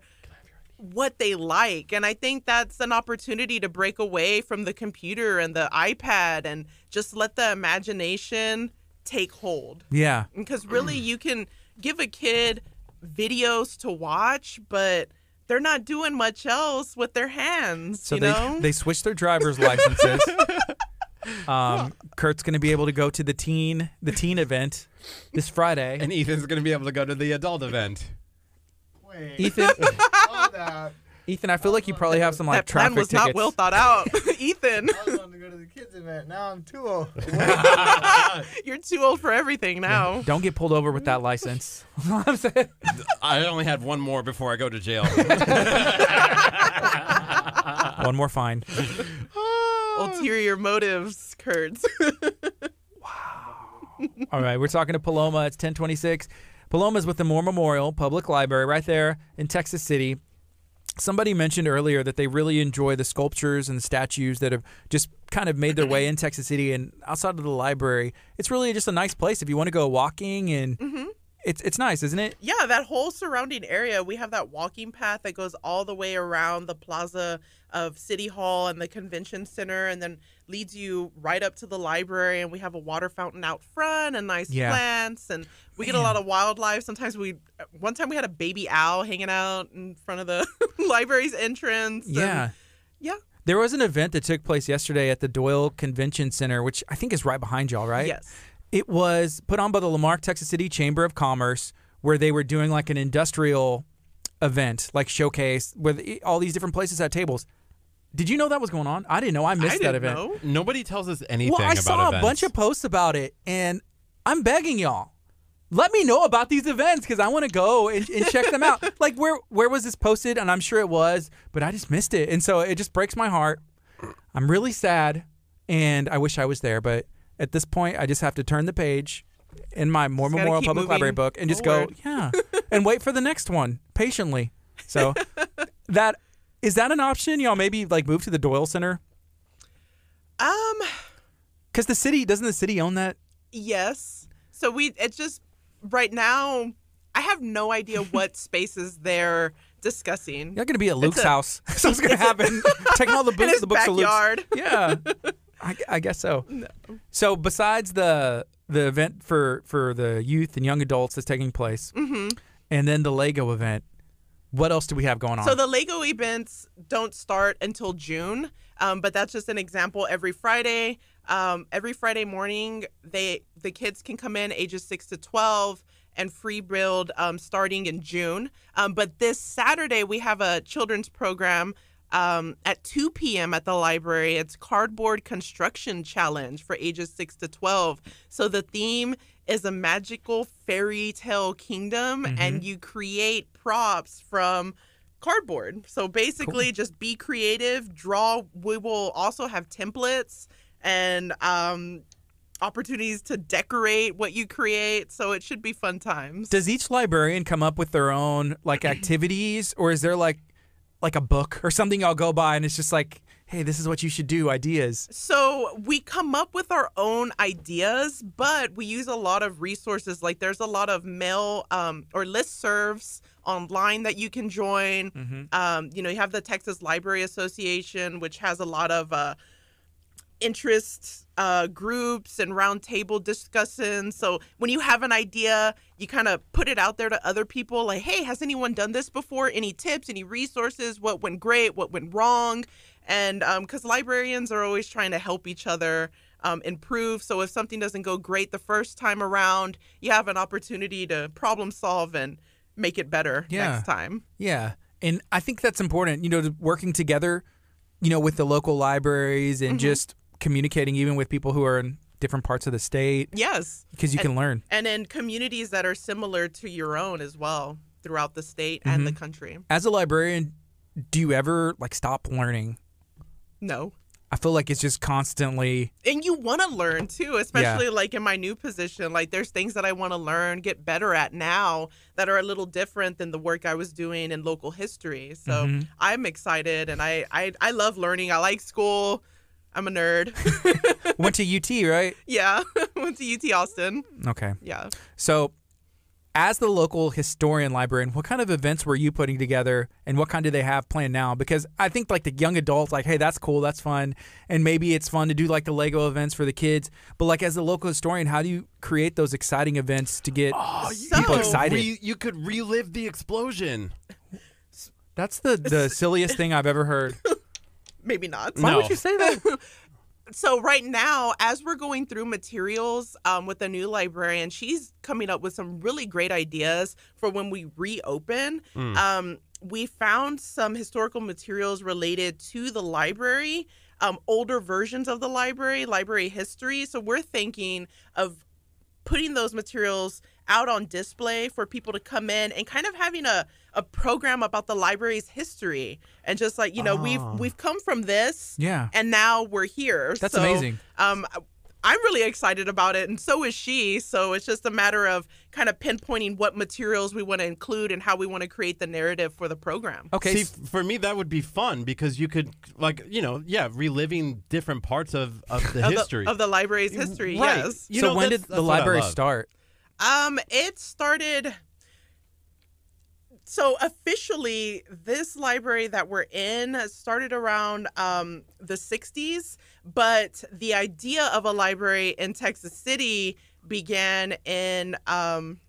what they like. And I think that's an opportunity to break away from the computer and the iPad and just let the imagination take hold. Yeah. Because really, you can give a kid videos to watch, but they're not doing much else with their hands. So you they know? they switched their driver's licenses. *laughs* um, Kurt's gonna be able to go to the teen the teen event this Friday. and Ethan's going to be able to go to the adult event. Ethan, *laughs* Ethan, I feel like you probably have some like that plan traffic was tickets. not well thought out, *laughs* *laughs* Ethan. I was wanting to go to the kids event. Now I'm too old. You're too old for everything now. Don't get pulled over with that license. I'm saying. I only had one more before I go to jail. One more fine. Ulterior motives, Kurt. *laughs* All right, we're talking to Paloma. It's 1026. Paloma's with the Moore Memorial Public Library right there in Texas City. Somebody mentioned earlier that they really enjoy the sculptures and the statues that have just kind of made their way in Texas City and outside of the library. It's really just a nice place if you want to go walking and mm-hmm. It's it's nice, isn't it? yeah, that whole surrounding area, we have that walking path that goes all the way around the plaza of City Hall and the convention center and then leads you right up to the library and we have a water fountain out front and nice Yeah. plants and we get a lot of wildlife. Sometimes we one time we had a baby owl hanging out in front of the *laughs* library's entrance. and- Yeah. yeah. There was an event that took place yesterday at the Doyle Convention Center, which I think is right behind y'all, right? Yes. It was put on by the La Marque, Texas City Chamber of Commerce, where they were doing like an industrial event, like showcase, where the, all these different places had tables. Did you know that was going on? I didn't know. I missed I that event. know. Nobody tells us anything Well, I saw events. a bunch of posts about it, and I'm begging y'all, let me know about these events because I want to go and, and check them out. *laughs* Like, where where was this posted? And I'm sure it was, but I just missed it, and so it just breaks my heart. I'm really sad, and I wish I was there, but at this point, I just have to turn the page in my Moore Just Memorial Public Library book and just forward. go, yeah, and wait for the next one patiently. So *laughs* that is that an option? Y'all maybe like move to the Doyle Center Um, because the city doesn't the city own that? yes. So we it's just right now. I have no idea what spaces they're discussing. You're going to be at Luke's a- house. *laughs* Something's going to happen? Taking all the *laughs* books, the books backyard. of Luke's. Yeah, I, I guess so. So besides the the event for for the youth and young adults that's taking place, hmm and then the Lego event, what else do we have going on? So the Lego events don't start until June, um, but that's just an example. Every Friday, um, every Friday morning, they the kids can come in ages six to twelve and free build um, starting in June. Um, but this Saturday we have a children's program. Um, at 2 p.m. at the library, it's Cardboard Construction Challenge for ages 6 to 12. So the theme is a magical fairy tale kingdom, and you create props from cardboard. So basically, just be creative, draw. We will also have templates and um, opportunities to decorate what you create. So it should be fun times. Does each librarian come up with their own like *clears throat* activities, or is there like like a book or something I'll go by and it's just like, hey, this is what you should do, ideas? So we come up with our own ideas, but we use a lot of resources. Like there's a lot of mail um, or listservs online that you can join. Mm-hmm. Um, you know, you have the Texas Library Association, which has a lot of uh, interest uh, groups and roundtable discussions. So when you have an idea, you kind of put it out there to other people like, hey, has anyone done this before? Any tips, any resources? What went great? What went wrong? And because librarians are always trying to help each other um, improve. So if something doesn't go great the first time around, you have an opportunity to problem solve and make it better Yeah. next time. Yeah. And I think that's important, you know, working together, you know, with the local libraries and just communicating even with people who are in different parts of the state Yes. because you And- can learn. and in communities that are similar to your own as well throughout the state and the country. As a librarian, do you ever like stop learning? No. I feel like it's just constantly And you want to learn too, especially like in my new position. Like there's things that I want to learn, get better at now that are a little different than the work I was doing in local history. So Mhm. I'm excited and I, I I love learning. I like school. I'm a nerd. *laughs* went to UT, right? yeah. *laughs* Went to UT Austin. Okay. Yeah. So, as the local historian librarian, what kind of events were you putting together and what kind do they have planned now? Because I think like the young adults, like, hey, that's cool, that's fun. And maybe it's fun to do like the Lego events for the kids. But like as a local historian, how do you create those exciting events to get oh, people So- excited? Re- you could relive the explosion. that's the, the silliest thing I've ever heard. *laughs* Maybe not. Why No. would you say that? *laughs* so right now as we're going through materials um, with the new librarian she's coming up with some really great ideas for when we reopen um, we found some historical materials related to the library um, older versions of the library library history so we're thinking of putting those materials out on display for people to come in and kind of having a, a program about the library's history and just like you know we've Ah. we've come from this Yeah. and now we're here. That's So, amazing. Um, I'm really excited about it, and so is she. So it's just a matter of kind of pinpointing what materials we want to include and how we want to create the narrative for the program. Okay. See, for me, that would be fun because you could, like, you know, yeah, reliving different parts of, of the *laughs* Of history. the, of the library's history, Right. yes. You so know, when did the that's what I library start? Um, it started. So officially, this library that we're in started around um, the '60s, but the idea of a library in Texas City began in um,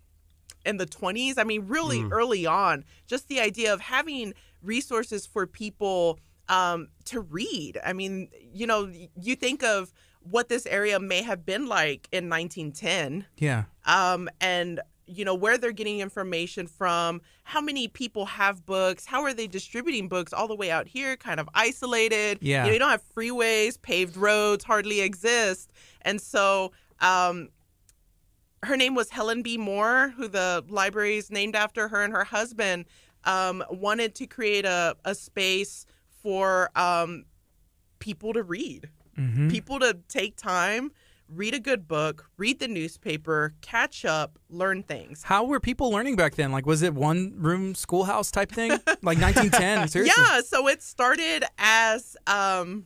in the 20s. I mean, really early on. Just the idea of having resources for people um, to read. I mean, you know, you think of what this area may have been like in 1910 Yeah. um, and you know where they're getting information from how many people have books how are they distributing books all the way out here kind of isolated Yeah. you, know, you don't have freeways paved roads hardly exist and so um, her name was helen b moore who the library is named after her and her husband um, wanted to create a, a space for um, people to read Mm-hmm. people to take time read a good book read the newspaper catch up learn things How were people learning back then? Like, was it one room schoolhouse type thing? Like 1910? *laughs* Seriously? yeah so it started as um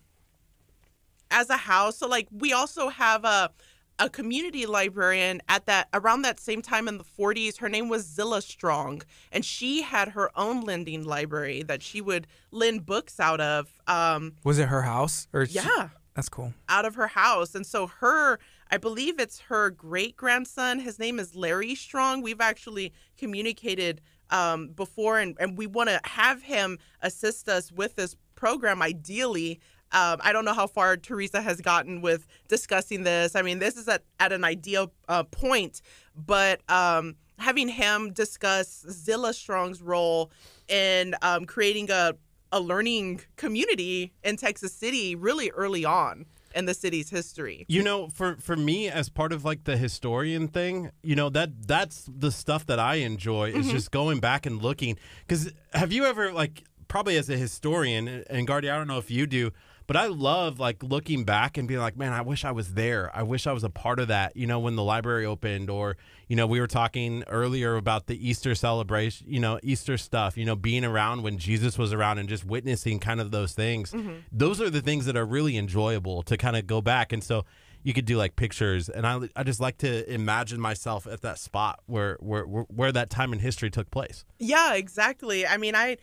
as a house so like we also have a a community librarian at that around that same time in the 40s her name was zilla strong and she had her own lending library that she would lend books out of um Was it her house? Or yeah That's cool. out of her house. And so her, I believe it's her great grandson. His name is Larry Strong. We've actually communicated um, before, and, and we want to have him assist us with this program ideally. Um, I don't know how far Teresa has gotten with discussing this. I mean, this is at, at an ideal uh, point, but um, having him discuss Zilla Strong's role in um, creating a a learning community in Texas City really early on in the city's history. You know, for for me as part of like the historian thing, you know that that's the stuff that I enjoy is mm-hmm. just going back and looking. Because have you ever like probably as a historian and Guardy, I don't know if you do, but I love like looking back and being like, man, I wish I was there. I wish I was a part of that. You know, when the library opened, or you know, we were talking earlier about the Easter celebration. You know, Easter stuff. You know, being around when Jesus was around and just witnessing kind of those things. Mm-hmm. Those are the things that are really enjoyable to kind of go back and so you could do like pictures and I, I just like to imagine myself at that spot where, where where where that time in history took place Yeah, exactly. I mean, I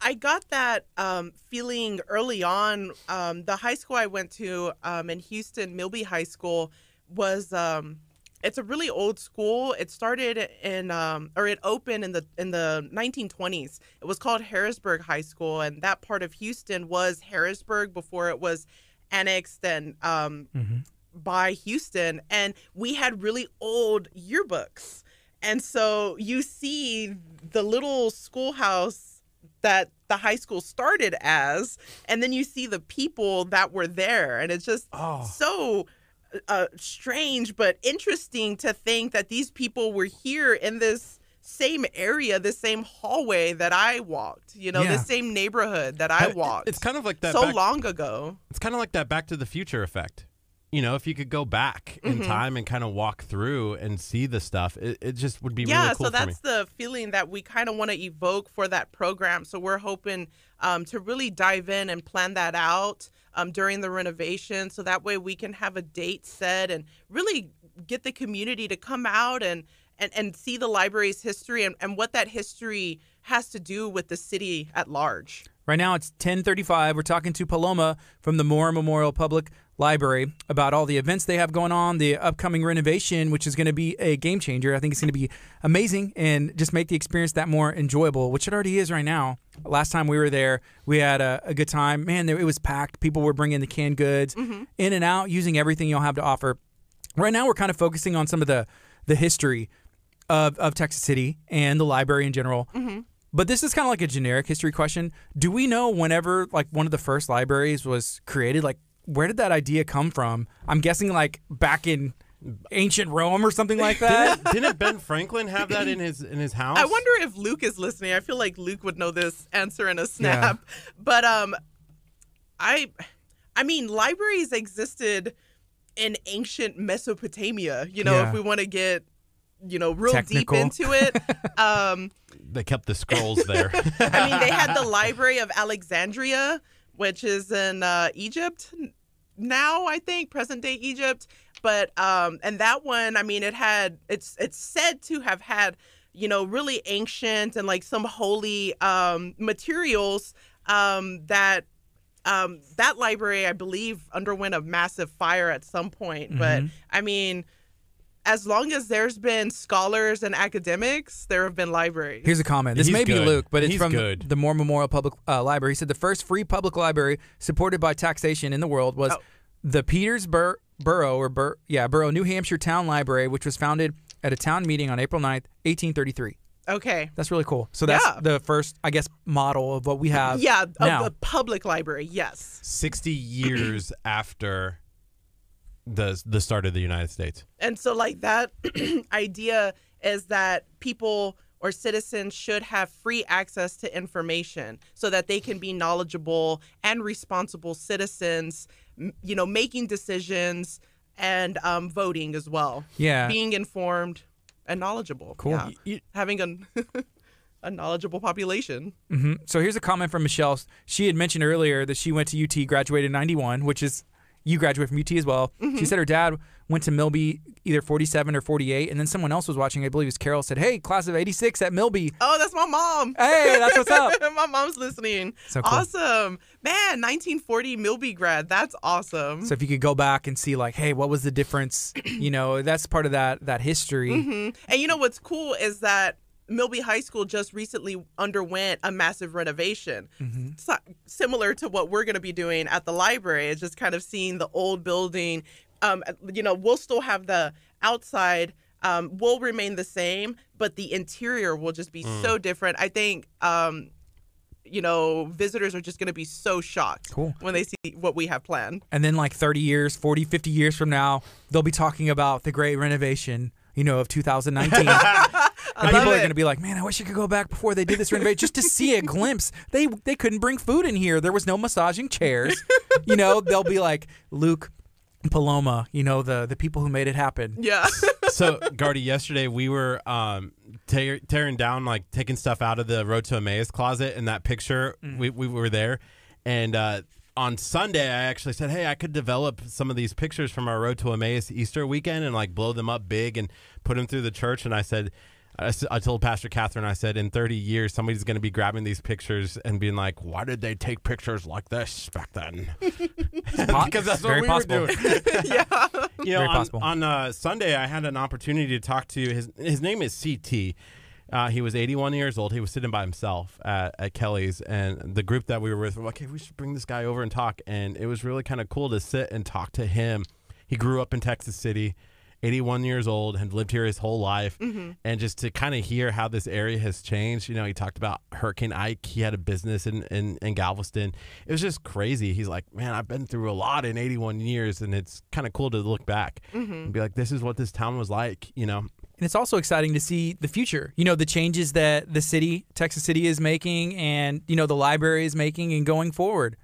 I got that um, feeling early on. Um, the high school I went to um, in Houston, Milby High School, was um, it's a really old school. It started in um, or it opened in the in the 1920s. It was called Harrisburg High School, and that part of Houston was Harrisburg before it was annexed and um, by Houston. And we had really old yearbooks. And so you see the little schoolhouse that the high school started as, and then you see the people that were there. And it's just so uh, strange but interesting to think that these people were here in this same area, the same hallway that I walked, you know, Yeah. the same neighborhood that I walked. it's kind of like that so back- long ago. it's kind of like that back to the future effect you know if you could go back in time and kind of walk through and see the stuff it, it just would be yeah really cool so for me. that's the feeling that we kind of want to evoke for that program. So we're hoping um, to really dive in and plan that out um, during the renovation so that way we can have a date set and really get the community to come out and and, and see the library's history and, and what that history has to do with the city at large. Right now it's 10:35. We're talking to Paloma from the Moore Memorial Public Library about all the events they have going on, the upcoming renovation, which is going to be a game changer. I think it's going to be amazing and just make the experience that more enjoyable, which it already is right now. Last time we were there, we had a, a good time. Man, there, it was packed. People were bringing the canned goods mm-hmm. in and out, using everything you'll have to offer. Right now, we're kind of focusing on some of the the history of, of Texas City and the library in general. Mm-hmm. But this is kind of like a generic history question. Do we know whenever like one of the first libraries was created? Like, where did that idea come from? I'm guessing like back in ancient Rome or something like that. didn't, didn't ben franklin have that in his in his house I wonder if Luke is listening. I feel like Luke would know this answer in a snap. But um I I mean libraries existed in ancient Mesopotamia, you know, Yeah. if we want to get you know real Technical. deep into it. *laughs* um they kept the scrolls there *laughs* I mean they had the Library of Alexandria, which is in uh, Egypt now, I think, present day Egypt. But um and that one, I mean it had it's it's said to have had, you know, really ancient and like some holy um materials um that um that library I believe underwent a massive fire at some point. But I mean as long as there's been scholars and academics, there have been libraries. Here's a comment. This He's may be. Luke, but it's He's from good. the Moore Memorial Public uh, Library. He said the first free public library supported by taxation in the world was Oh. the Petersburg Borough or Bur- yeah Borough New Hampshire Town Library, which was founded at a town meeting on April 9th, 1833. Okay. That's really cool. So that's Yeah. the first, I guess, model of what we have. Yeah, of now. the public library. Yes. 60 years after the the start of the United States. And so, like, that *clears throat* idea is that people or citizens should have free access to information so that they can be knowledgeable and responsible citizens, you know, making decisions and um, voting as well. Yeah. Being informed and knowledgeable. Cool. Yeah. Y- y- Having a, *laughs* a knowledgeable population. hmm So here's a comment from Michelle. She had mentioned earlier that she went to UT, graduated in 91, which is, you graduated from UT as well. Mm-hmm. She said her dad went to Milby either 47 or 48. And then someone else was watching, I believe it was Carol, said, Hey, class of 86 at Milby. Oh, that's my mom. Hey, that's what's up. *laughs* my mom's listening. So cool. Awesome. Man, 1940 Milby grad. That's awesome. So if you could go back and see, like, hey, what was the difference? You know, that's part of that that history. Mhm. And you know what's cool is that Milby High School just recently underwent a massive renovation. Mm-hmm. So- similar to what we're going to be doing at the library. It's just kind of seeing the old building. Um, you know, we'll still have the outside um, will remain the same, but the interior will just be Mm. so different. I think, um, you know, visitors are just going to be so shocked Cool. when they see what we have planned. And then, like 30 years, 40, 50 years from now, they'll be talking about the great renovation, you know, of 2019. *laughs* and people love are going to be like, man, I wish I could go back before they did this renovation just to see a glimpse. They they couldn't bring food in here. There was no massaging chairs. you know, they'll be like, Luke, Paloma, you know, the the people who made it happen. Yeah. *laughs* so Gardy, yesterday we were um tear, tearing down like taking stuff out of the Road to Emmaus closet in that picture. We we were there, and uh, on Sunday I actually said, hey, I could develop some of these pictures from our Road to Emmaus Easter weekend and like blow them up big and put them through the church. And I said. I s- I told Pastor Catherine, I said, in 30 years, somebody's going to be grabbing these pictures and being like, why did they take pictures like this back then? *laughs* because that's what Very we possible. were doing. *laughs* *laughs* yeah. You know, Very on, possible. on uh, Sunday, I had an opportunity to talk to his. His name is CT. Uh, he was 81 years old. He was sitting by himself at, at Kelly's, and the group that we were with were like, "Hey, we should bring this guy over and talk." And it was really kind of cool to sit and talk to him. He grew up in Texas City, 81 years old, had lived here his whole life, mm-hmm. and just to kind of hear how this area has changed. You know, he talked about Hurricane Ike. He had a business in, in, in Galveston. It was just crazy. He's like, man, I've been through a lot in 81 years, and it's kind of cool to look back mm-hmm. and be like, this is what this town was like. You know, And it's also exciting to see the future. You know, the changes that the city, Texas City, is making, and you know the library is making, and going forward.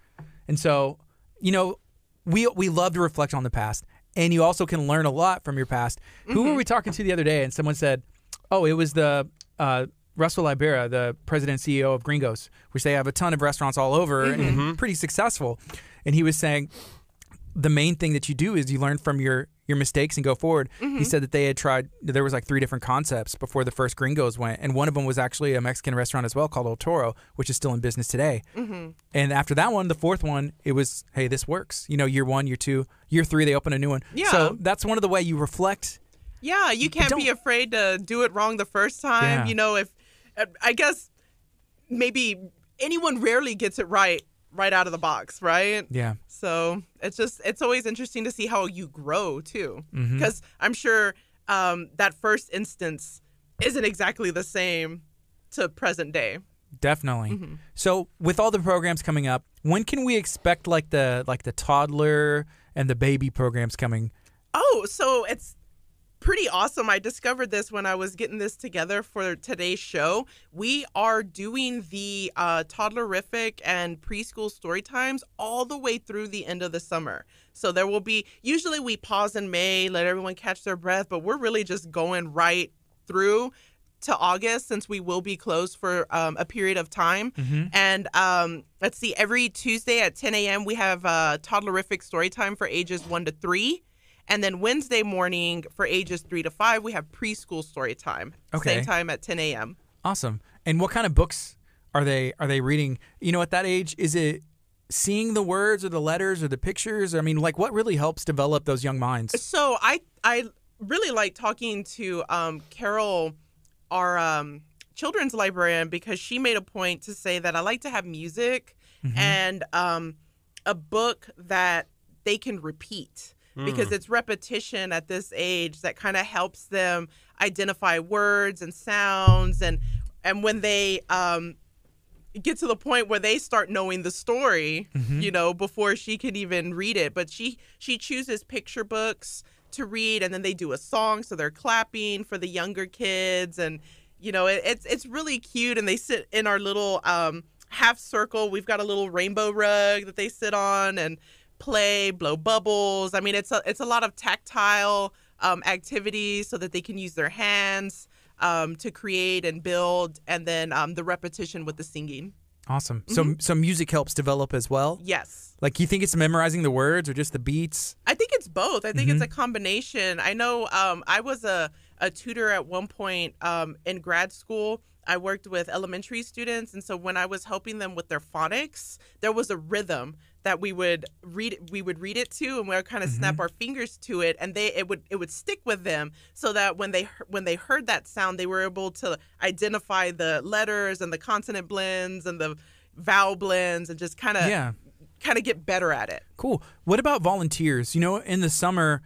And so, you know, we we love to reflect on the past, and you also can learn a lot from your past. Who were we talking to the other day? And someone said, "Oh, it was the." Uh, Russell Ybarra, the president and CEO of Gringos, which they have a ton of restaurants all over and pretty successful. And he was saying, the main thing that you do is you learn from your your mistakes and go forward. He said that they had tried there was like three different concepts before the first Gringos went, and one of them was actually a Mexican restaurant as well called El Toro, which is still in business today. And after that one, the fourth one, it was hey, this works. You know, year one, year two, year three, they open a new one. Yeah. So that's one of the way you reflect. Yeah, you can't be afraid to do it wrong the first time. Yeah. You know, if uh, I guess maybe anyone rarely gets it right right out of the box, right? Yeah. So it's just it's always interesting to see how you grow too, Mm-hmm. because I'm sure um, that first instance isn't exactly the same to present day. Definitely. Mm-hmm. So with all the programs coming up, when can we expect like the like the toddler and the baby programs coming? Oh, so it's pretty awesome. I discovered this when I was getting this together for today's show. We are doing the uh, toddlerific and preschool story times all the way through the end of the summer. So there will be, usually we pause in May, let everyone catch their breath, but we're really just going right through to August since we will be closed for um, a period of time. And um, let's see, every Tuesday at 10 a.m., we have uh, toddlerific story time for ages one to three. And then Wednesday morning for ages three to five, we have preschool story time. Okay. Same time at 10 a.m. Awesome. And what kind of books are they are they reading? You know, at that age, is it seeing the words or the letters or the pictures? I mean, like what really helps develop those young minds? So I I really like talking to um, Carol, our um, children's librarian, because she made a point to say that I like to have music and um, a book that they can repeat. Because it's repetition at this age that kind of helps them identify words and sounds and and when they um get to the point where they start knowing the story you know before she can even read it. But she she chooses picture books to read and then they do a song so they're clapping for the younger kids and you know it, it's it's really cute and they sit in our little um half circle. We've got a little rainbow rug that they sit on and play blow bubbles i mean it's a it's a lot of tactile um, activities so that they can use their hands um, to create and build and then um, the repetition with the singing Awesome. So so music helps develop as well. yes Like you think it's memorizing the words or just the beats? I think it's both. I think it's a combination. I know um, I was a, a tutor at one point um, in grad school. I worked with elementary students, and so when I was helping them with their phonics, there was a rhythm that we would read. We would read it to, and we would kind of snap our fingers to it, and they it would it would stick with them, so that when they when they heard that sound, they were able to identify the letters and the consonant blends and the vowel blends, and just kind of Yeah. kind of get better at it. Cool. What about volunteers? You know, in the summer,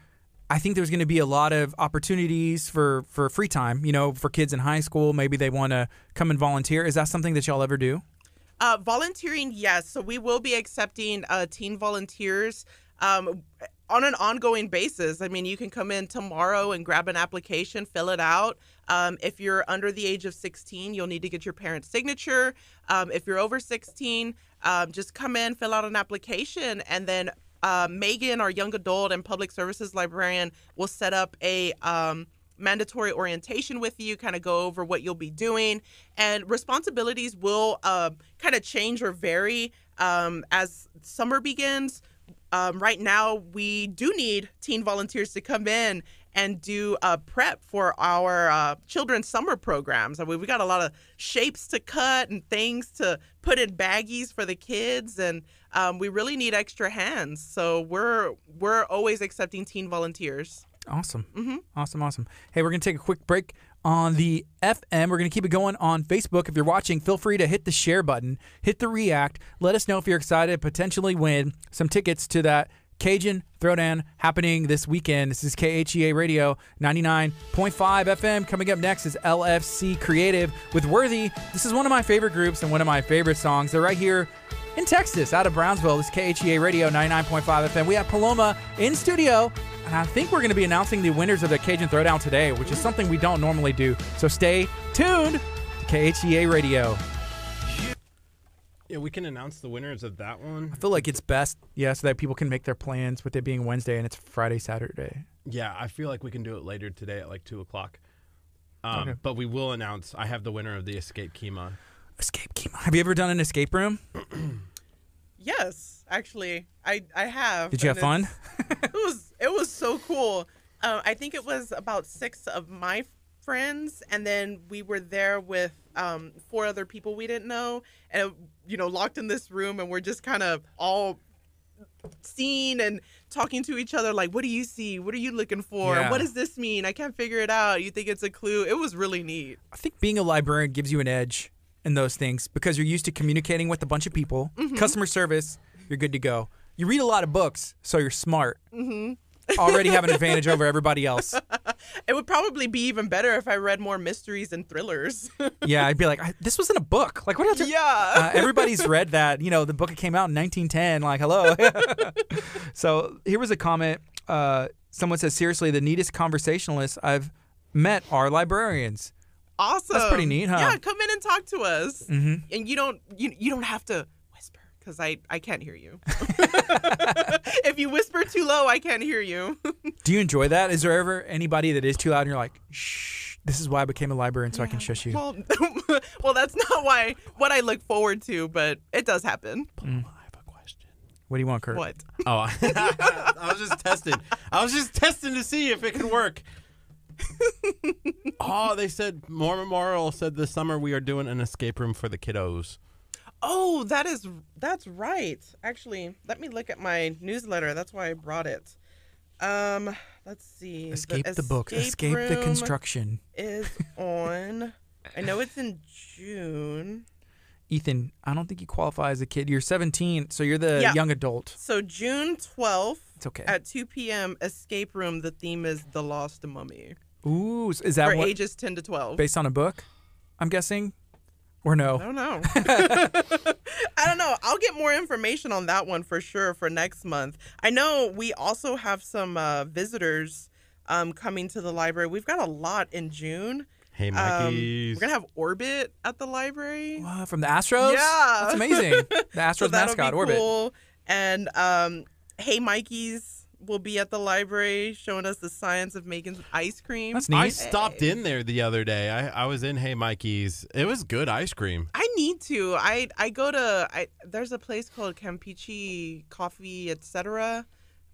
I think there's going to be a lot of opportunities for for free time. You know, for kids in high school, maybe they want to come and volunteer. Is that something that y'all ever do? Uh, volunteering, yes. So we will be accepting uh, teen volunteers um, on an ongoing basis. I mean, you can come in tomorrow and grab an application, fill it out. Um, if you're under the age of 16, you'll need to get your parent's signature. Um, if you're over 16, um, just come in, fill out an application, and then uh, Megan, our young adult and public services librarian, will set up a um, mandatory orientation with you, kind of go over what you'll be doing, and responsibilities will uh, kind of change or vary um, as summer begins. Um, right now, we do need teen volunteers to come in and do a prep for our uh, children's summer programs. I mean, we got a lot of shapes to cut and things to put in baggies for the kids, and um, we really need extra hands. So we're we're always accepting teen volunteers. Awesome. Mm-hmm. Awesome, awesome. Hey, we're going to take a quick break on the FM. We're going to keep it going on Facebook. If you're watching, feel free to hit the share button, hit the react. Let us know if you're excited to potentially win some tickets to that Cajun Throwdown happening this weekend. This is KHEA Radio 99.5 FM. Coming up next is LFC Creative with Worthy. This is one of my favorite groups and one of my favorite songs. They're right here in Texas, out of Brownsville. This is KHEA Radio 99.5 FM. We have Paloma in studio, and I think we're going to be announcing the winners of the Cajun Throwdown today, which is something we don't normally do. So stay tuned to KHEA Radio. Yeah, we can announce the winners of that one. I feel like it's best, yeah, so that people can make their plans with it being Wednesday and it's Friday, Saturday. Yeah, I feel like we can do it later today at like two o'clock. Um, Okay. But we will announce. I have the winner of the Escape Kemah. Escape Kemah. Have you ever done an escape room? *clears throat* Yes, actually, I I have. Did you have fun? *laughs* it was it was so cool. Uh, I think it was about six of my friends, and then we were there with um, four other people we didn't know, and you know, locked in this room, and we're just kind of all seeing and talking to each other like what do you see what are you looking for Yeah. what does this mean i can't figure it out you think it's a clue it was really neat I think being a librarian gives you an edge in those things because you're used to communicating with a bunch of people. Customer service, you're good to go. You read a lot of books, so you're smart. Mm-hmm. Already have an *laughs* advantage over everybody else. it would probably be even better if i read more mysteries and thrillers Yeah, I'd be like, I, this wasn't a book. Like, what else? yeah Uh, everybody's read that. You know, the book that came out in 1910. Like, hello. *laughs* so here was a comment. Uh, someone says, seriously, the neatest conversationalists I've met are librarians. Awesome That's pretty neat, huh? yeah come in and talk to us Mhm. and you don't you, you don't have to whisper because i i can't hear you *laughs* if you whisper too low i can't hear you *laughs* Do you enjoy that? Is there ever anybody that is too loud and you're like, shh, this is why I became a librarian so I can shush you? well *laughs* well that's not why what i look forward to but it does happen I have a question. What do you want, Kurt? what Oh, I was just testing. I was just testing to see if it could work. *laughs* oh, they said Moore Memorial said this summer we are doing an escape room for the kiddos. Oh, that is that's right. Actually, let me look at my newsletter. That's why I brought it. Um, let's see. Escape the, book. Escape the room construction. is on. I know it's in June. Ethan, I don't think you qualify as a kid. You're 17, so you're the Yeah. young adult. So June 12th It's okay. at 2 p.m. Escape Room. The theme is The Lost Mummy Ooh, is that for what, ages 10 to 12. based on a book? I'm guessing, or no? I don't know. *laughs* *laughs* I don't know. I'll get more information on that one for sure for next month. I know we also have some uh, visitors um, coming to the library. We've got a lot in June. Hey, Um, Mikey's. we're gonna have Orbit at the library. Wow, from the Astros? Yeah. that's amazing. *laughs* The Astros so mascot, be Orbit. cool. And um, Hey Mikey's will be at the library showing us the science of making ice cream. That's I stopped in there the other day. I, I was in Hey Mikey's. It was good ice cream. I need to. I I go to. I there's a place called Campeche Coffee, etc.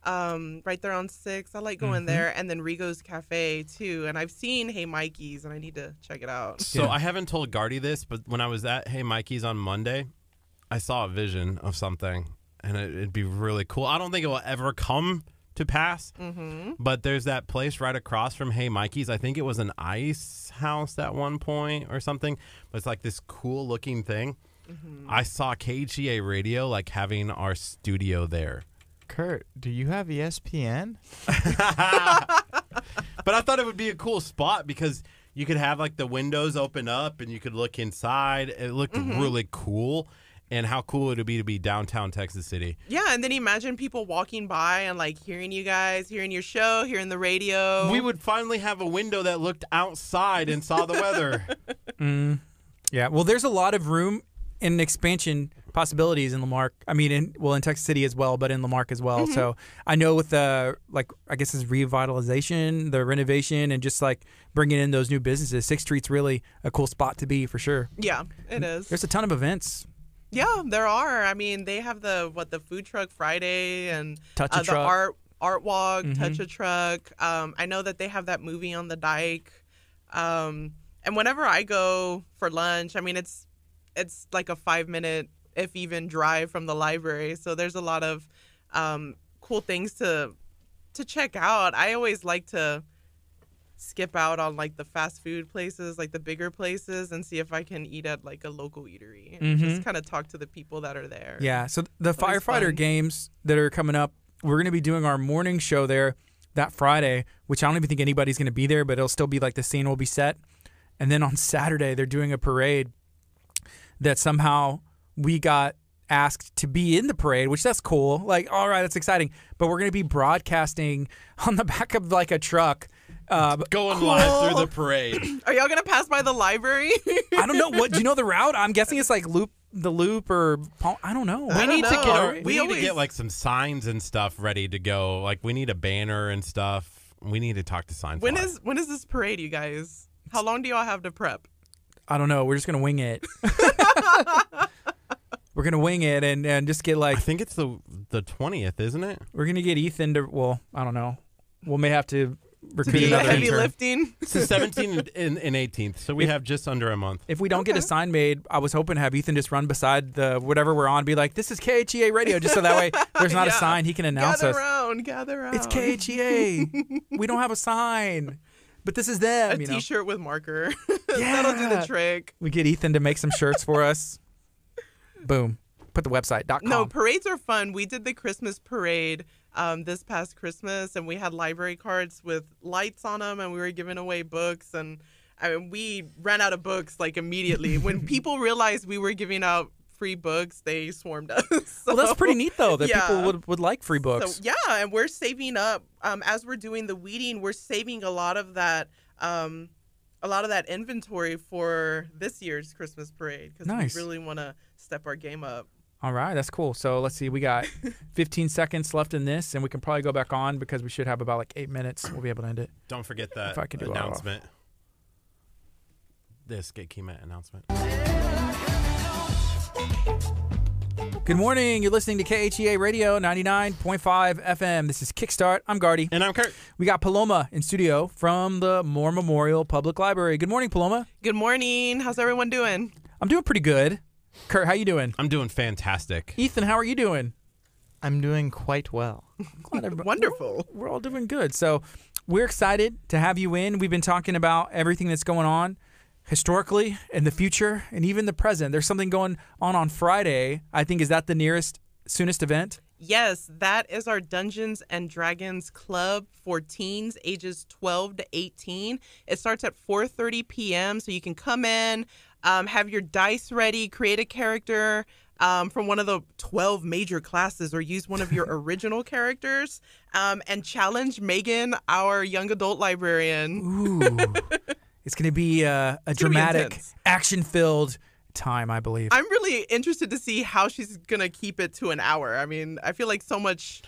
Um, right there on Six. I like going Mhm. there, and then Rigo's Cafe too. And I've seen Hey Mikey's, and I need to check it out. So Yeah. I haven't told Gardy this, but when I was at Hey Mikey's on Monday, I saw a vision of something, and it, it'd be really cool. I don't think it will ever come to pass, Mm-hmm. but there's that place right across from Hey Mikey's. I think it was an ice house at one point or something, but it's like this cool looking thing. Mm-hmm. I saw KGA Radio like having our studio there. Kurt, do you have ESPN? *laughs* But I thought it would be a cool spot because you could have like the windows open up and you could look inside. It looked Mm-hmm. really cool. And how cool it would be to be downtown Texas City? Yeah, and then imagine people walking by and like hearing you guys, hearing your show, hearing the radio. We would finally have a window that looked outside and saw the weather. *laughs* Mm, yeah. Well, there's a lot of room and expansion possibilities in La Marque. I mean, in well, in Texas City as well, but in La Marque as well. So I know with the like, I guess it's revitalization, the renovation, and just like bringing in those new businesses. Sixth Street's really a cool spot to be for sure. Yeah, it is. There's a ton of events. Yeah, there are. I mean, they have the what the food truck Friday and Touch a uh, the art art walk, Mhm. touch a truck. Um, I know that they have that movie on the dike. Um, and whenever I go for lunch, I mean it's it's like a five minute, if even, drive from the library. So there's a lot of um, cool things to to check out. I always like to skip out on like the fast food places, like the bigger places, and see if I can eat at like a local eatery and just Mhm. kind of talk to the people that are there. Yeah. So the firefighter fun. games that are coming up, we're going to be doing our morning show there that Friday, which I don't even think anybody's going to be there, but it'll still be like the scene will be set. And then on Saturday, they're doing a parade that somehow we got asked to be in the parade, which that's cool. Like, all right, that's exciting. But we're going to be broadcasting *laughs* on the back of like a truck. Uh, Going Cool. live through the parade. *clears throat* Are y'all gonna pass by the library? *laughs* I don't know what. Do you know the route? I'm guessing it's like loop, the loop, or I don't know. I We don't need to get We we, need always- to get like some signs and stuff ready to go. Like we need a banner and stuff. We need to talk to signs. when is when is this parade, you guys? How long do y'all have to prep? I don't know. We're just gonna wing it. *laughs* we're gonna wing it and, and just get like I think it's the the twentieth, isn't it? we're gonna get Ethan to. Well, I don't know. We may have to recruit Be another heavy intern. lifting. *laughs* It's the seventeenth and and eighteenth, so we have just under a month. If we don't get a sign made, I was hoping to have Ethan just run beside the whatever we're on, be like, "This is KHEA radio," just so that way *laughs* there's not a Yeah. sign he can announce gather us. around, gather around. It's *laughs* KHEA. we don't have a sign, but this is A them. you know? T-shirt with marker. Yeah, That'll do the trick. We get Ethan to make some shirts for us. Boom. Put the website dot com. No, parades are fun. We did the Christmas parade um, this past Christmas, and we had library cards with lights on them, and we were giving away books. And I mean, we ran out of books like immediately. when *laughs* people realized we were giving out free books, they swarmed us. *laughs* well, that's pretty neat though that yeah. people would, would like free books. So yeah, and we're saving up um, as we're doing the weeding. We're saving a lot of that, um, a lot of that inventory for this year's Christmas parade because Nice. we really want to step our game up. All right, that's cool. So let's see, we got *laughs* 15 seconds left in this, and we can probably go back on because we should have about like eight minutes. We'll be able to end it. Don't forget that If I could do it announcement. This Escape Kemah announcement. Good morning. You're listening to KHEA Radio 99.5 FM. This is Kickstart. I'm Gardy. And I'm Kurt. We got Paloma in studio from the Moore Memorial Public Library. Good morning, Paloma. Good morning. How's everyone doing? I'm doing pretty good. Kurt, how you doing? I'm doing fantastic. Ethan, how are you doing? I'm doing quite well. *laughs* Glad everybody- Wonderful. we're all doing good. So we're excited to have you in. We've been talking about everything that's going on historically in the future and even the present. There's something going on on Friday. I think is that the nearest soonest event. Yes, that is our Dungeons and Dragons club for teens ages 12 to 18. It starts at 4:30 p.m. so you can come in, um, have your dice ready, create a character um, from one of the 12 major classes, or use one of your *laughs* original characters, um, and challenge Megan, our young adult librarian. Ooh, *laughs* it's going to be uh, a dramatic, action-filled time, I believe. I'm really interested to see how she's gonna keep it to an hour. I mean, I feel like so much.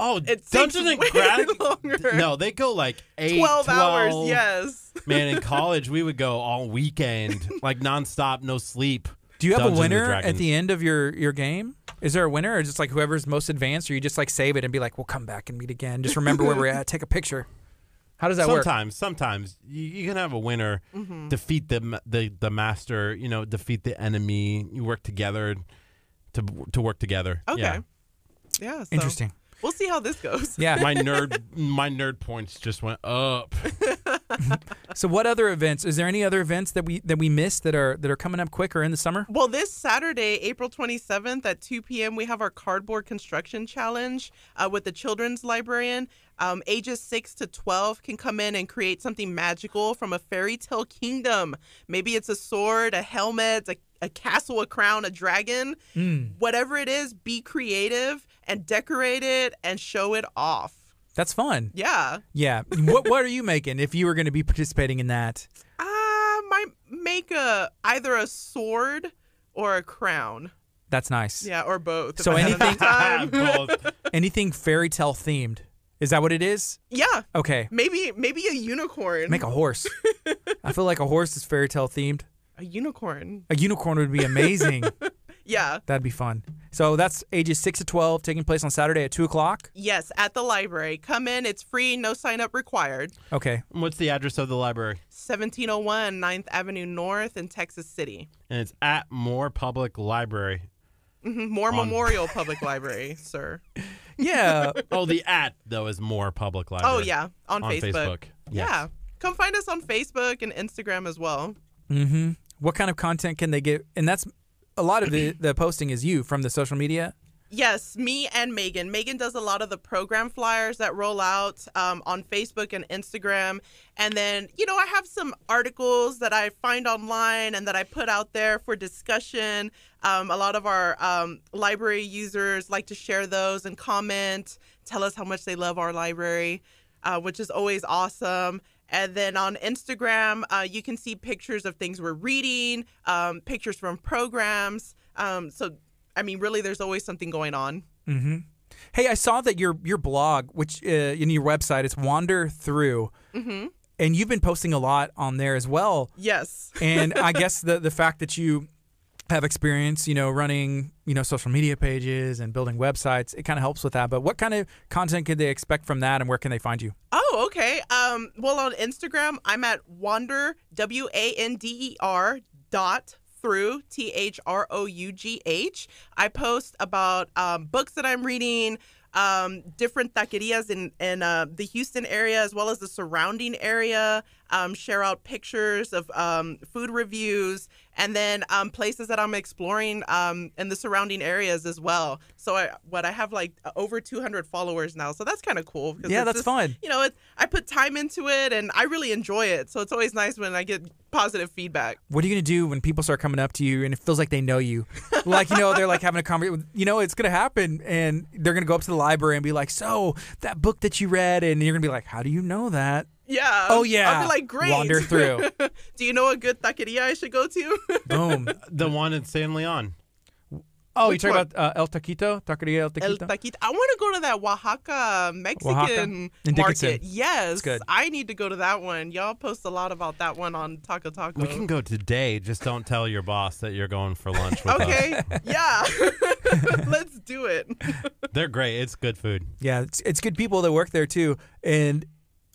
Oh, It takes Dungeons and way *laughs* Dragons. longer. No, they go like eight, 12 hours, yes. *laughs* Man, in college we would go all weekend, like nonstop, no sleep. Do you have Dungeons a winner at the end of your your game? Is there a winner, or is it just like whoever's most advanced, or you just like save it and be like, "We'll come back and meet again." Just remember where we're at. Take a picture. How does that work? sometimes, sometimes you, you can have a winner, Mm-hmm. defeat the the the master. You know, defeat the enemy. You work together to to work together. Okay. Yeah. Yeah. so Interesting. We'll see how this goes. Yeah. My *laughs* nerd my nerd points just went up. *laughs* So, what other events? Is there any other events that we that we missed that are that are coming up quick or in the summer? Well, this Saturday, April 27th at 2 p.m., we have our cardboard construction challenge uh, with the children's librarian. Um, ages 6 to 12 can come in and create something magical from a fairy tale kingdom. Maybe it's a sword, a helmet, a, a castle, a crown, a dragon. Whatever it is, be creative and decorate it and show it off. That's fun. Yeah. Yeah. what What are you making if you were going to be participating in that? *laughs* Uh, might make a either a sword or a crown. That's nice. Yeah, or both. So I had enough anything- time. *laughs* Both. *laughs* Anything fairy tale themed? Is that what it is? yeah, Okay. maybe maybe a unicorn. Make a horse. I feel like a horse is fairy tale themed. a unicorn. A unicorn would be amazing. Yeah. That'd be fun. So that's ages six to twelve, taking place on Saturday at two o'clock. Yes, at the library. Come in. It's free. No sign up required. Okay. What's the address of the library? 1701 9th Avenue North in Texas City. And it's at Moore Public Library. Mhm, Moore On- Memorial Public Library, *laughs* sir. Yeah. Oh, the at though is Moore Public Library. Oh yeah, on, On Facebook. Facebook. Yes. Yeah. Come find us on Facebook and Instagram as well. mm-hmm. What kind of content can they get? And that's a lot of the *clears throat* the posting is you from the social media. Yes, me and Megan. Megan does a lot of the program flyers that roll out um, on Facebook and Instagram. And then, you know, I have some articles that I find online and that I put out there for discussion. Um, a lot of our um, library users like to share those and comment, tell us how much they love our library, uh, which is always awesome. And then on Instagram, uh, you can see pictures of things we're reading, um, pictures from programs. Um, so, I mean, really, there's always something going on. Mm-hmm. Hey, I saw that your your blog, which uh, in your website, it's Wander Through, Mm-hmm. and you've been posting a lot on there as well. Yes. And I *laughs* guess the the fact that you have experience, you know, running, you know, social media pages and building websites, it kind of helps with that. But what kind of content could they expect from that, and where can they find you? Oh, okay. Um, well, on Instagram, I'm at wander w a n d e r dot through t h r o u g h. I post about um, books that I'm reading, um, different taquerias in in uh, the Houston area as well as the surrounding area. Um, share out pictures of um, food reviews and then um, places that I'm exploring um, in the surrounding areas as well. So I what I have like over 200 followers now, so that's kind of cool. Yeah, that's just- fun. You know, it, I put time into it and I really enjoy it. So it's always nice when I get positive feedback. What are you gonna do when people start coming up to you and it feels like they know you? like you know they're like having a conversation. You know it's gonna happen, and they're gonna go up to the library and be like, "So that book that you read," and you're gonna be like, "How do you know that?" Yeah. Oh, yeah. I'll be like, great. Wander through. *laughs* Do you know a good taqueria I should go to? *laughs* Boom. The one in San Leon. Oh, you Which talking one? about uh, El Taquito, Taqueria El Taquito. El Taquito? taquito. I want to go to that Oaxaca Mexican In Dickinson. market. Yes. It's good. I need to go to that one. Y'all post a lot about that one on Taco Taco. We can go today. Just don't tell your boss that you're going for lunch with us. Okay. *laughs* yeah. Let's do it. They're great. It's good food. Yeah, it's, it's good people that work there too. And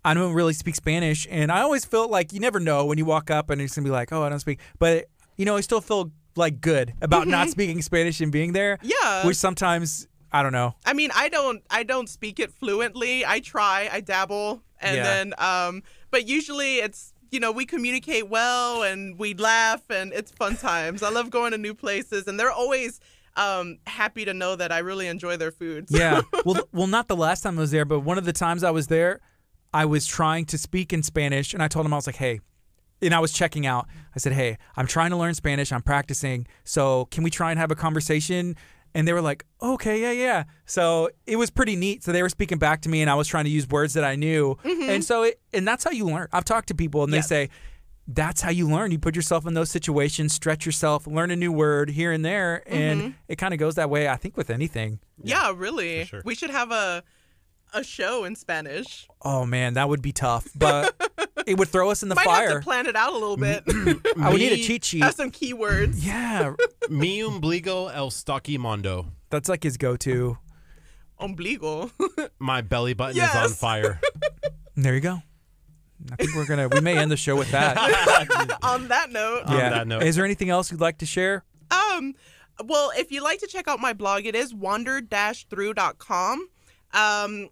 I don't really speak Spanish. And I always felt like you never know when you walk up and it's to be like, oh, I don't speak. But, you know, I still feel like good about not speaking Spanish and being there. Yeah. Which sometimes, I don't know. I mean, I don't I don't speak it fluently. I try, I dabble, and Yeah. then um but usually it's you know, we communicate well and we laugh and it's fun times. I love going to new places and they're always um, happy to know that I really enjoy their food. So- Yeah. well, *laughs* well, not the last time I was there, but one of the times I was there, I was trying to speak in Spanish, and I told him I was like, "Hey," and I was checking out. I said, "Hey, I'm trying to learn Spanish. I'm practicing. So can we try and have a conversation?" And they were like, "Okay, yeah, yeah." So it was pretty neat. So they were speaking back to me, and I was trying to use words that I knew, mm-hmm. and so it, and that's how you learn. I've talked to people, and Yes. they say. That's how you learn. You put yourself in those situations, stretch yourself, learn a new word here and there, and mm-hmm. it kind of goes that way. I think with anything. Yeah, really. for sure. We should have a a show in Spanish. Oh man, that would be tough, but *laughs* it would throw us in the Might have fire. to plan it out a little bit. *clears throat* I would need a cheat sheet. have some keywords. *laughs* Yeah, *laughs* Mi umbligo el stocky mondo. that's like his go-to. Ombligo. My belly button is on fire. There you go. I think we're gonna. We may end the show with that. On that note, Yeah. On that note. Is there anything else you'd like to share? Um, well, if you'd like to check out my blog, it is wander-through.com. Um,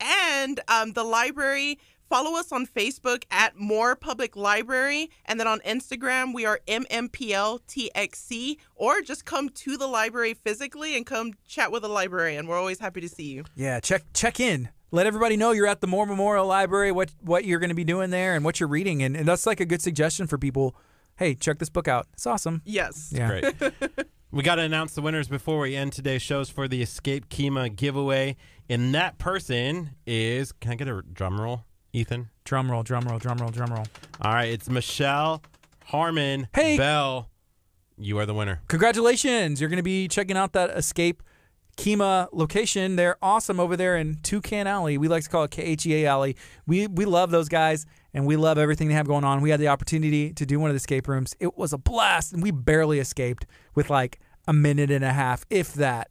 and um, the library, follow us on Facebook at Moore Public Library. And then on Instagram, we are MMPLTXC. Or just come to the library physically and come chat with a librarian. We're always happy to see you. Yeah, check check in. Let everybody know you're at the Moore Memorial Library. What what you're going to be doing there and what you're reading, and, and that's like a good suggestion for people. Hey, check this book out. It's awesome. Yes. Yeah. Great. *laughs* we got to announce the winners before we end today's shows for the Escape Kemah giveaway. And that person is, can I get a drum roll, Ethan? Drum roll, drum roll, drum roll, drum roll. All right, it's Michelle Harmon Hey. Bell. You are the winner. Congratulations! You're going to be checking out that Escape Kemah location. They're awesome over there in Toucan Alley. We like to call it KHEA Alley. We we love those guys and we love everything they have going on. We had the opportunity to do one of the escape rooms. It was a blast, and we barely escaped with like a minute and a half, if that.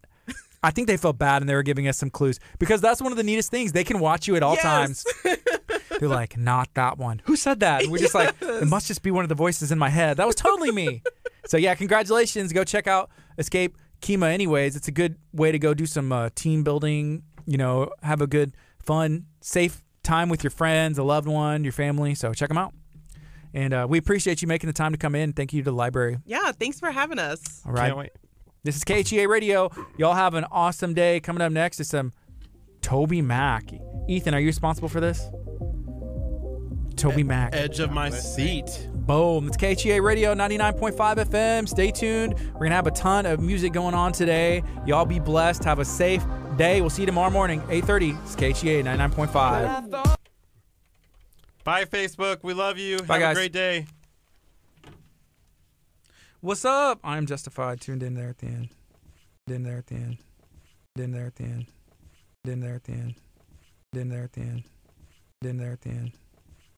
I think they felt bad and they were giving us some clues because that's one of the neatest things. They can watch you at all Yes. times. *laughs* They're like, not that one. Who said that? And we're just like, it must just be one of the voices in my head. That was totally me. *laughs* so yeah, congratulations. Go check out Escape Kemah. Anyways, it's a good way to go do some uh, team building. You know, have a good, fun, safe time with your friends, a loved one, your family. So check them out. And uh, we appreciate you making the time to come in. Thank you to the library. Yeah. Thanks for having us. All right. Can't wait. This is KHEA Radio. Y'all have an awesome day. Coming up next is some TobyMac. Ethan, are you responsible for this? TobyMac. Edge of my seat. Boom. It's KHEA Radio 99.5 FM. Stay tuned. We're going to have a ton of music going on today. Y'all be blessed. Have a safe day. We'll see you tomorrow morning, 8.30. It's KHEA 99.5. Bye, Facebook. We love you. Bye, Have guys. a great day. What's up? I'm Justified. Tuned in there at the end. Tuned In there at the end. Tuned In there at the end. Tuned In there at the end. In there at the end. In there at the end.